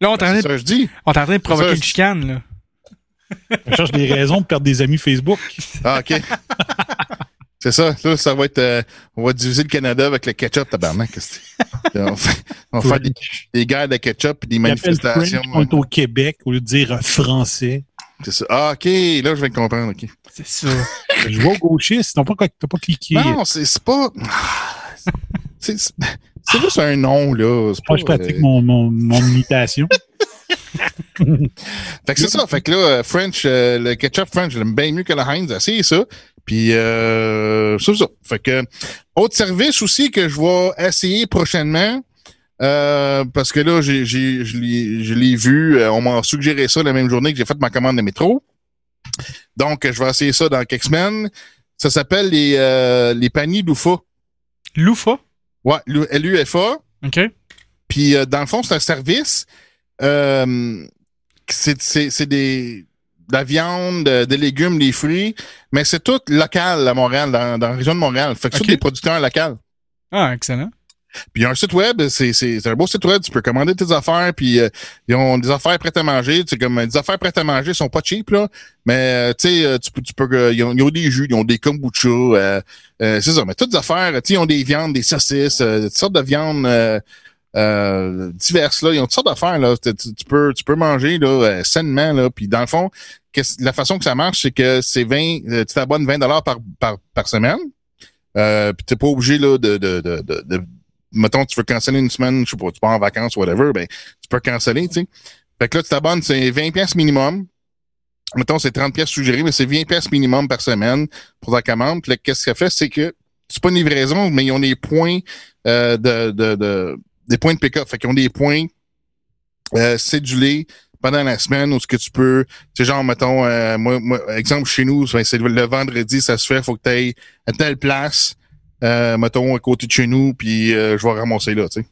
Là, on est en train
C'est
de,
ça que je dis.
on est en train de provoquer
ça,
une
je-
chicane, là.
On cherche des raisons pour perdre des amis Facebook.
Ah, OK. C'est ça. Là, ça va être. euh, on va diviser le Canada avec le ketchup, tabarnak. on va, on va faire des, des guerres de ketchup et des manifestations.
On est au Québec au lieu de dire euh, français.
C'est ça. Ah, OK. Là, je vais comprendre. OK.
C'est ça.
Je vois au gauchiste, t'as pas, pas cliqué.
Non, c'est pas. C'est- c'est juste un nom, là. C'est
Moi,
pas,
je pratique
euh,
mon, mon, mon imitation.
Fait que c'est ça. Fait que là, euh, French, euh, le ketchup French, j'aime bien mieux que le Heinz. Essayez ça. Puis, euh, c'est ça. Fait que, autre service aussi que je vais essayer prochainement, euh, parce que là, j'ai, j'ai, je l'ai, je l'ai vu. euh, on m'a suggéré ça la même journée que j'ai fait ma commande de métro. Donc, je vais essayer ça dans quelques semaines. Ça s'appelle les, euh, les paniers Loufa.
Loufa?
Ouais, L-U-F-A.
OK.
Puis, euh, dans le fond, c'est un service. Euh, c'est, c'est, c'est des, de la viande, euh, des légumes, des fruits, mais c'est tout local à Montréal, dans, dans la région de Montréal. Fait que c'est tous des producteurs locaux.
Ah, excellent.
Puis un site web, c'est, un beau site web, tu peux commander tes affaires, puis euh, ils ont des affaires prêtes à manger. C'est comme euh, des affaires prêtes à manger sont pas cheap, là. Mais euh, tu sais, euh, tu peux, tu peux euh, ils, ont, des jus, ils ont des kombucha, euh, euh, c'est ça. Mais toutes les affaires, tu sais, ils ont des viandes, des saucisses, toutes sortes de viandes diverses, là. Ils ont toutes sortes d'affaires, là. Tu, tu- tu peux, tu peux manger, là, sainement, là. Puis dans le fond, la façon que ça marche, c'est que c'est 20, euh, tu t'abonnes 20 dollars par, par, semaine. Euh, puis t'es pas obligé, là, de, de mettons, tu veux canceller une semaine, je sais pas, tu pars en vacances, whatever, ben, tu peux canceller, tu sais. Fait que là, tu t'abonnes, c'est 20 pièces minimum. Mettons, c'est 30 pièces suggérées, mais c'est 20 pièces minimum par semaine pour ta commande. Puis là, qu'est-ce que ça fait? C'est que c'est pas une livraison, mais ils ont des points euh, de, de, de, des points de pick-up. Fait qu'ils ont des points euh, cédulés pendant la semaine où ce que tu peux, tu sais, genre, mettons, euh, moi, moi, exemple, chez nous, ben, c'est le, vendredi, ça se fait, faut que tu ailles à telle place, euh, mettons, à côté de chez nous, puis euh, je vais ramasser là, tu sais.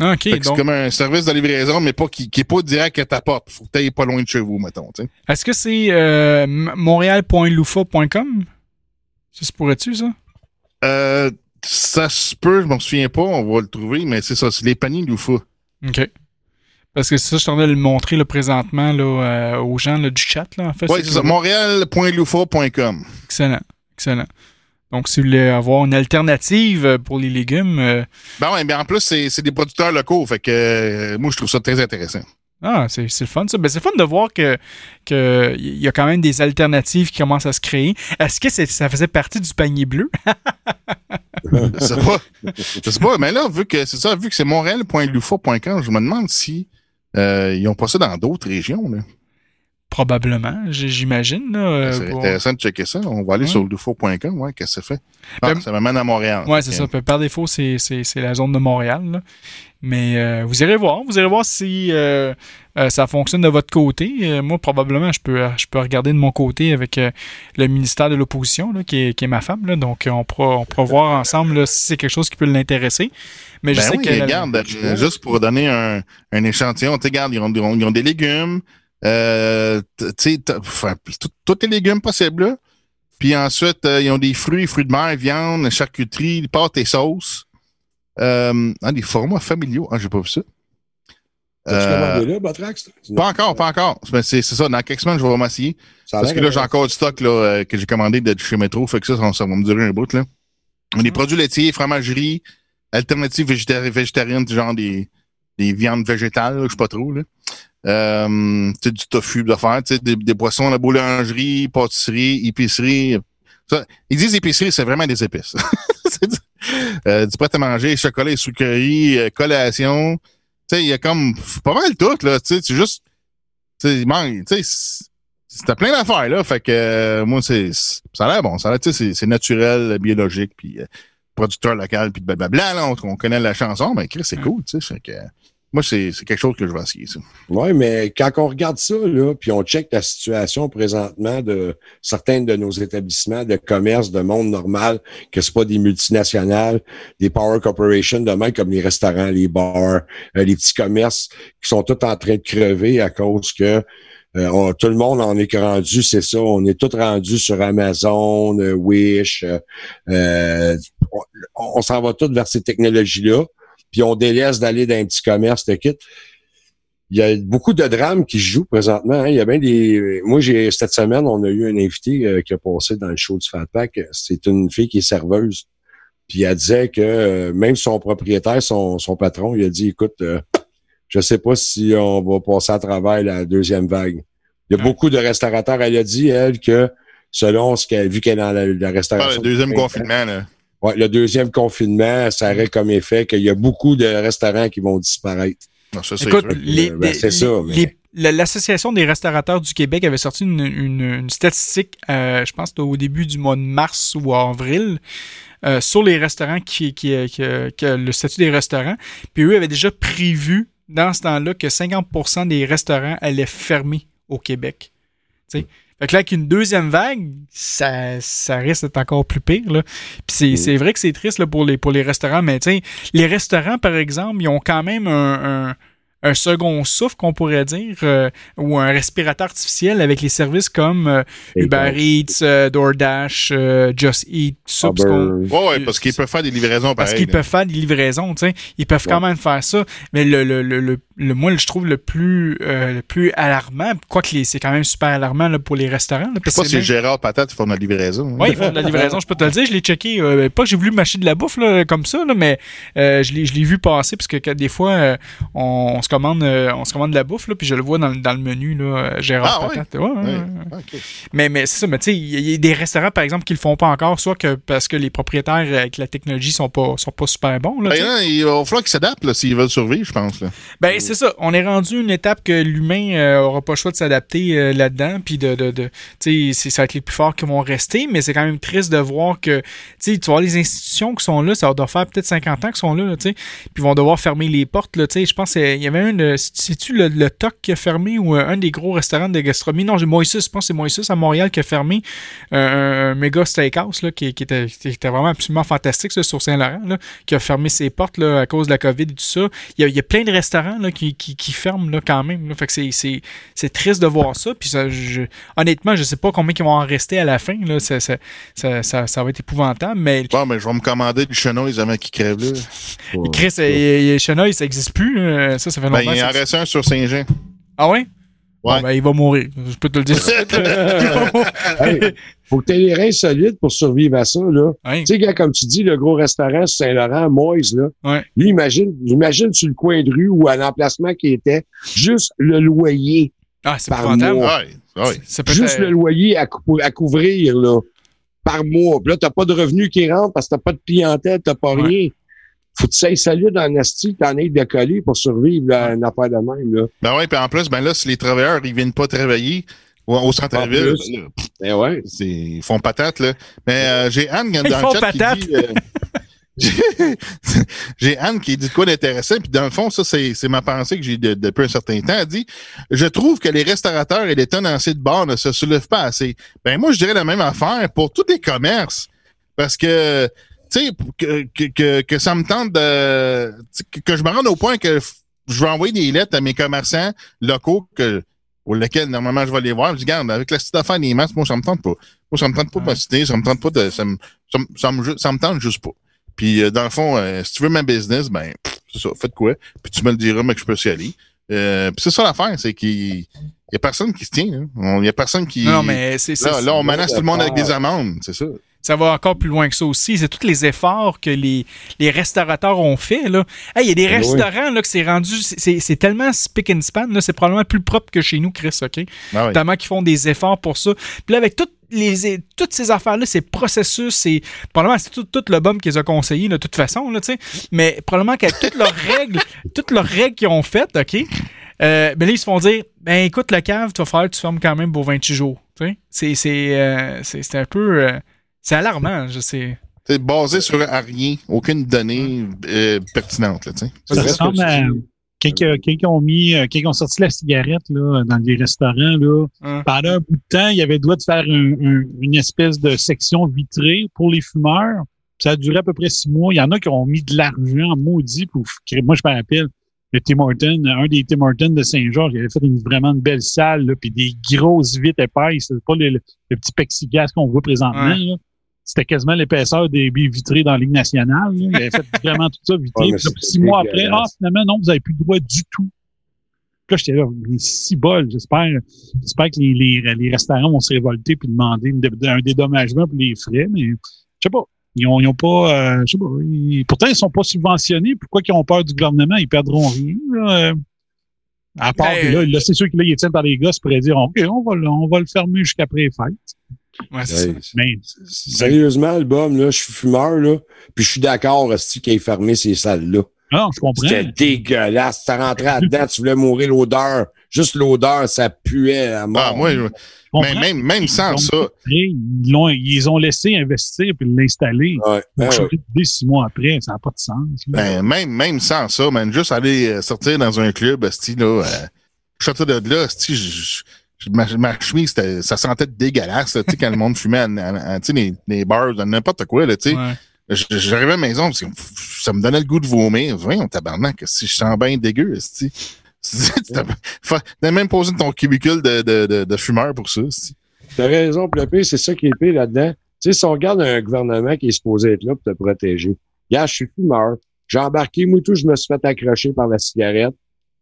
OK.
C'est
Donc,
comme un service de livraison, mais pas qui, qui est pas direct à ta porte. Faut que tu pas loin de chez vous, mettons, tu sais.
est-ce que c'est euh, montréal.loufa.com? Ça se pourrait-tu, ça?
Euh, ça se peut, je m'en souviens pas, on va le trouver, mais c'est ça, c'est les paniers Loufa.
OK. Parce que ça, je t'en ai le montrer là, présentement là, euh, aux gens là, du chat. Là, en fait,
Ouais, c'est ça, montréal.loufa.com.
Excellent. Excellent. Donc, si vous voulez avoir une alternative euh, pour les légumes, euh,
Ben ouais, mais en plus, c'est des producteurs locaux, fait que euh, moi, je trouve ça très intéressant.
ah, c'est le fun, ça. Ben, c'est le fun de voir que que il y a quand même des alternatives qui commencent à se créer. Est-ce que ça faisait partie du panier bleu?
Je sais pas. Je sais pas, mais là, vu que c'est ça, vu que c'est montréal.loufa.com, je me demande si euh, ils ont pas ça dans d'autres régions. Là.
Probablement, j'imagine. euh,
c'est intéressant de checker ça. On va aller
Ouais.
sur loufa.com, ouais, qu'est-ce que ça fait? Ah,
Ben-
ça m'amène à Montréal.
Ouais, c'est ça. Par défaut, c'est la zone de Montréal. là. Mais euh, vous irez voir. Vous irez voir si euh, euh, ça fonctionne de votre côté. Euh, moi, probablement, je peux, je peux regarder de mon côté avec le ministère de l'Opposition, qui, est, qui est ma femme. Là. Donc, on pourra, on pourra voir ensemble là, si c'est quelque chose qui peut l'intéresser. Mais je
Ben
sais
oui,
que.
regarde, juste pour donner un, un échantillon, tu sais, regarde, ils ont, ils ont- ils ont des légumes, euh, tu sais, tous les légumes possibles, là. Puis ensuite, euh, ils ont des fruits, fruits de mer, viande, charcuterie, pâtes et sauces. Euh, ah, des formats familiaux. Ah, j'ai pas vu ça. Euh,
commandé là, Batrax?
pas encore, pas encore. C'est ça, dans quelques semaines, je vais
a
Parce que là, j'ai encore du stock là, euh, que j'ai commandé de chez Metro. Fait que ça, ça, ça va me durer un bout. Là. Des produits laitiers, fromagerie, alternatives végétari- végétariennes, genre des, des viandes végétales, je sais pas trop. Là. Euh, du tofu, d'affaires, des, des poissons, la boulangerie, pâtisserie, épicerie. Ça, ils disent épicerie, c'est vraiment des épices. Du, euh, du prêt à manger, chocolat et sucreries, euh, collation. Il y a comme pas mal tout, là. Tu sais, c'est juste. Tu sais, il manque. Tu sais, c'est- c'était plein d'affaires, là. Fait que euh, moi, c'est. Ça a l'air bon. Ça a l'air, tu sais, c'est- naturel, biologique, puis euh, producteur local, puis blablabla, là. On, on connaît la chanson, mais Chris, c'est cool, tu sais. Moi, c'est quelque chose que je vais essayer, ça.
Oui, mais quand on regarde ça, là, puis on check la situation présentement de certains de nos établissements de commerce, de monde normal, que c'est pas des multinationales, des power corporations, de même comme les restaurants, les bars, euh, les petits commerces qui sont tous en train de crever à cause que Euh, tout le monde en est rendu, c'est ça. On est tous rendus sur Amazon, euh, Wish. euh, euh, on on s'en va tous vers ces technologies-là. Puis on délaisse d'aller dans un petit commerce de kit. Il y a beaucoup de drames qui se jouent présentement. hein. Il y a bien des. Moi, j'ai cette semaine, on a eu un invité euh, qui a passé dans le show du Fat Pack. C'est une fille qui est serveuse. Puis elle disait que euh, même son propriétaire, son, son patron, il a dit écoute, euh, je sais pas si on va passer à travers la deuxième vague. Il y a beaucoup de restaurateurs. Elle a dit, elle, que selon ce qu'elle vu qu'elle est dans la, la restauration.
le deuxième confinement, là.
Ouais, le deuxième confinement, ça aurait comme effet qu'il y a beaucoup de restaurants qui vont disparaître.
Non, ça, c'est
Écoute, les-
ben, c'est ça, mais-
les- L'Association des restaurateurs du Québec avait sorti une, une- une statistique, euh, je pense au début du mois de mars ou avril, euh, sur les restaurants qui, qui, qui, qui- le statut des restaurants. Puis eux avaient déjà prévu dans ce temps-là que 50% des restaurants allaient fermer au Québec. Tu sais. Fait que là, avec une deuxième vague, ça, ça risque d'être encore plus pire. Là. Puis c'est, c'est vrai que c'est triste là, pour, les, pour les restaurants, mais tu sais, les restaurants, par exemple, ils ont quand même un, un- un second souffle, qu'on pourrait dire, euh, ou un respirateur artificiel avec les services comme euh, Uber Eats, euh, DoorDash, euh, Just Eat, ça, parce qu'on-
Ouais, parce qu'ils peuvent faire des livraisons
parce
pareilles.
qu'ils peuvent faire des livraisons, tu sais. Ils peuvent quand même faire ça. Mais le, le, le, le, le- moi, je trouve le plus, euh, le plus alarmant, quoique c'est quand même super alarmant là, pour les restaurants. là,
Je
parce
sais pas
que
si
même-
Gérard Patate font de la livraison. hein?
oui, ils font de la livraison, je peux te le dire. Je l'ai checké. euh, pas que j'ai voulu m'acheter de la bouffe là, comme ça, là, mais euh, je l'ai je l'ai vu passer parce que, des fois, euh, on, on se commande euh, on se commande de la bouffe, là, puis je le vois dans, le- dans le menu, là, euh, Gérard
Ah, ouais?
Patate. Ouais, ouais. Mais, mais c'est ça, mais tu sais, il y, a- il y a des restaurants, par exemple, qui le font pas encore, soit que parce que les propriétaires avec la technologie sont pas, sont pas super bons. Là,
Ben
sais.
là, il va falloir qu'ils s'adaptent s'ils veulent survivre, je pense. Là.
Ben, c'est ça. On est rendu une étape que l'humain euh, aura pas le choix de s'adapter euh, là-dedans. Puis de. de, de ça va être les plus forts qui vont rester. Mais c'est quand même triste de voir que. Tu vois, les institutions qui sont là, ça doit faire peut-être 50 ans qu'ils sont là, là. Puis vont devoir fermer les portes, là. Je pense qu'il y avait un. C'est-tu le, TOC qui a fermé ou euh, un des gros restaurants de gastronomie? Non, j'ai Moïsus. Je pense que c'est Moïsus à Montréal qui a fermé euh, un, méga steakhouse, là, qui, était, vraiment absolument fantastique, ça, sur Saint-Laurent, là, qui a fermé ses portes, là, à cause de la COVID et tout ça. Il y a, il y a plein de restaurants là, qui, qui, qui ferment là, quand même. Là. Fait que c'est, c'est, c'est triste de voir ça. Puis ça, je- honnêtement, je sais pas combien ils vont en rester à la fin. Là. Ça, ça, ça, ça, ça va être épouvantable. Mais
Bon, ben, je vais me commander du chenouille avant qu'il crève là.
Chris, et, et Chenoy, ça existe plus. là. Ça, ça fait
Ben,
longtemps.
il en
ça-
reste un sur Saint-Jean.
Ah ouais?
Ouais.
Bon, ben, il va mourir. Je peux te le dire.
Hey, faut que tu aies les reins solides pour survivre à ça, là.
Ouais.
Tu sais, gars, comme tu dis, le gros restaurant Saint-Laurent, Moïse, là.
Ouais.
Lui, imagine, imagine sur le coin de rue ou à l'emplacement qui était, juste le loyer.
Ah, c'est
par mois.
Ouais, ouais.
Ça peut
Juste le loyer à, cou- à couvrir, là, par mois. Puis là, t'as pas de revenus qui rentrent parce que t'as pas de clientèle, t'as pas
Ouais.
rien. Faut que tu sois solide en asti, t'en aies décollé pour survivre à une affaire de même, là.
Ben ouais, puis en plus, ben là, si les travailleurs, ils viennent pas travailler au, au centre-ville,
En plus.
ben
Ben ouais.
c'est- ils font patate, là. Mais euh, j'ai Anne dans
Ils
le
font
chat
patate.
qui dit... euh, j'ai Anne qui dit de quoi d'intéressant, puis dans le fond, ça, c'est c'est ma pensée que j'ai de- depuis un certain temps. Elle dit Je trouve que les restaurateurs et les tenanciers de bar ne se soulèvent pas assez. Ben moi, je dirais la même affaire pour tous les commerces. Parce que tu sais, que, que, que, que ça me tente de. tu sais, Que, que je me rende au point que je vais envoyer des lettres à mes commerçants locaux que pour lesquels normalement je vais les voir. Je dis, regarde, avec la petite affaire des masques, moi, ça me tente pas. Moi, ça me tente pas de m'assister, ça me tente pas de. Ça me, ça me, ça me, ça tente juste pas. Puis euh, dans le fond, euh, si tu veux ma business, ben c'est ça, faites quoi? Puis tu me le diras, mais que je peux y aller. Euh, puis c'est ça l'affaire, c'est qu'il y a personne qui se tient. On- Il y a personne qui.
Non, mais c'est,
Là, là, on menace tout le monde avec des amendes, c'est ça.
Ça va encore plus loin que ça aussi. C'est tous les efforts que les, les restaurateurs ont fait. Là. Hey, Il y a des
oui.
restaurants là, que c'est rendu. c'est- tellement spick and span. C'est probablement plus propre que chez nous, Chris, OK?
Ah
qu'ils font des efforts pour ça. Puis là, avec toutes les, toutes ces affaires-là, ces processus, c'est probablement c'est tout, tout le bum qu'ils ont conseillé de toute façon, là. Mais probablement qu'avec toutes leurs règles, toutes leurs règles qu'ils ont faites, OK? Euh, ben là, ils se font dire, ben écoute, le cave, tu vas faire, tu fermes quand même pour 28 jours. C'est, c'est, euh, un peu. euh, c'est alarmant, je sais.
C'est basé sur à rien, aucune donnée euh, pertinente, là, tu sais.
Ça ressemble à
dis.
quand, que- quand ils ont mis, euh, ont sorti la cigarette là, dans les restaurants, là,
Hein?
pendant un bout de temps, il y avait le droit de faire un- un- une espèce de section vitrée pour les fumeurs. Ça a duré à peu près six mois. Il y en a qui ont mis de l'argent maudit pour. Moi, je me rappelle, le Tim Horton, un des Tim Hortons de Saint-Georges, il avait fait une, vraiment une belle salle, là, puis des grosses vitres épaisses. C'est pas le, le, le petit plexiglas qu'on voit présentement.
Ouais.
là. C'était quasiment l'épaisseur des baies vitrées dans la Ligue nationale. là. Il avait fait vraiment tout ça vitré.
Ouais, mais
Puis là, six mois après, ah, finalement, non, vous avez plus le droit du tout. Puis là, j'étais là, six bols. J'espère, j'espère que les, les, les restaurants vont se révolter puis demander un dédommagement pour les frais, mais je sais pas. Ils ont, ils ont pas, euh, je sais pas. ils- pourtant, ils sont pas subventionnés. Pourquoi qu'ils ont peur du gouvernement? Ils perdront rien. là. Euh, À part
Ben,
que là, là, c'est sûr que là, ils tiennent par les gosses pourraient dire, OK, on va, le- on va le fermer jusqu'après les fêtes.
Ouais, c'est
Hey,
ça.
Mais,
Sérieusement, le bum, là, je suis fumeur, là, puis je suis d'accord, Asti, qu'il ait fermé ces salles-là.
non, je comprends.
C'était dégueulasse. Tu rentrais là-dedans, tu voulais mourir l'odeur. Juste l'odeur, ça puait à mort.
Ah, moi, je- mais même, même sans
Ils
ça,
Ils l'ont, ils ont laissé investir puis l'installer.
Ouais, ben ouais.
six mois après, ça n'a pas de sens.
ben, même, même sans ça, man, juste aller euh, sortir dans un club, là, euh, de là, ma, ma chemise, ça sentait dégueulasse, tu sais, quand le monde fumait, tu sais, les, les bars, n'importe quoi, là, tu sais.
Ouais.
J'arrivais à la maison, parce que ça me donnait le goût de vomir. Voyons, tabarnak, si je sens bien dégueu, esti. T'as même posé ton cubicule de, de, de, de fumeur pour ça.
T'as raison, le pire, c'est ça qui est pire là-dedans. Tu sais, si on regarde un gouvernement qui est supposé être là pour te protéger. Gars, je suis fumeur. J'ai embarqué, moi tout, je me suis fait accrocher par la cigarette.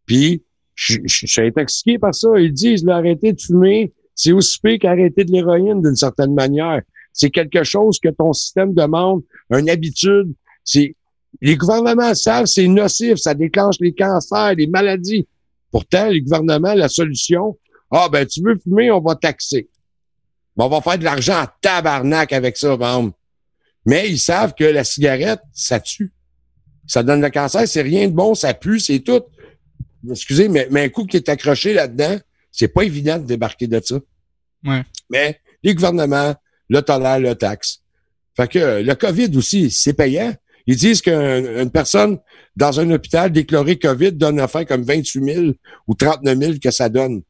Puis, je, suis intoxiqué par ça. Ils disent, là, arrêter de fumer, c'est aussi pire qu'arrêter de l'héroïne d'une certaine manière. C'est quelque chose que ton système demande, une habitude. C'est, les gouvernements savent, c'est nocif, ça déclenche les cancers, les maladies. Pourtant, les gouvernements, la solution, ah, ben, tu veux fumer, on va taxer. Ben, on va faire de l'argent en tabarnak avec ça. Mais ils savent que la cigarette, ça tue. Ça donne le cancer, c'est rien de bon, ça pue, c'est tout. Excusez, mais, mais un coup qui est accroché là-dedans, c'est pas évident de débarquer de ça.
Ouais.
Mais les gouvernements le tolèrent, le taxe. Fait que euh, le COVID aussi, c'est payant. Ils disent qu'une personne dans un hôpital déclaré COVID donne fait comme 28 000 ou 39 000 que ça donne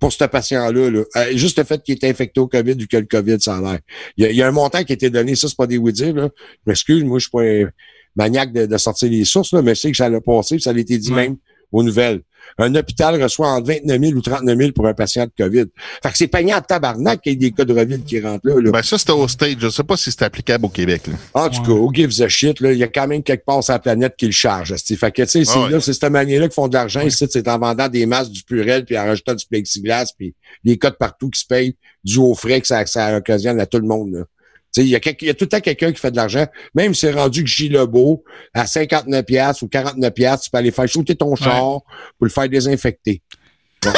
pour ce patient-là. Là. Euh, juste le fait qu'il est infecté au COVID ou que le COVID, a l'air. Il y, a, il y a un montant qui a été donné, ça, c'est pas des oui-dire. là. Je m'excuse, moi, je suis pas un maniaque de, de sortir les sources, là, mais je sais que ça l'a passé, ça a été dit
Ouais.
même aux nouvelles. Un hôpital reçoit entre 29 000 ou 39 000 pour un patient de COVID. Fait que c'est payant à tabarnak qu'il y ait des cas de qui rentrent là. là.
Ben, ça, c'était au stage. Je sais pas si c'est applicable au Québec, là.
En tout
Ouais.
cas, who gives a shit, là, il y a quand même quelque part sur la planète qui le charge. esti. Fait que, tu sais, c'est
Ah ouais.
là, c'est cette manière-là qu'ils font de l'argent ici, c'est en vendant des masques, du purel, puis en rajoutant du plexiglas, puis des codes partout qui se payent, du haut frais que ça, ça occasionne à tout le monde, là. Tu sais, il y, a y a tout le temps quelqu'un qui fait de l'argent. Même si c'est rendu que Gilles Lebeau, à 59 piastres ou 49 piastres, tu peux aller faire shooter ton char pour le faire désinfecter.
Mais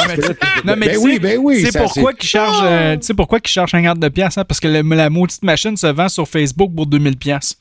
non, mais
ben oui, ben oui. Ça,
pourquoi
c'est-
qu'ils chargent, euh, tu sais pourquoi qu'ils chargent 50 de pièces, hein? Parce que la, la maudite machine se vend sur Facebook pour 2000 pièces.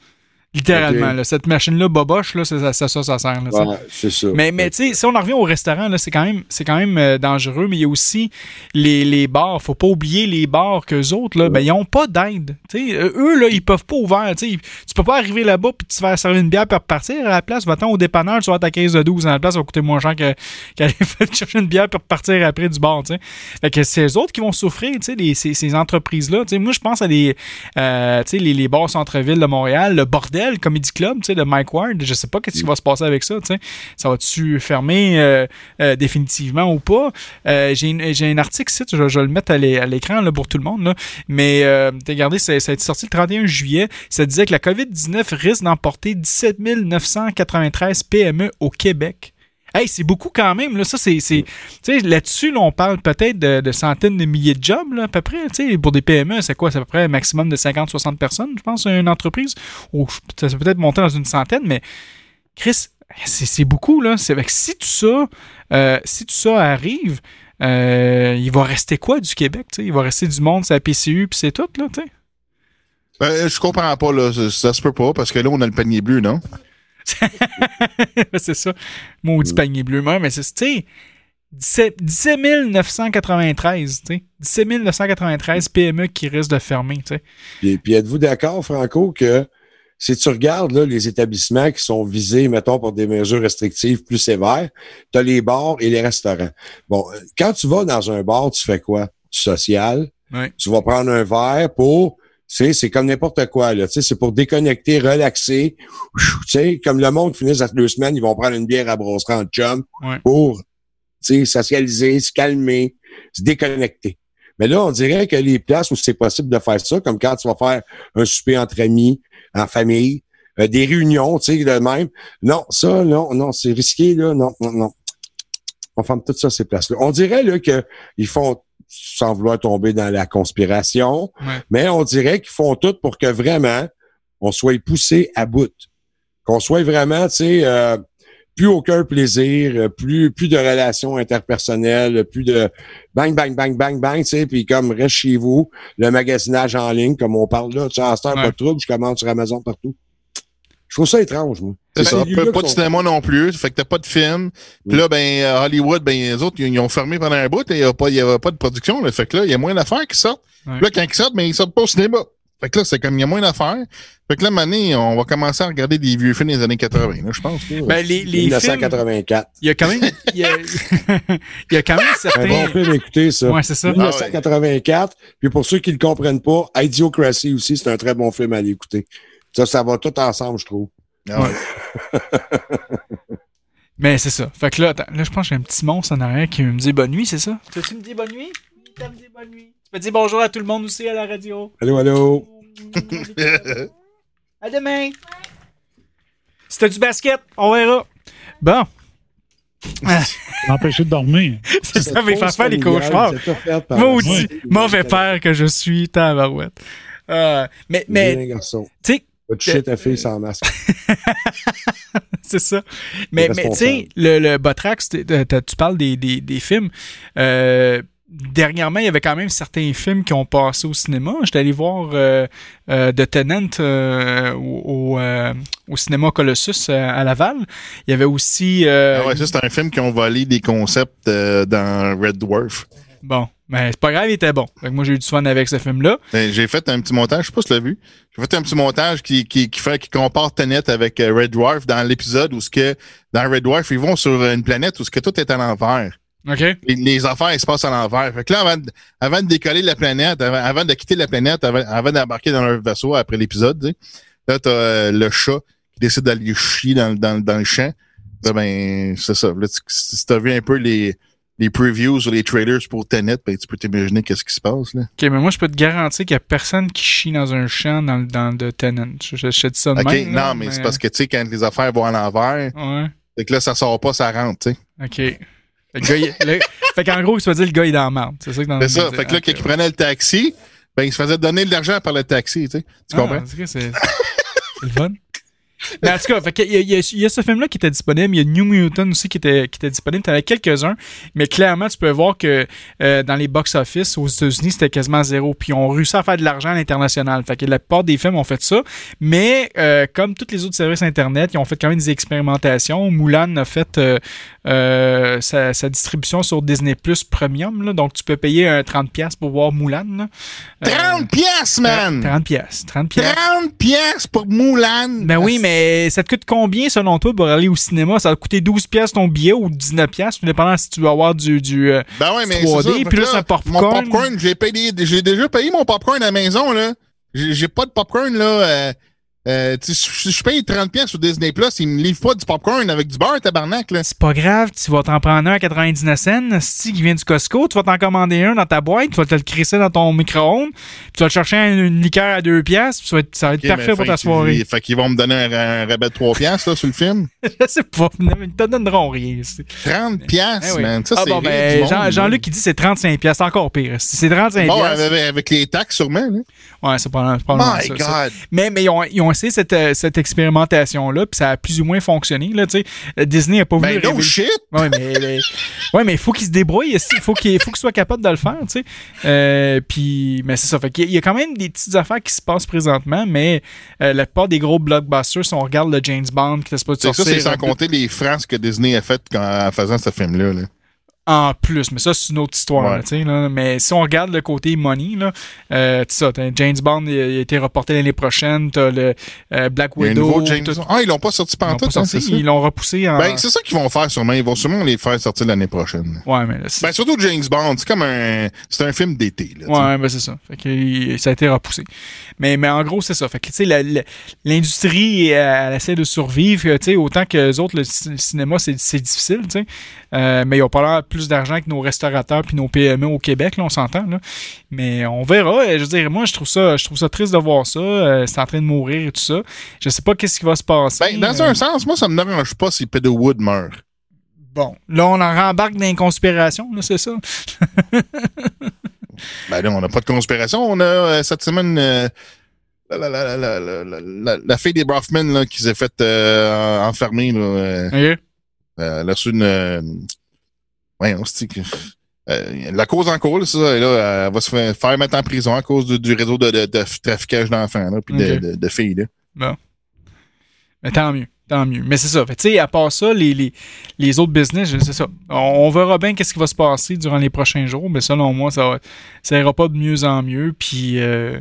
Littéralement, là. Cette machine-là, boboche, là, c'est ça, ça, ça, sert, là.
Ouais, c'est ça.
Mais, mais tu sais, si on en revient au restaurant, là, c'est quand même, c'est quand même euh, dangereux, mais il y a aussi les, les bars. Faut pas oublier les bars qu'eux autres, là, ben, ils ont pas d'aide. Euh, eux, là, ils peuvent pas ouvrir. Tu sais, ils- tu peux pas arriver là-bas puis te faire servir une bière puis repartir. À la place, va-t'en au dépanneur, tu vas avoir ta caisse de 12. À la place, ça va coûter moins cher que- qu'aller faire chercher une bière puis repartir après du bar, tu sais. Fait que c'est eux autres qui vont souffrir, tu sais, les- ces, ces entreprises-là. Moi, je pense à des, euh, les bars centre-ville de Montréal, le Bordel Comedy Club, de Mike Ward. Je sais pas qu'est-ce qui va se passer avec ça. Ça va-tu fermer euh, euh, définitivement ou pas? Euh, j'ai, un article ici, je, vais le mettre à l'é- à l'écran pour tout le monde, là. mais regardez, ça, ça a été sorti le 31 juillet. Ça disait que la COVID-19 risque d'emporter 17 993 PME au Québec. Hey, c'est beaucoup quand même. Là. Ça, c'est, sais, là-dessus, là, on parle peut-être de, de centaines de milliers de jobs, là, à peu près. Tu sais, pour des PME, c'est quoi? C'est à peu près un maximum de 50-60 personnes, je pense, une entreprise. Ou ça peut peut-être monter dans une centaine, mais Chris, c'est, beaucoup, là. C'est avec si tout ça, euh, si tout ça arrive, euh, il va rester quoi du Québec? tu sais? Il va rester du monde, c'est la PCU, puis c'est tout, là, tu sais.
Ben, je comprends pas, là. Ça, ça se peut pas, parce que là, on a le panier bleu, non?
c'est ça. Maudit panier bleu, mais c'est, tu sais, 17, 17 993, tu sais. 17 993 PME qui risquent de fermer, tu sais.
Puis, puis êtes-vous d'accord, Franco, que si tu regardes là, les établissements qui sont visés, mettons, pour des mesures restrictives plus sévères, tu as les bars et les restaurants. Bon, euh, quand tu vas dans un bar, tu fais quoi? Du social. Tu vas prendre un verre pour C'est, c'est comme n'importe quoi, là. Tu sais, c'est pour déconnecter, relaxer. Tu sais, comme le monde finit après deux semaines, ils vont prendre une bière à brosserie en chum
Ouais.
pour, tu sais, socialiser, se calmer, se déconnecter. Mais là, on dirait que les places où c'est possible de faire ça, comme quand tu vas faire un souper entre amis, en famille, euh, des réunions, tu sais, de même. Non, ça, non, non, c'est risqué, là. Non, non, non. On ferme tout ça, ces places-là. On dirait, là, que ils font, sans vouloir tomber dans la conspiration,
Ouais.
mais on dirait qu'ils font tout pour que vraiment, on soit poussé à bout. Qu'on soit vraiment, tu sais, euh, plus aucun plaisir, euh, plus plus de relations interpersonnelles, plus de bang, bang, bang, bang, bang, tu sais, puis comme reste chez vous, le magasinage en ligne, comme on parle là, tu sais, pas de trouble, je commande sur Amazon partout. Je trouve ça étrange, moi.
C'est ça. Pas, pas de cinéma non plus. Fait que t'as pas de film. Puis là, ben, euh, Hollywood, ben, les autres, ils, ils ont fermé pendant un bout et il y a pas, il y avait pas de production, là. Fait que là, il y a moins d'affaires qui sortent.
Ouais.
Là, quand ils sortent, ben, ils sortent pas au cinéma. Fait que là, c'est comme, il y a moins d'affaires. Fait que là, Mané, on va commencer à regarder des vieux films des années 80, là, je pense. là.
Ben, les, les films,
1984.
il y a quand même, il y a, il y a quand même
Un
certains.
bon film à écouter, ça.
Ouais, c'est ça.
1984. Puis pour ceux qui ne le comprennent pas, Idiocracy aussi, c'est un très bon film à aller écouter. Ça, ça va tout ensemble, je trouve.
Ah ouais.
Mais c'est ça. Fait que là, attends, là, je pense que j'ai un petit monstre en arrière qui me dit bonne nuit, c'est ça? Tu me dis bonne nuit? Tu me dis bonne nuit. Tu me dis bonjour à tout le monde aussi à la radio.
Allô, allô?
À demain. Si t'as du basket, on verra. Bon.
M'empêcher de dormir.
C'est ça, mais faire faire les cauchemars. Maudit, mauvais père que je suis, tabarouette. Euh, mais,
Mais,
tu sais,
Va toucher ta fille sans masque.
c'est ça. Mais, mais tu sais, le, le Botrax, tu parles des, des, des films. Euh, dernièrement, il y avait quand même certains films qui ont passé au cinéma. J'étais allé voir euh, euh, The Tenant euh, au, au, euh, au cinéma Colossus euh, à Laval. Il y avait aussi... euh,
Ah ouais, ça, c'est un film qui ont volé des concepts euh, dans Red Dwarf.
Bon, mais c'est pas grave, il était bon. Fait que moi, j'ai eu du fun avec ce film-là.
Ben, J'ai fait un petit montage, je sais pas si tu l'as vu. J'ai fait un petit montage qui, qui, qui fait qui compare Tenet avec euh, Red Dwarf dans l'épisode où ce que dans Red Dwarf, ils vont sur une planète où ce que tout est à l'envers.
OK?
Les, les affaires, ils se passent à l'envers. Fait que là, avant, de- avant de décoller de la planète, avant, avant de quitter la planète, avant, avant d'embarquer dans leur vaisseau après l'épisode, tu sais, là, t'as euh, le chat qui décide d'aller chier dans, le- dans, dans le champ. Là, ben, c'est ça. Là, tu- si t'as vu un peu les, les previews ou les trailers pour Tenet, ben, tu peux t'imaginer qu'est-ce qui se passe, là.
OK, mais moi, je peux te garantir qu'il y a personne qui chie dans un champ dans, le- dans The Tenant. Je, je, je te dis ça de
OK,
même, là,
non, mais, c'est parce que, tu sais, quand les affaires vont à l'envers,
Ouais,
c'est que là, ça sort pas, ça rentre, tu sais.
OK. Le gars, il- le- fait qu'en gros, tu vas dire le gars, il est dans la merde. C'est ça que dans
C'est ça. Fait que là, quand il prenait le taxi, ben, il se faisait donner de l'argent par le taxi, tu sais. Tu comprends?
Ah, c'est- c'est le fun. Mais en tout cas, fait qu'il y, a- il y a- il y a ce film-là qui était disponible. Il y a New Mutant aussi qui était, qui était disponible. Tu en as quelques-uns. Mais clairement, tu peux voir que euh, dans les box-office aux États-Unis, c'était quasiment zéro. Puis ils ont réussi à faire de l'argent à l'international. Fait que la plupart des films ont fait ça. Mais euh, comme tous les autres services Internet, ils ont fait quand même des expérimentations. Mulan a fait euh, sa, sa distribution sur Disney Plus Premium. Là. Donc, tu peux payer un 30$ pour voir Mulan. là. Euh,
30 pièces, man!
30 pièces. 30 pièces.
30 pièces pour Moulin!
Ben oui, mais ça te coûte combien selon toi pour aller au cinéma? Ça va te coûter 12 pièces ton billet ou 19 pièces, tout dépendant si tu veux avoir du, du euh,
Ben ouais, mais
du
c'est ça.
3D,
Fait
puis là, c'est un
Mon
popcorn.
popcorn, j'ai payé, j'ai déjà payé mon popcorn à la maison, là. J'ai j'ai pas de popcorn, là. Euh, euh, tu si je paye 30 pièces sur Disney Plus, ils me livrent pas du popcorn avec du beurre, tabarnak, là.
C'est pas grave, tu vas t'en prendre un à 99 cents, si qui vient du Costco, tu vas t'en commander un dans ta boîte, tu vas te le crisser dans ton micro-ondes, puis tu vas te chercher une, une liqueur à 2 pièces, puis ça va être, ça va être
Ok,
parfait pour ta soirée.
Fait qu'ils vont me donner un, un rabais de 3 pièces, là, sur le film.
Je sais pas, ils te donneront rien. c'est-
30 pièces,
Eh oui.
man. Ça,
ah
c'est
bon, ben, Jean-. Jean-Luc, il dit c'est 35 pièces, c'est encore pire. C'est 35
Bon,
pièces.
avec, avec les taxes, sûrement, là.
Ouais, c'est pas, pas
My
ça, ça.
God!
Mais, mais ils, ont, ils ont essayé cette, euh, cette expérimentation-là, puis ça a plus ou moins fonctionné. Là, Disney a pas voulu.
Ben, no
révéler-
shit!
Ouais, mais, mais- ouais, mais il faut qu'il se débrouille. Il faut qu'il faut qu'il soit capable de le faire. Tu sais. Euh, puis, mais c'est ça. Fait qu'il y a- il y a quand même des petites affaires qui se passent présentement, mais euh, la plupart des gros blockbusters, si on regarde le James Bond qui se pas de
C'est ça,
sortir.
c'est sans compter les francs que Disney a fait quand- en faisant ce film-là, là.
En plus. Mais ça, c'est une autre histoire.
Ouais.
là, tu sais, là. Mais si on regarde le côté money, là, euh, ça, t'as James Bond il a, il a été reporté l'année prochaine. T'as le euh, Black Widow.
James
tout-.
Ah, ils l'ont pas sorti pantoute,
pas
hein,
sorti, ils l'ont repoussé en.
Ben, c'est ça qu'ils vont faire sûrement. Ils vont sûrement les faire sortir l'année prochaine.
ouais, mais là, c'est-
Ben, surtout James Bond. C'est comme un, c'est un film d'été.
Ouais, ben c'est ça. Fait que il- ça a été repoussé. Mais, mais en gros, c'est ça. Fait que, tu sais, l'industrie, elle, elle essaie de survivre. Tu sais, autant que les autres, le, ci- le cinéma, c'est difficile, tu sais. Euh, mais ils ont pas l'air plus d'argent que nos restaurateurs puis nos PME au Québec, là, on s'entend, là. Mais on verra. Je veux dire, moi, je trouve ça, je trouve ça triste de voir ça. Euh, c'est en train de mourir et tout ça. Je sais pas qu'est-ce qui va se passer.
Ben, dans
Euh,
un sens, moi, ça me dérange pas si Pedro Wood meurt.
Bon, là, on en rembarque dans les conspirations, là, c'est ça.
Ben là, on n'a pas de conspiration. On a euh, cette semaine euh, la, fille des Brofman là, qui s'est faite euh, enfermer. Là, elle a reçu une. Ouais, on se dit que. la cause en cours, là, c'est ça, et là, elle va se faire, faire mettre en prison à cause du, du réseau de, de, de traficage d'enfants, puis de,
Ok.
de, de filles. Là.
Bon. Mais tant mieux. Tant mieux. Mais c'est ça. Fait, à part ça, les, les, les autres business, c'est ça. On, verra bien qu'est-ce qui va se passer durant les prochains jours. Mais selon moi, ça, va, ça ira pas de mieux en mieux. Puis, euh,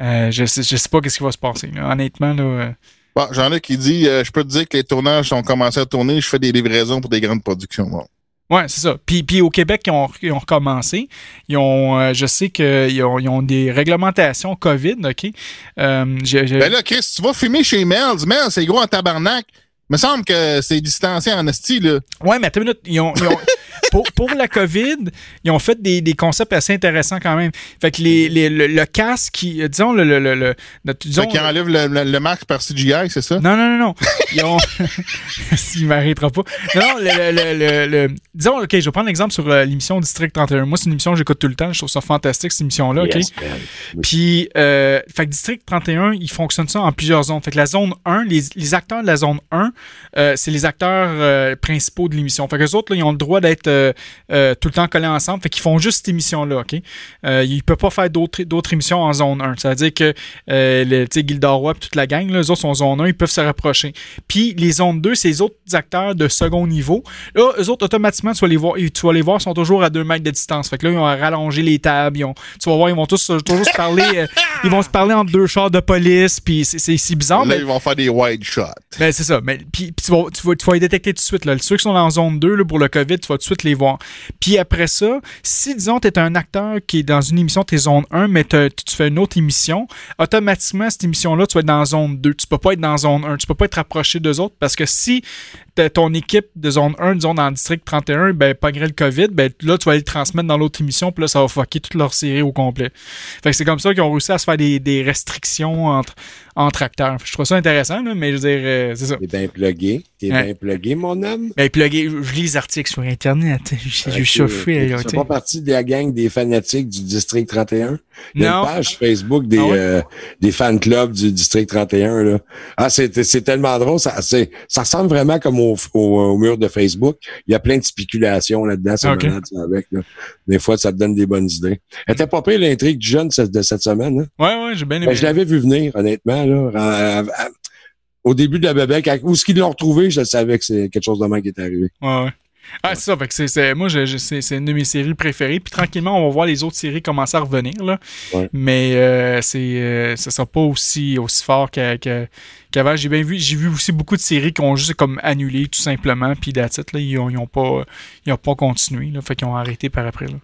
euh, je, sais, je sais pas qu'est-ce qui va se passer. Honnêtement, là. euh,
Bon, ai qui dit Je peux te dire que les tournages ont commencé à tourner, je fais des livraisons pour des grandes productions. Bon.
Ouais, c'est ça. Puis, puis au Québec, ils ont, ils ont recommencé. Ils ont, euh, je sais qu'ils ont, ils ont des réglementations COVID, OK? Euh, j'ai- j'ai-
Ben là, Chris, tu vas filmer chez Mel's. Mel's, c'est gros en tabarnak. me semble que c'est distancié en esti, là.
Ouais, mais attends une minute. Ils ont, ils ont- pour, pour la COVID, ils ont fait des, des concepts assez intéressants quand même. Fait que les, les- le, le casque, qui, disons, le, le, le, le- notre- disons,
Fait qu'il enlève le, le, le masque par CGI, c'est ça?
Non, non, non, non. Ils ont. S'il m'arrêtera pas. Non, non, le, le, le, le- Disons, OK, je vais prendre l'exemple sur euh, l'émission District 31. Moi, c'est une émission que j'écoute tout le temps. Je trouve ça fantastique, cette émission-là, OK?
Yes.
Puis, euh, fait que District 31, ils fonctionnent ça en plusieurs zones. Fait que la zone 1, les, les acteurs de la zone 1, euh, c'est les acteurs euh, principaux de l'émission. Fait que les autres, là, ils ont le droit d'être euh, euh, tout le temps collés ensemble. Fait qu'ils font juste cette émission-là, OK? Euh, ils peuvent pas faire d'autres d'autres émissions en zone 1. C'est-à-dire que, euh, le, tu sais, Gilda Roy et toute la gang, là, eux autres sont en zone 1, ils peuvent se rapprocher. Puis, les zones 2, c'est les autres acteurs de second niveau. Là, eux autres, automatiquement, tu vas les voir, tu vas les voir, sont toujours à 2 mètres de distance. Fait que là, ils ont rallongé les tables. Ils ont, tu vas voir, ils vont tous toujours se parler. ils vont se parler entre deux chars de police. Puis, c'est- c'est c'est bizarre.
là,
mais-
ils vont faire des wide shots.
ben, c'est ça. Mais, puis, puis tu, vas, tu, vas, tu vas les détecter tout de suite. Là. Ceux qui sont en zone 2 là, pour le COVID, tu vas tout de suite les voir. Puis après ça, si, disons, tu es un acteur qui est dans une émission, tu es zone 1, mais tu fais une autre émission, automatiquement, cette émission-là, tu vas être dans zone 2. Tu peux pas être dans zone 1. Tu peux pas être rapproché d'eux autres parce que si ton équipe de zone 1, disons, dans le district 31, ben, malgré le COVID, ben, là, tu vas les transmettre dans l'autre émission, puis là, ça va fucker toute leur série au complet. Fait que c'est comme ça qu'ils ont réussi à se faire des, des restrictions entre, entre acteurs. Je trouve ça intéressant, là, mais je veux dire, euh, c'est ça.
T'es bien plugué. T'es bien plugué, mon homme?
Ben, plugué, je lis les articles sur Internet. J'ai
Ok,
chauffé.
Tu fais pas partie de la gang des fanatiques du District 31? Il y a
Non.
une page Facebook des,
Ah
euh, des fan clubs du District 31. Là. Ah, c'est c'est tellement drôle. Ça, c'est- ça ressemble vraiment comme au, au, au mur de Facebook. Il y a plein de spéculations là-dedans. C'est
Ok.
malade, ça, avec. Là. Des fois, ça te donne des bonnes idées. Elle était pas pire l'intrigue du jeune de de cette semaine. Hein?
Ouais, ouais, j'ai bien aimé.
Ben, je l'avais vu venir, honnêtement. Là, À- à- à- au début de la quand, où ce qu'ils l'ont retrouvé, je savais que c'est quelque chose de mal qui est arrivé.
Ouais, ouais. Ah, c'est ça. Fait que c'est, moi, je, je- c'est, une de mes séries préférées. Puis tranquillement, on va voir les autres séries commencer à revenir. Là.
Ouais.
Mais euh, c'est, euh, ça sera pas aussi, aussi fort qu'a- qu'a- qu'avant. J'ai bien vu, j'ai vu aussi beaucoup de séries qui ont juste comme annulé tout simplement. Puis it, là, ils ont, ils ont pas, ils ont pas continué. Là, fait qu'ils ont arrêté par après. Là.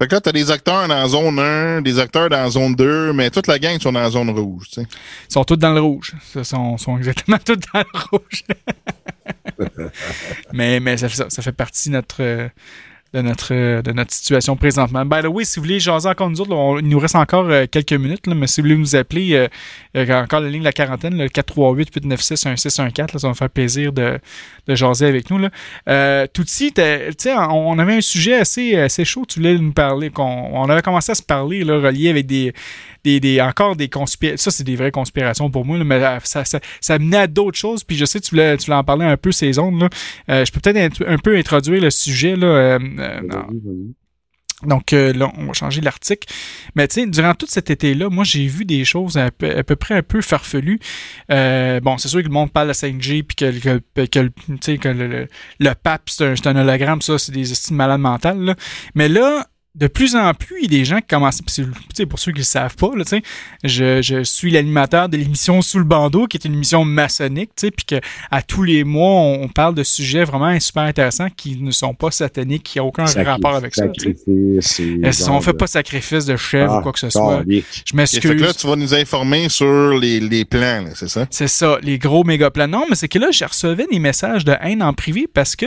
Fait que là, t'as des acteurs dans la zone 1, des acteurs dans la zone 2, mais toute la gang sont dans la zone rouge, tu sais.
Ils sont tous dans le rouge. Ils sont, sont exactement tous dans le rouge. mais mais ça, ça, ça fait partie de notre, euh, de, notre, euh, de notre situation présentement. By the way, si vous voulez jaser encore nous autres, il nous reste encore euh, quelques minutes, mais si vous voulez nous appeler, euh, il y a encore la ligne de la quarantaine, le 438-896-1614, là, ça va me faire plaisir de, de jaser avec nous. Tu sais, on on avait un sujet assez, assez chaud, tu voulais nous parler, qu'on on avait commencé à se parler, là, relié avec des, des, des- encore des conspirations. Ça, c'est des vraies conspirations pour moi, là, mais euh, ça, ça, ça menait à d'autres choses. Puis je sais, tu voulais, tu voulais en parler un peu, ces ondes. Là. Euh, je peux peut-être un, un peu introduire le sujet. Là, euh. Donc euh, là, on va changer l'article. Mais tu sais, durant tout cet été-là, moi j'ai vu des choses à peu, à peu près un peu farfelues. Euh, bon, c'est sûr que le monde parle de 5G puis que, que, que, le- tu sais, que le, le, le pape, c'est un, un hologramme, ça, c'est des estimes malades mentales. Là. Mais là, de plus en plus, il y a des gens qui commencent. pour ceux qui ne le savent pas, là, je, je suis l'animateur de l'émission Sous le bandeau, qui est une émission maçonnique, puis que à tous les mois, on, on parle de sujets vraiment super intéressants qui ne sont pas sataniques, qui n'ont aucun rapport avec ça. Est-ce
genre
qu'on fait pas de sacrifice de chèvre
Ah,
ou quoi que ce soit? Je
que là,
m'excuse.
tu vas nous informer sur les, les plans, c'est ça?
C'est ça, les gros méga plans. Non, mais c'est que là, je recevais des messages de haine en privé parce que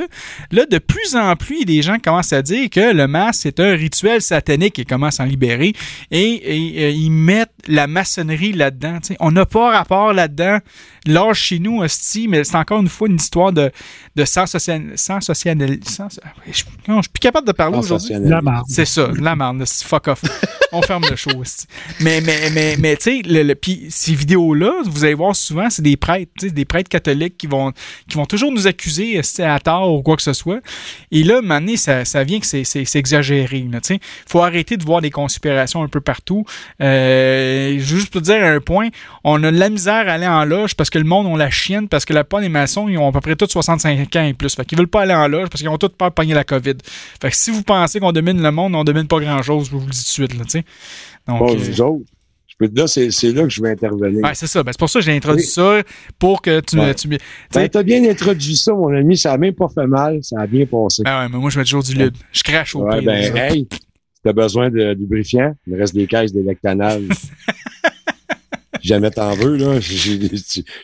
là, de plus en plus, il y a des gens commencent à dire que le masque, c'est un rituel satanique et commencent à en libérer. Et, et, euh, ils mettent la maçonnerie là-dedans. tu sais. On n'a pas rapport là-dedans. L'âge chez nous, hostie, mais c'est encore une fois une histoire de, de sans social... Sans social... sans- je, je suis plus capable de parler aujourd'hui.
La marde.
C'est ça, de la merde, c'est fuck off. On ferme le show. esti. Mais, mais, mais, mais tu sais, le, le- puis ces vidéos-là, vous allez voir souvent, c'est des prêtres, des prêtres catholiques qui vont, qui vont toujours nous accuser à tort ou quoi que ce soit. Et là, maintenant, ça, ça vient que c'est, c'est, c'est exagéré. Il faut arrêter de voir des conspirations un peu partout. Euh, juste pour dire un point, on a de la misère à aller en loge parce que le monde, on la chienne, parce que la plupart des maçons, ils ont à peu près tous 65 ans et plus. Fait qu'ils veulent pas aller en loge parce qu'ils ont tous peur de pogner la COVID. Fait que si vous pensez qu'on domine le monde, on domine pas grand-chose, je vous le dis tout de suite, là, tu sais. Donc,
Bon,
euh,
autres, dire, c'est là que je vais intervenir.
ouais, c'est ça. Ben, c'est pour ça que j'ai introduit
Oui.
ça, pour que tu,
Ouais.
tu tu
Ben, t'as bien introduit ça, mon ami. Ça a même pas fait mal. Ça a bien passé.
Ouais, mais moi, je mets toujours du libre. Je crache au
Ouais,
pire,
ben,
là.
hey, t'as besoin de lubrifiant? Il me reste des caisses d'électanal. Si Jamais t'en veux, là.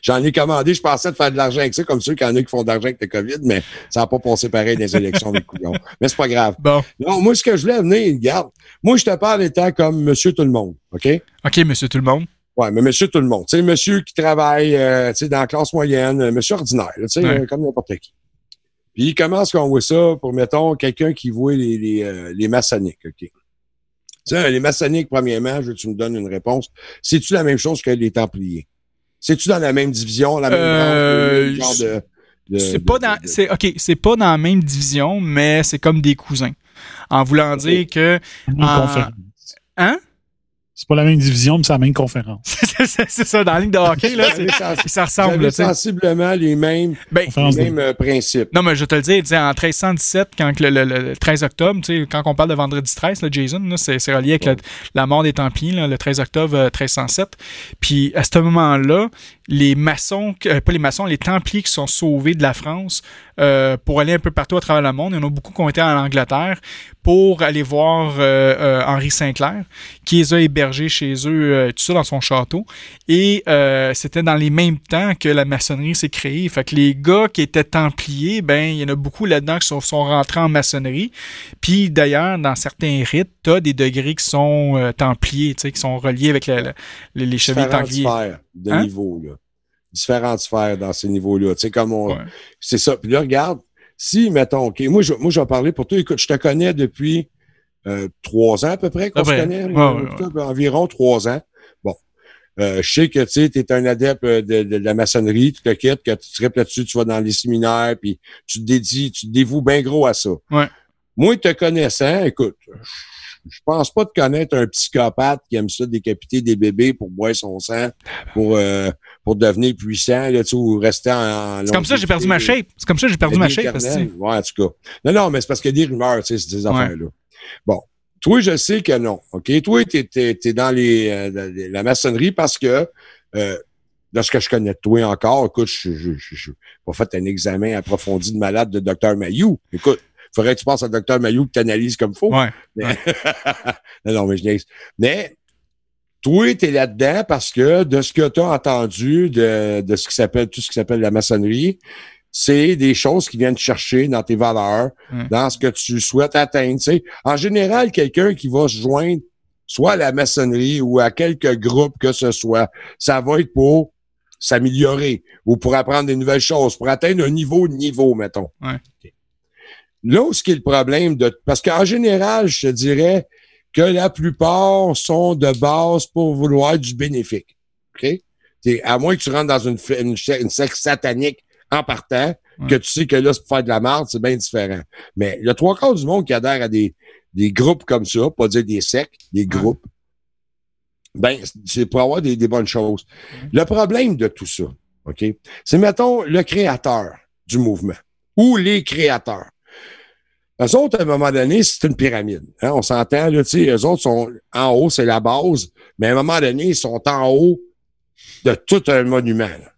J'en ai commandé. Je pensais de faire de l'argent avec ça, comme ceux qu'il y en a qui font de l'argent avec le COVID, mais ça n'a pas passé pareil dans les élections des couillons. Mais c'est pas grave.
Bon.
Non, moi, ce que je voulais venir, regarde. Moi, je te parle étant comme monsieur tout le monde. OK?
OK, monsieur tout le monde.
Ouais, mais monsieur tout le monde. Tu sais, monsieur qui travaille, euh, tu sais, dans la classe moyenne, euh, monsieur ordinaire, tu sais,
Ouais.
euh, comme n'importe qui. Puis comment est-ce qu'on voit ça pour, mettons, quelqu'un qui voit les, les, euh, les maçonniques, OK? Tu sais, les maçonniques, premièrement, je veux que tu me donnes une réponse. C'est-tu la même chose que les Templiers? C'est-tu dans la même division, la même
Euh,
branche, genre de... de-
C'est
de-
pas dans, c'est, OK, c'est pas dans la même division, mais c'est comme des cousins. En voulant dire que,
conférence.
hein?
C'est pas la même division, mais c'est la même conférence.
c'est, ça, dans la ligne de hockey, là, ça ressemble, là,
sensiblement les mêmes,
Ben,
les mêmes euh, principes.
Non, mais je te le sais, en 1317, quand le, le- le 13 octobre, tu sais, quand on parle de vendredi 13, là, Jason, c'est, relié avec la, la mort des Templiers, le 13 octobre euh, 1307. Puis à ce moment-là, les maçons, euh, pas les maçons, les Templiers qui sont sauvés de la France euh, pour aller un peu partout à travers le monde, il y en a beaucoup qui ont été en Angleterre pour aller voir euh, euh, Henri Sinclair, qui les a hébergés chez eux, euh, tout ça dans son château. Et euh, c'était dans les mêmes temps que la maçonnerie s'est créée. Fait que les gars qui étaient templiers, ben, il y en a beaucoup là-dedans qui sont, sont rentrés en maçonnerie. Puis d'ailleurs, dans certains rites, t'as des degrés qui sont euh, templiers, tu sais, qui sont reliés avec la- la- les, les chevaliers templiers.
sphères de
Hein?
niveau, là. Différentes sphères dans ces niveaux-là. Tu sais, comme on.
Ouais.
C'est ça. Puis là, regarde, si, mettons, OK, moi, je, moi, je vais parler pour toi. Écoute, je te connais depuis euh, trois ans à peu près qu'on se connaît.
Ouais, ouais,
environ trois ans. Euh, je sais que tu es un adepte euh, de, de, de la maçonnerie, tu te quittes, que tu tripes là-dessus, tu vas dans les séminaires, puis tu te dédies, tu te dévoues bien gros à ça.
Ouais.
Moi, te connaissant, écoute, je pense pas te connaître un psychopathe qui aime ça décapiter des bébés pour boire son sang, pour euh, pour devenir puissant, là, tu ou rester en, en
C'est comme ça que j'ai perdu ma shape. C'est comme ça que j'ai perdu ma shape. parce que-
Ouais, en tout cas. Non, non, mais c'est parce qu'il y a des rumeurs, tu sais, c'est des affaires-là. Bon. Toi, je sais que non. OK? Toi, t'es, t'es, t'es dans les, euh, les- la maçonnerie parce que, euh, de ce que je connais de toi encore, écoute, je je, je, je- pas fait un examen approfondi de malade de Dr. Mayou. Écoute, faudrait que tu penses à Dr. Mayou que tu analyses comme faut.
Ouais.
Mais- non, non, mais je niaise. Mais, toi, t'es là-dedans parce que de ce que tu as entendu de, de ce qui s'appelle, tout ce qui s'appelle la maçonnerie, c'est des choses qui viennent chercher dans tes valeurs,
Mm.
dans ce que tu souhaites atteindre. tu sais. En général, quelqu'un qui va se joindre soit à la maçonnerie ou à quelques groupes que ce soit, ça va être pour s'améliorer ou pour apprendre des nouvelles choses, pour atteindre un niveau de niveau, mettons.
Ouais.
Là où ce qui est le problème de. Parce qu'en général, je te dirais que la plupart sont de base pour vouloir du bénéfique. OK? À moins que tu rentres dans une, une, une secte satanique en partant,
Ouais.
que tu sais que là, c'est pour faire de la merde, c'est bien différent. Mais le trois quarts du monde qui adhère à des, des groupes comme ça, pas dire des sectes, des groupes, ben, c'est pour avoir des, des bonnes choses. Le problème de tout ça, OK, c'est, mettons, le créateur du mouvement ou les créateurs. Eux autres, à un moment donné, c'est une pyramide. Hein, on s'entend, là, tu sais, eux autres sont en haut, c'est la base, mais à un moment donné, ils sont en haut de tout un monument. là.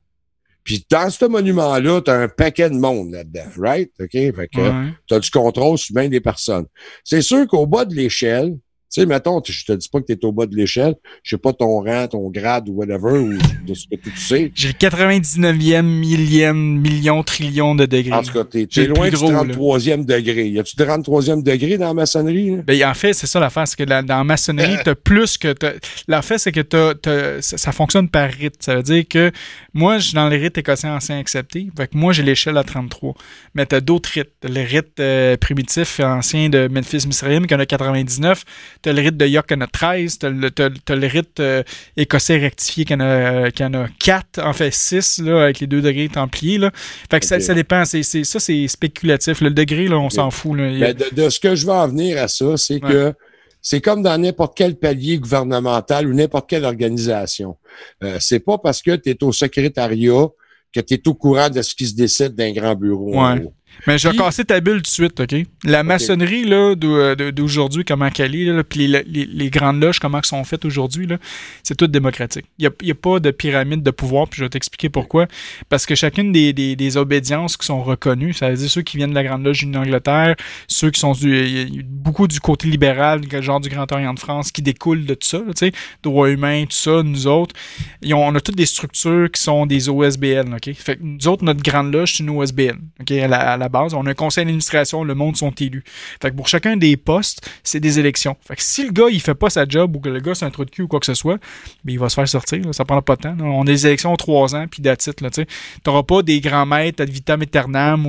Puis dans ce monument-là, tu as un paquet de monde là-dedans, right? OK? Fait que
Ouais.
tu as du contrôle sur bien des personnes. C'est sûr qu'au bas de l'échelle, sais, mettons, je te dis pas que tu es au bas de l'échelle, je sais pas ton rang, ton grade ou whatever, ou de ce que tu sais.
J'ai le 99e, millième, million, trillion de degrés.
En tout cas, t'es t'es loin du
gros, là.
33e degré. Y a-tu 33e degré dans la maçonnerie? là?
Ben, en fait, c'est ça l'affaire, c'est que la- dans la maçonnerie, t'as plus que... t'as- L'affaire, c'est que t'as, t'as- ça, ça fonctionne par rite. Ça veut dire que moi, je suis dans les rites écossais anciens acceptés. Fait que moi, j'ai l'échelle à 33. Mais t'as d'autres rites. Le rite euh, primitif ancien de Memphis, Misraïm, qui en a 99. T'as le rite de York, qui en a 13. T'as le, t'as- t'as le rite euh, écossais rectifié, qui en, a, euh, en a 4. En fait, 6, là, avec les deux degrés templiers. Là. Fait que ça, ça dépend. C'est, c'est- ça, c'est spéculatif. Le degré, là, on s'en fout. Là. Il y a-
Ben, de, de ce que je veux en venir à ça, c'est que c'est comme dans n'importe quel palier gouvernemental ou n'importe quelle organisation. Euh, c'est pas parce que tu es au secrétariat que tu es au courant de ce qui se décide d'un grand bureau. en
Ouais. Mais je vais
Puis-
casser ta bulle tout de suite, OK? La maçonnerie, là, euh, d'aujourd'hui, comment qu'elle est, là, puis les, les- les grandes loges, comment elles sont faites aujourd'hui, là, c'est tout démocratique. Il n'y a, pas de pyramide de pouvoir, puis je vais t'expliquer pourquoi. Parce que chacune des, des, des obédiences qui sont reconnues, ça veut dire ceux qui viennent de la Grande Loge d'Angleterre, ceux qui sont du, beaucoup du côté libéral, genre du Grand Orient de France, qui découlent de tout ça, tu sais, droits humains, tout ça, nous autres, ils ont- on a toutes des structures qui sont des OSBL, OK? Fait que nous autres, notre Grande Loge, c'est une OSBL, OK? La base, on a un conseil d'administration, le monde sont élus. Fait que pour chacun des postes, c'est des élections. Fait que si le gars, il fait pas sa job ou que le gars, c'est un trou de cul ou quoi que ce soit, ben, il va se faire sortir, là. ça prendra pas de temps. là. On a des élections en trois ans, puis d'attitude, là, tu sais. T'auras pas des grands maîtres ad vitam aeternam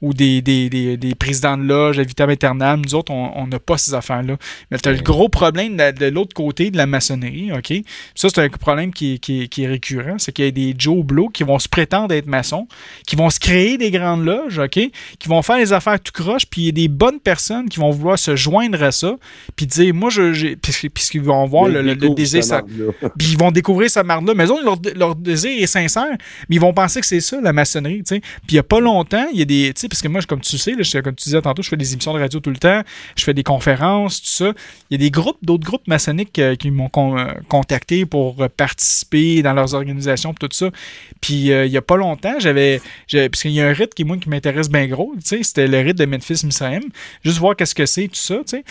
ou, des, des, des, des présidents de loge ad vitam aeternam. Nous autres, on n'a pas ces affaires-là. Mais t'as le gros problème de, la- de l'autre côté de la maçonnerie, OK? Ça, c'est un problème qui est récurrent. C'est qu'il y a des Joe Blow qui vont se prétendre être maçons, qui vont se créer des grandes loges, OK? Qui vont faire les affaires tout croche, puis il y a des bonnes personnes qui vont vouloir se joindre à ça, puis dire, moi, je, puisqu'ils vont voir le, le- le
découvre
désir. ça- puis ils vont découvrir cette marde-là. Mais eux leur, leur désir est sincère, mais ils vont penser que c'est ça, la maçonnerie, tu sais. Puis il y a pas longtemps, il y a des, tu sais, parce que moi, comme tu sais, là, je- comme tu disais tantôt, je fais des émissions de radio tout le temps, je fais des conférences, tout ça. Il y a des groupes, d'autres groupes maçonniques euh, qui m'ont con- euh, contacté pour euh, participer dans leurs organisations, tout ça. Puis il y a pas longtemps, j'avais, j'avais- parce qu'il y a un rite qui moi qui m'intéresse bien gros, tu sais, c'était le rite de Memphis Misraim. Juste voir qu'est-ce que c'est, tout ça, tu sais.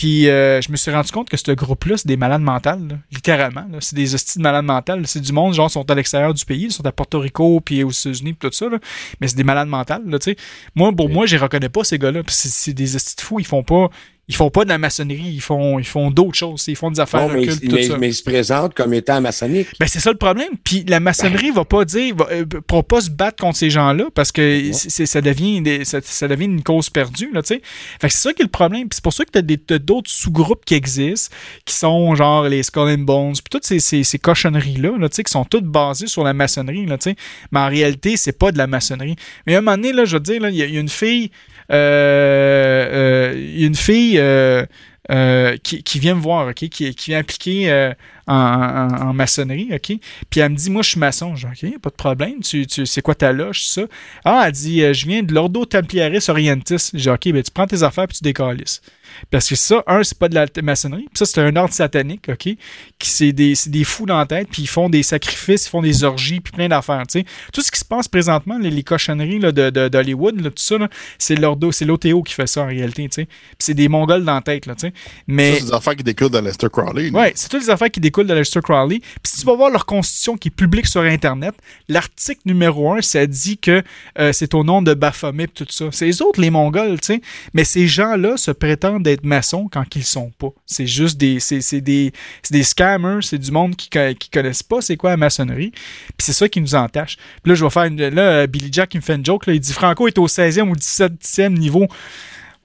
Puis euh, je me suis rendu compte que ce groupe-là, c'est des malades mentales, là, littéralement. C'est des hosties de malades mentales. C'est du monde, genre, ils sont à l'extérieur du pays, ils sont à Porto Rico, puis aux États-Unis, puis tout ça. Là. Mais c'est des malades mentales, là, tu sais. Moi, pour moi, je les reconnais pas, ces gars-là. C'est des hosties de fous. Ils font pas... Ils font pas de la maçonnerie, ils font, ils font d'autres choses. Ils font des affaires
Bon, mais,
occultes, tout
mais-
ça.
mais ils se présentent comme étant maçonniques.
Ben, c'est ça le problème. Puis la maçonnerie va pas dire, va, euh, pourra pas se battre contre ces gens-là parce que c'est- ça, devient des- ça, ça devient une cause perdue, là, tu sais. Fait que c'est ça qui est le problème. Puis c'est pour ça que t'as d'autres sous-groupes qui existent, qui sont genre les Skull and Bones, puis toutes ces, ces, ces cochonneries-là, là, tu sais, qui sont toutes basées sur la maçonnerie, là, tu sais. Mais en réalité, c'est pas de la maçonnerie. Mais à un moment donné, là, je veux dire, y, il y a une fille, euh, euh, une fille, euh, qui, qui vient me voir, OK, qui, qui vient impliquer euh, en, en- maçonnerie, OK? Puis elle me dit, moi, je suis maçon. Je dis, OK, pas de problème. Tu, tu, c'est quoi ta loge, ça? Ah, elle dit, je viens de l'Ordo Templiaris Orientis. J'ai OK, ben, tu prends tes affaires puis tu décalisses. Parce que ça, un, c'est pas de la maçonnerie. Puis ça, c'est un ordre satanique, OK? Qui c'est des, des fous dans la tête, puis ils font des sacrifices, ils font des orgies, puis plein d'affaires, tu sais. Tout ce qui se passe présentement, les, les cochonneries là, de, de- d'Hollywood, tout ça, c'est l'ordo, c'est l'OTO qui fait ça en réalité, tu sais. Puis c'est des Mongols dans la tête, là, tu sais. Mais.
Ça, c'est des affaires qui découlent de Lester Crowley.
Ouais, c'est toutes les affaires qui découlent de Lester Crowley. Puis si tu vas voir leur constitution qui est publique sur Internet, l'article numéro un, ça dit que euh, c'est au nom de Baphomet tout ça. C'est les autres, les Mongols, tu sais. Mais ces gens-là se prétendent être maçons quand ils sont pas. C'est juste des, c'est, des, des scammers, c'est du monde qui, qui connaissent pas c'est quoi la maçonnerie. Puis c'est ça qui nous entache. Puis là, je vais faire une, là, euh, Billy Jack, il me fait une joke, là, il dit Franco est au 16e ou 17e niveau.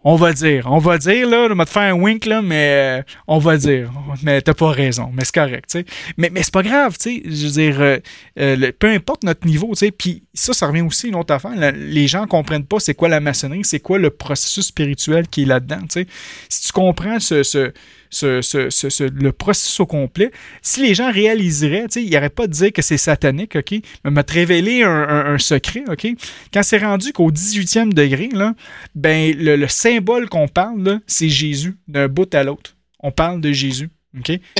On va dire, on va dire, là, on va te faire un wink, là, mais euh, on va dire. Mais t'as pas raison, mais c'est correct, tu sais. Mais, mais c'est pas grave, tu sais. Je veux dire, euh, peu importe notre niveau, tu sais. Puis ça, ça revient aussi à une autre affaire. Les gens comprennent pas c'est quoi la maçonnerie, c'est quoi le processus spirituel qui est là-dedans. Si tu comprends ce, ce, ce, ce- le processus au complet, si les gens réaliseraient, ils n'auraient pas de dire que c'est satanique, OK? Mais m'a te révélé un, secret, OK? Quand c'est rendu qu'au 18e degré, là, ben, le, le symbole qu'on parle, c'est Jésus, d'un bout à l'autre. On parle de Jésus,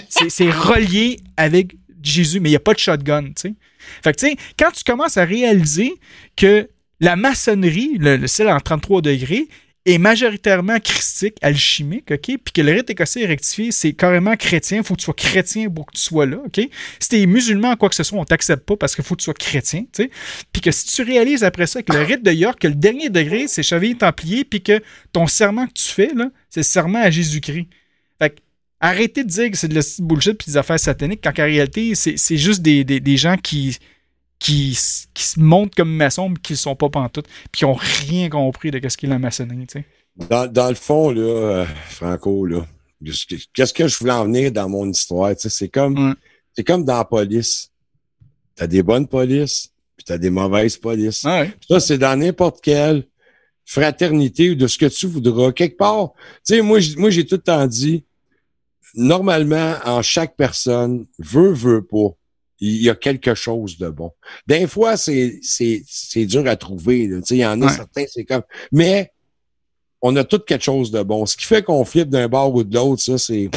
c'est relié avec Jésus, mais il n'y a pas de shotgun. Fait que, quand tu commences à réaliser que la maçonnerie, le, ciel en 33 degrés, est majoritairement christique, alchimique, OK? Puis que le rite écossais rectifié, c'est carrément chrétien. faut que tu sois chrétien pour que tu sois là, OK? Si t'es musulman, quoi que ce soit, on t'accepte pas parce qu'il faut que tu sois chrétien? Puis que si tu réalises après ça que le rite de York, que le dernier degré, c'est chevalier templier, puis que ton serment que tu fais, là, c'est serment à Jésus-Christ. Arrêtez de dire que c'est de la bullshit puis des affaires sataniques, quand en réalité, c'est juste des, des, des gens qui qui, qui se montrent comme maçons, mais qui ne sont pas pantoute, puis qui n'ont rien compris de ce qu'est la maçonnerie, tu sais.
Dans, dans le fond, là, euh, Franco, là, qu'est-ce que je voulais en venir dans mon histoire? tu C'est comme, c'est comme dans la police. T'as des bonnes polices, puis t'as des mauvaises polices. Ça, c'est dans n'importe quelle fraternité ou de ce que tu voudras. Quelque part, tu sais, moi, moi, j'ai tout le temps dit, normalement, en chaque personne, veut, veut pas, il y a quelque chose de bon. Des fois, c'est, c'est, c'est dur à trouver. là. Il y en a
Ouais.
certains, c'est comme. Mais on a tout quelque chose de bon. Ce qui fait qu'on flippe d'un bord ou de l'autre, ça, c'est,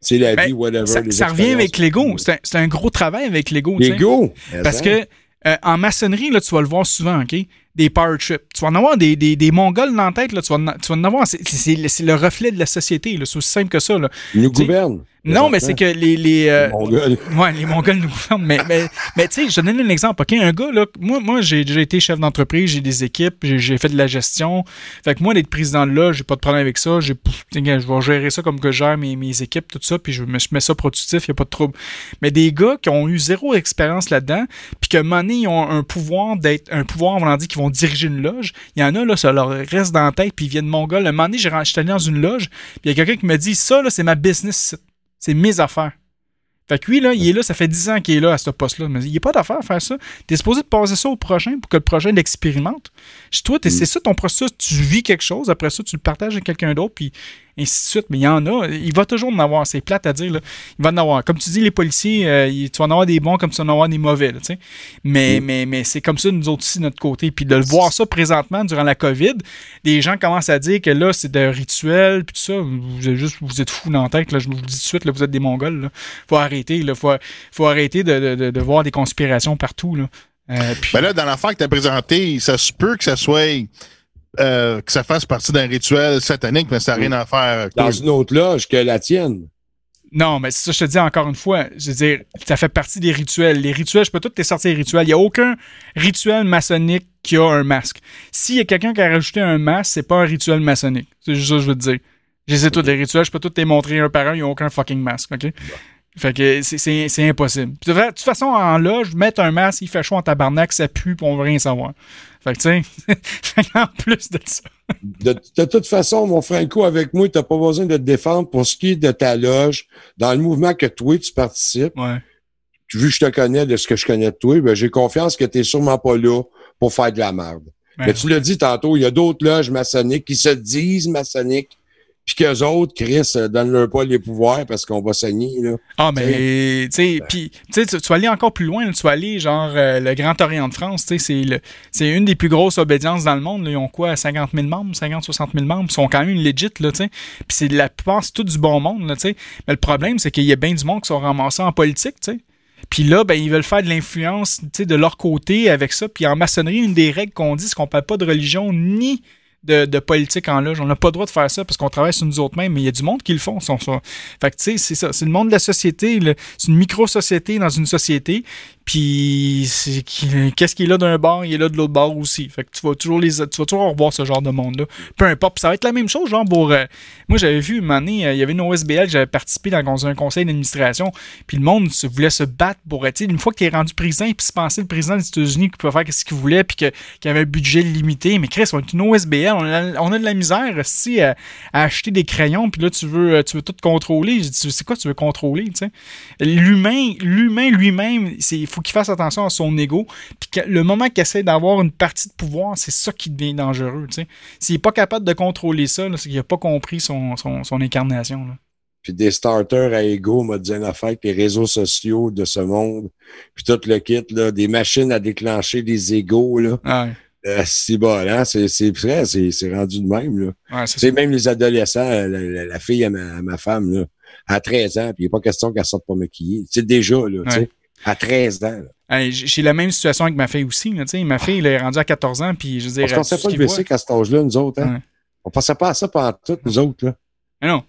c'est la
Ben,
vie, whatever.
Ça,
les
ça revient avec l'ego. C'est un, c'est un gros travail avec l'ego.
L'ego.
Parce
Hein?
que euh, en maçonnerie, là, tu vas le voir souvent, OK? Des power trips. Tu vas en avoir des, des, des Mongols dans la tête, là, tu vas en, tu vas en avoir. C'est, le reflet de la société, là. C'est aussi simple que ça, là.
Ils nous gouvernent.
Non, mais c'est que les. les, euh,
Les Mongols.
Ouais, les Mongols nous gouvernent. Mais, mais, mais tu sais, je te donne un exemple. OK, un gars, là, moi, moi j'ai déjà été chef d'entreprise, j'ai des équipes, j'ai, fait de la gestion. Fait que moi, d'être président de là, j'ai pas de problème avec ça. Je vais gérer ça comme que je gère mes, mes équipes, tout ça, puis je me je mets ça productif, y a pas de trouble. Mais des gars qui ont eu zéro expérience là-dedans, puis que un moment donné, ils ont un pouvoir d'être, un pouvoir, on va dire, qui vont diriger une loge. Il y en a, là, ça leur reste dans la tête, puis ils viennent Mongol. Un moment donné, j'étais allé dans une loge, puis il y a quelqu'un qui me dit, ça, là, c'est ma business, c'est mes affaires. Fait que lui, là, il est là, ça fait 10 ans qu'il est là à ce poste-là. Mais il n'y a pas d'affaire à faire ça. T'es supposé de passer ça au prochain pour que le prochain l'expérimente. Toi, t'es- c'est ça ton processus. Tu vis quelque chose, après ça, tu le partages avec quelqu'un d'autre, puis ainsi de suite. Mais il y en a. Il va toujours en avoir. C'est plate à dire. Là. Il va en avoir. Comme tu dis, les policiers, euh, il- tu vas en avoir des bons comme tu vas en avoir des mauvais. là, tu sais. mais mais, mais c'est comme ça, nous autres aussi, de notre côté. Puis de le voir ça présentement durant la COVID, des gens commencent à dire que là, c'est de rituel, puis tout ça. Vous êtes juste, vous êtes fous dans la tête. Là. Je vous le dis tout de suite, là, vous êtes des Mongols. Là. Faut arrêter. Là. Faut, faut arrêter de, de, de, de voir des conspirations partout. Là. Euh, puis-
Ben là, dans l'affaire que tu as présenté, ça se peut que ça soit. Euh, que ça fasse partie d'un rituel satanique, mais ça n'a rien à faire. avec
Dans une autre loge que la tienne.
Non, mais c'est ça, je te dis encore une fois. Je veux dire, ça fait partie des rituels. Les rituels, je peux tout te sortir les rituels. Il n'y a aucun rituel maçonnique qui a un masque. S'il y a quelqu'un qui a rajouté un masque, c'est pas un rituel maçonnique. C'est juste ça que je veux te dire. Je les ai tous les rituels, je peux tous te les montrer un par un, il n'y a aucun fucking masque, OK? Fait que c'est- impossible. Puis de toute façon, en loge, mettre un masque, il fait chaud en tabarnak, ça pue, puis on veut rien savoir. Fait que tu sais, en plus de ça.
De, de toute façon, mon Franco, avec moi, tu n'as pas besoin de te défendre pour ce qui est de ta loge, dans le mouvement que toi, tu participes.
Ouais.
Vu que je te connais de ce que je connais de toi, ben, j'ai confiance que tu n'es sûrement pas là pour faire de la merde.
Ouais.
Mais tu l'as dit tantôt, il y a d'autres loges maçonniques qui se disent maçonniques, puis qu'eux autres, Chris, euh, donne-leur pas les pouvoirs parce qu'on va saigner. Là.
Ah, mais, tu sais, puis, tu sais, tu tu vas aller encore plus loin, là, tu vas aller, genre, euh, le Grand Orient de France, tu sais, c'est une des plus grosses obédiences dans le monde, là. Ils ont quoi, 50 000 membres, 50, 60 000 membres, ils sont quand même legit, là, tu sais. Puis c'est la plupart, c'est tout du bon monde, là, tu sais. Mais le problème, c'est qu'il y a bien du monde qui sont ramassés en politique, tu sais. Puis là, ben, ils veulent faire de l'influence, tu sais, de leur côté avec ça. Puis en maçonnerie, une des règles qu'on dit, c'est qu'on parle pas de religion ni de, de politique en loge. On n'a pas le droit de faire ça parce qu'on travaille sur nous autres mêmes, mais il y a du monde qui le font. Fait que, tu sais, c'est ça. C'est le monde de la société. C'est une micro-société dans une société. Puis, qu'est-ce qui est là d'un bord, il est là de l'autre bord aussi. Fait que tu vas toujours les, tu vas toujours revoir ce genre de monde-là. Peu importe. Ça va être la même chose, genre, pour. euh, moi, j'avais vu, une année, euh, il y avait une OSBL, j'avais participé dans un conseil d'administration. Puis le monde voulait se battre pour. Tu sais, une fois que tu es rendu président, puis se penser le président des États-Unis qui pouvait faire ce qu'il voulait, puis que- qu'il avait un budget limité. Mais Chris, on est une OSBL, on a, a de la misère aussi à, à acheter des crayons, puis là, tu veux, euh, tu veux tout contrôler. C'est quoi tu veux contrôler? L'humain, l'humain lui-même, c'est- faut qu'il fasse attention à son ego. Puis que le moment qu'il essaie d'avoir une partie de pouvoir, c'est ça qui devient dangereux. S'il est pas capable de contrôler ça, c'est qu'il a pas compris son, son, son incarnation, là.
Puis des starters à ego, m'a dit une affaire, puis les réseaux sociaux de ce monde, puis tout le kit, là, des machines à déclencher des égos, là.
Ouais.
Euh, c'est bon, hein? C'est, c'est vrai, c'est, c'est rendu de même, là.
Ouais,
même les adolescents, la, la- la fille à ma, à ma femme, là, à 13 ans, puis il n'est pas question qu'elle sorte pas maquillée. C'est déjà, là, tu sais. À 13 ans.
Hey, J'ai la même situation avec ma fille aussi. Là, ma fille, elle est rendue à 14 ans, puis je veux dire.
Parce qu'on
tout
sait
ce
pas le basic à cet âge-là, nous autres, hein?
Ouais.
On pensait pas à ça pendant tout, nous autres, là.
Mais non.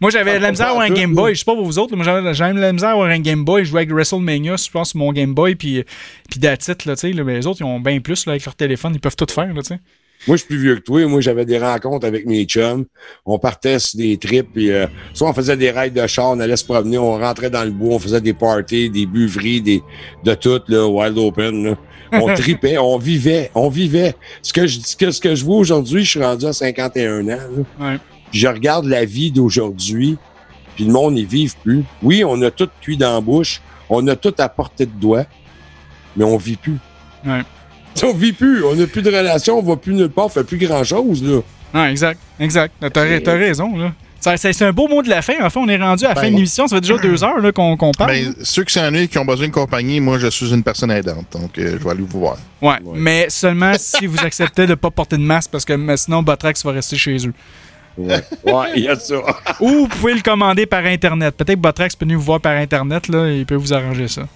Moi, j'avais de la misère à avoir un Game Boy. Je sais pas pour vous autres, moi, j'avais la misère à avoir un Game Boy. Je jouais avec WrestleMania, je pense, sur mon Game Boy, puis, puis là, tu sais. Mais les autres, ils ont bien plus là, avec leur téléphone. Ils peuvent tout faire, là, tu sais.
Moi, je suis plus vieux que toi. Moi, j'avais des rencontres avec mes chums. On partait sur des trips, puis euh, soit on faisait des raids de char, on allait se promener, on rentrait dans le bois, on faisait des parties, des buveries, des, de tout, là, wild open. Là. On tripait, on vivait, on vivait. Ce que je, ce que, ce que je vois aujourd'hui, je suis rendu à 51 ans. là.
Ouais.
Je regarde la vie d'aujourd'hui, puis le monde n'y vive plus. Oui, on a tout cuit dans la bouche, on a tout à portée de doigt, mais on vit plus.
Ouais.
On vit plus, on n'a plus de relation, on va plus nulle part, on fait plus grand-chose, là.
Ouais, exact. Exact. T'as t'as raison, là. C'est un beau mot de la fin. En fait, on est rendu à la fin
Ben,
de l'émission. Ça fait déjà deux heures là, qu'on qu'on parle.
Ben, ceux qui s'ennuient, qui ont besoin de compagnie, moi, je suis une personne aidante. Donc, euh, je vais aller vous voir.
ouais. Mais seulement si vous acceptez de ne pas porter de masque parce que sinon, Botrax va rester chez eux.
Ouais, ouais, il y a ça.
Ou vous pouvez le commander par Internet. Peut-être que Botrax peut venir vous voir par Internet. Là, et il peut vous arranger ça.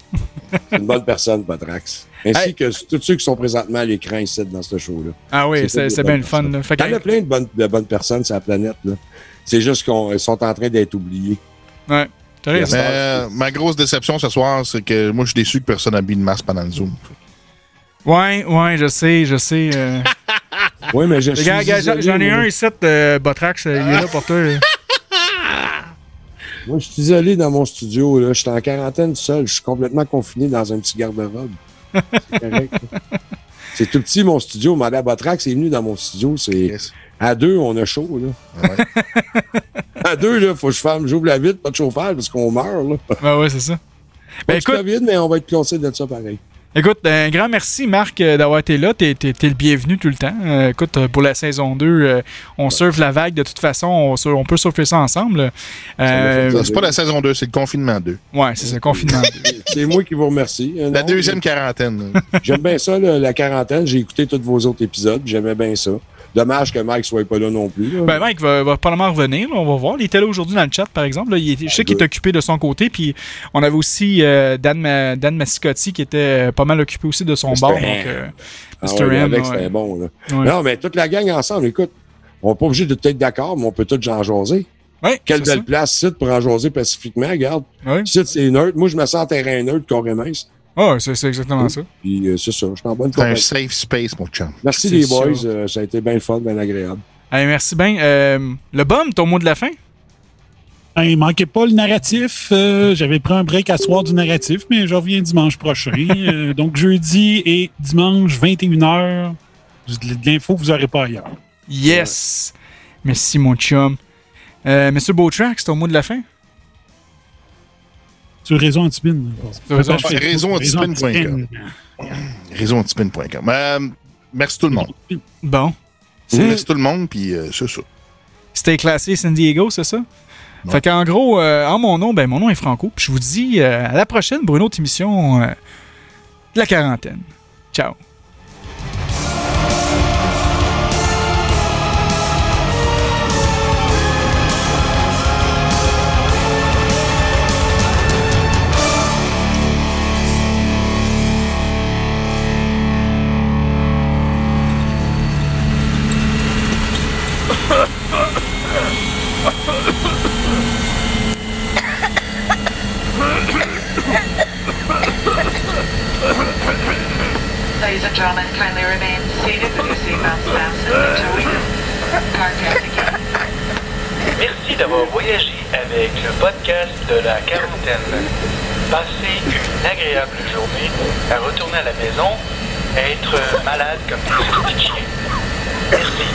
C'est une bonne personne, Patrax. Ainsi
Hey.
que tous ceux qui sont présentement à l'écran ici dans ce show-là.
Ah oui,
C'est
bien le fun. Là. Fait
Il y en a plein de bonnes, de bonnes personnes sur la planète. là. C'est juste qu'ils sont en train d'être oubliés.
ouais.
Yes.
Euh, ma grosse déception ce soir, c'est que moi, je suis déçu que personne n'a mis de masque pendant le Zoom.
Ouais, ouais, je sais, je sais. euh.
Oui, mais je
j'en ai un ici, euh, Botrax. Il est là pour toi.
Moi, je suis isolé dans mon studio. Là. Je suis en quarantaine seul. Je suis complètement confiné dans un petit garde-robe. C'est correct. C'est tout petit, mon studio. Madame Botrax est venue dans mon studio. C'est. À deux, on a chaud. Là.
Ouais.
À deux, là, faut que je ferme, j'ouvre la vitre, pas de chauffage parce qu'on meurt. Là.
Ben ouais, c'est ça.
Ben,
écoute,
COVID, mais on va être clossé de ça pareil.
Écoute, un grand merci, Marc, euh, d'avoir été là. T'es, t'es- t'es le bienvenu tout le temps. Euh, écoute, euh, pour la saison 2, euh, on surfe la vague de toute façon. On, sur- on peut surfer ça ensemble. Euh,
C'est pas la saison 2, c'est le confinement 2.
ouais, c'est ça, confinement.
C'est moi qui vous remercie. Euh,
La
non,
deuxième quarantaine.
J'aime bien ça, là, la quarantaine. J'ai écouté tous vos autres épisodes. J'aimais bien ça. Dommage que Mike soit pas là non plus. là.
ben, Mike va, va probablement revenir. là, on va voir. Il était là aujourd'hui dans le chat, par exemple. là. Il était- je sais qu'il est occupé de son côté. Puis on avait aussi euh, Dan, Ma- Dan Mascotti qui était euh, pas mal occupé aussi de son bord. Donc, euh,
Ah
Mr.
ouais,
M, ouais.
bon. Là.
Ouais.
Non, mais toute la gang ensemble, écoute, on n'est pas obligé de être d'accord, mais on peut tous en jaser.
Ouais,
Quelle belle place, site pour en jaser pacifiquement, regarde. Site, c'est neutre. Moi, je me sens en terrain neutre, carrément.
Ah, c'est, c'est exactement ça.
Puis euh, c'est ça, je suis en bonne
C'est un
compagnie.
safe space, mon chum.
Merci
C'est
les
sûr.
boys, euh, ça a été bien fun, bien agréable.
Allez, merci bien. Euh, le bum, ton mot de la fin?
Il manquait pas le narratif. Euh, J'avais pris un break à soir du narratif, mais je reviens dimanche prochain. Euh, donc, jeudi et dimanche, 21h. De l'info vous n'aurez pas ailleurs.
Yes! Merci, mon chum. Euh, Monsieur Beautrax, ton mot de la fin?
Sur Réseau Antibin.
Sur Réseau
Antibin. Réseauantibin.com. Réseauantibin.com. Euh, merci tout le monde.
Bon.
Merci tout le monde, puis euh, c'est ça.
C'était classé San Diego, c'est ça? Fait qu'en gros, euh, en mon nom, ben mon nom est Franco. Puis je vous dis euh, à la prochaine pour une autre émission euh, de la quarantaine. Ciao.
Ladies and gentlemen, kindly remain seated with your seatbelts fastened until we broadcast again.
Merci d'avoir voyagé avec le podcast de la quarantaine. Passez une agréable journée à retourner à la maison, à être malade comme des. Merci.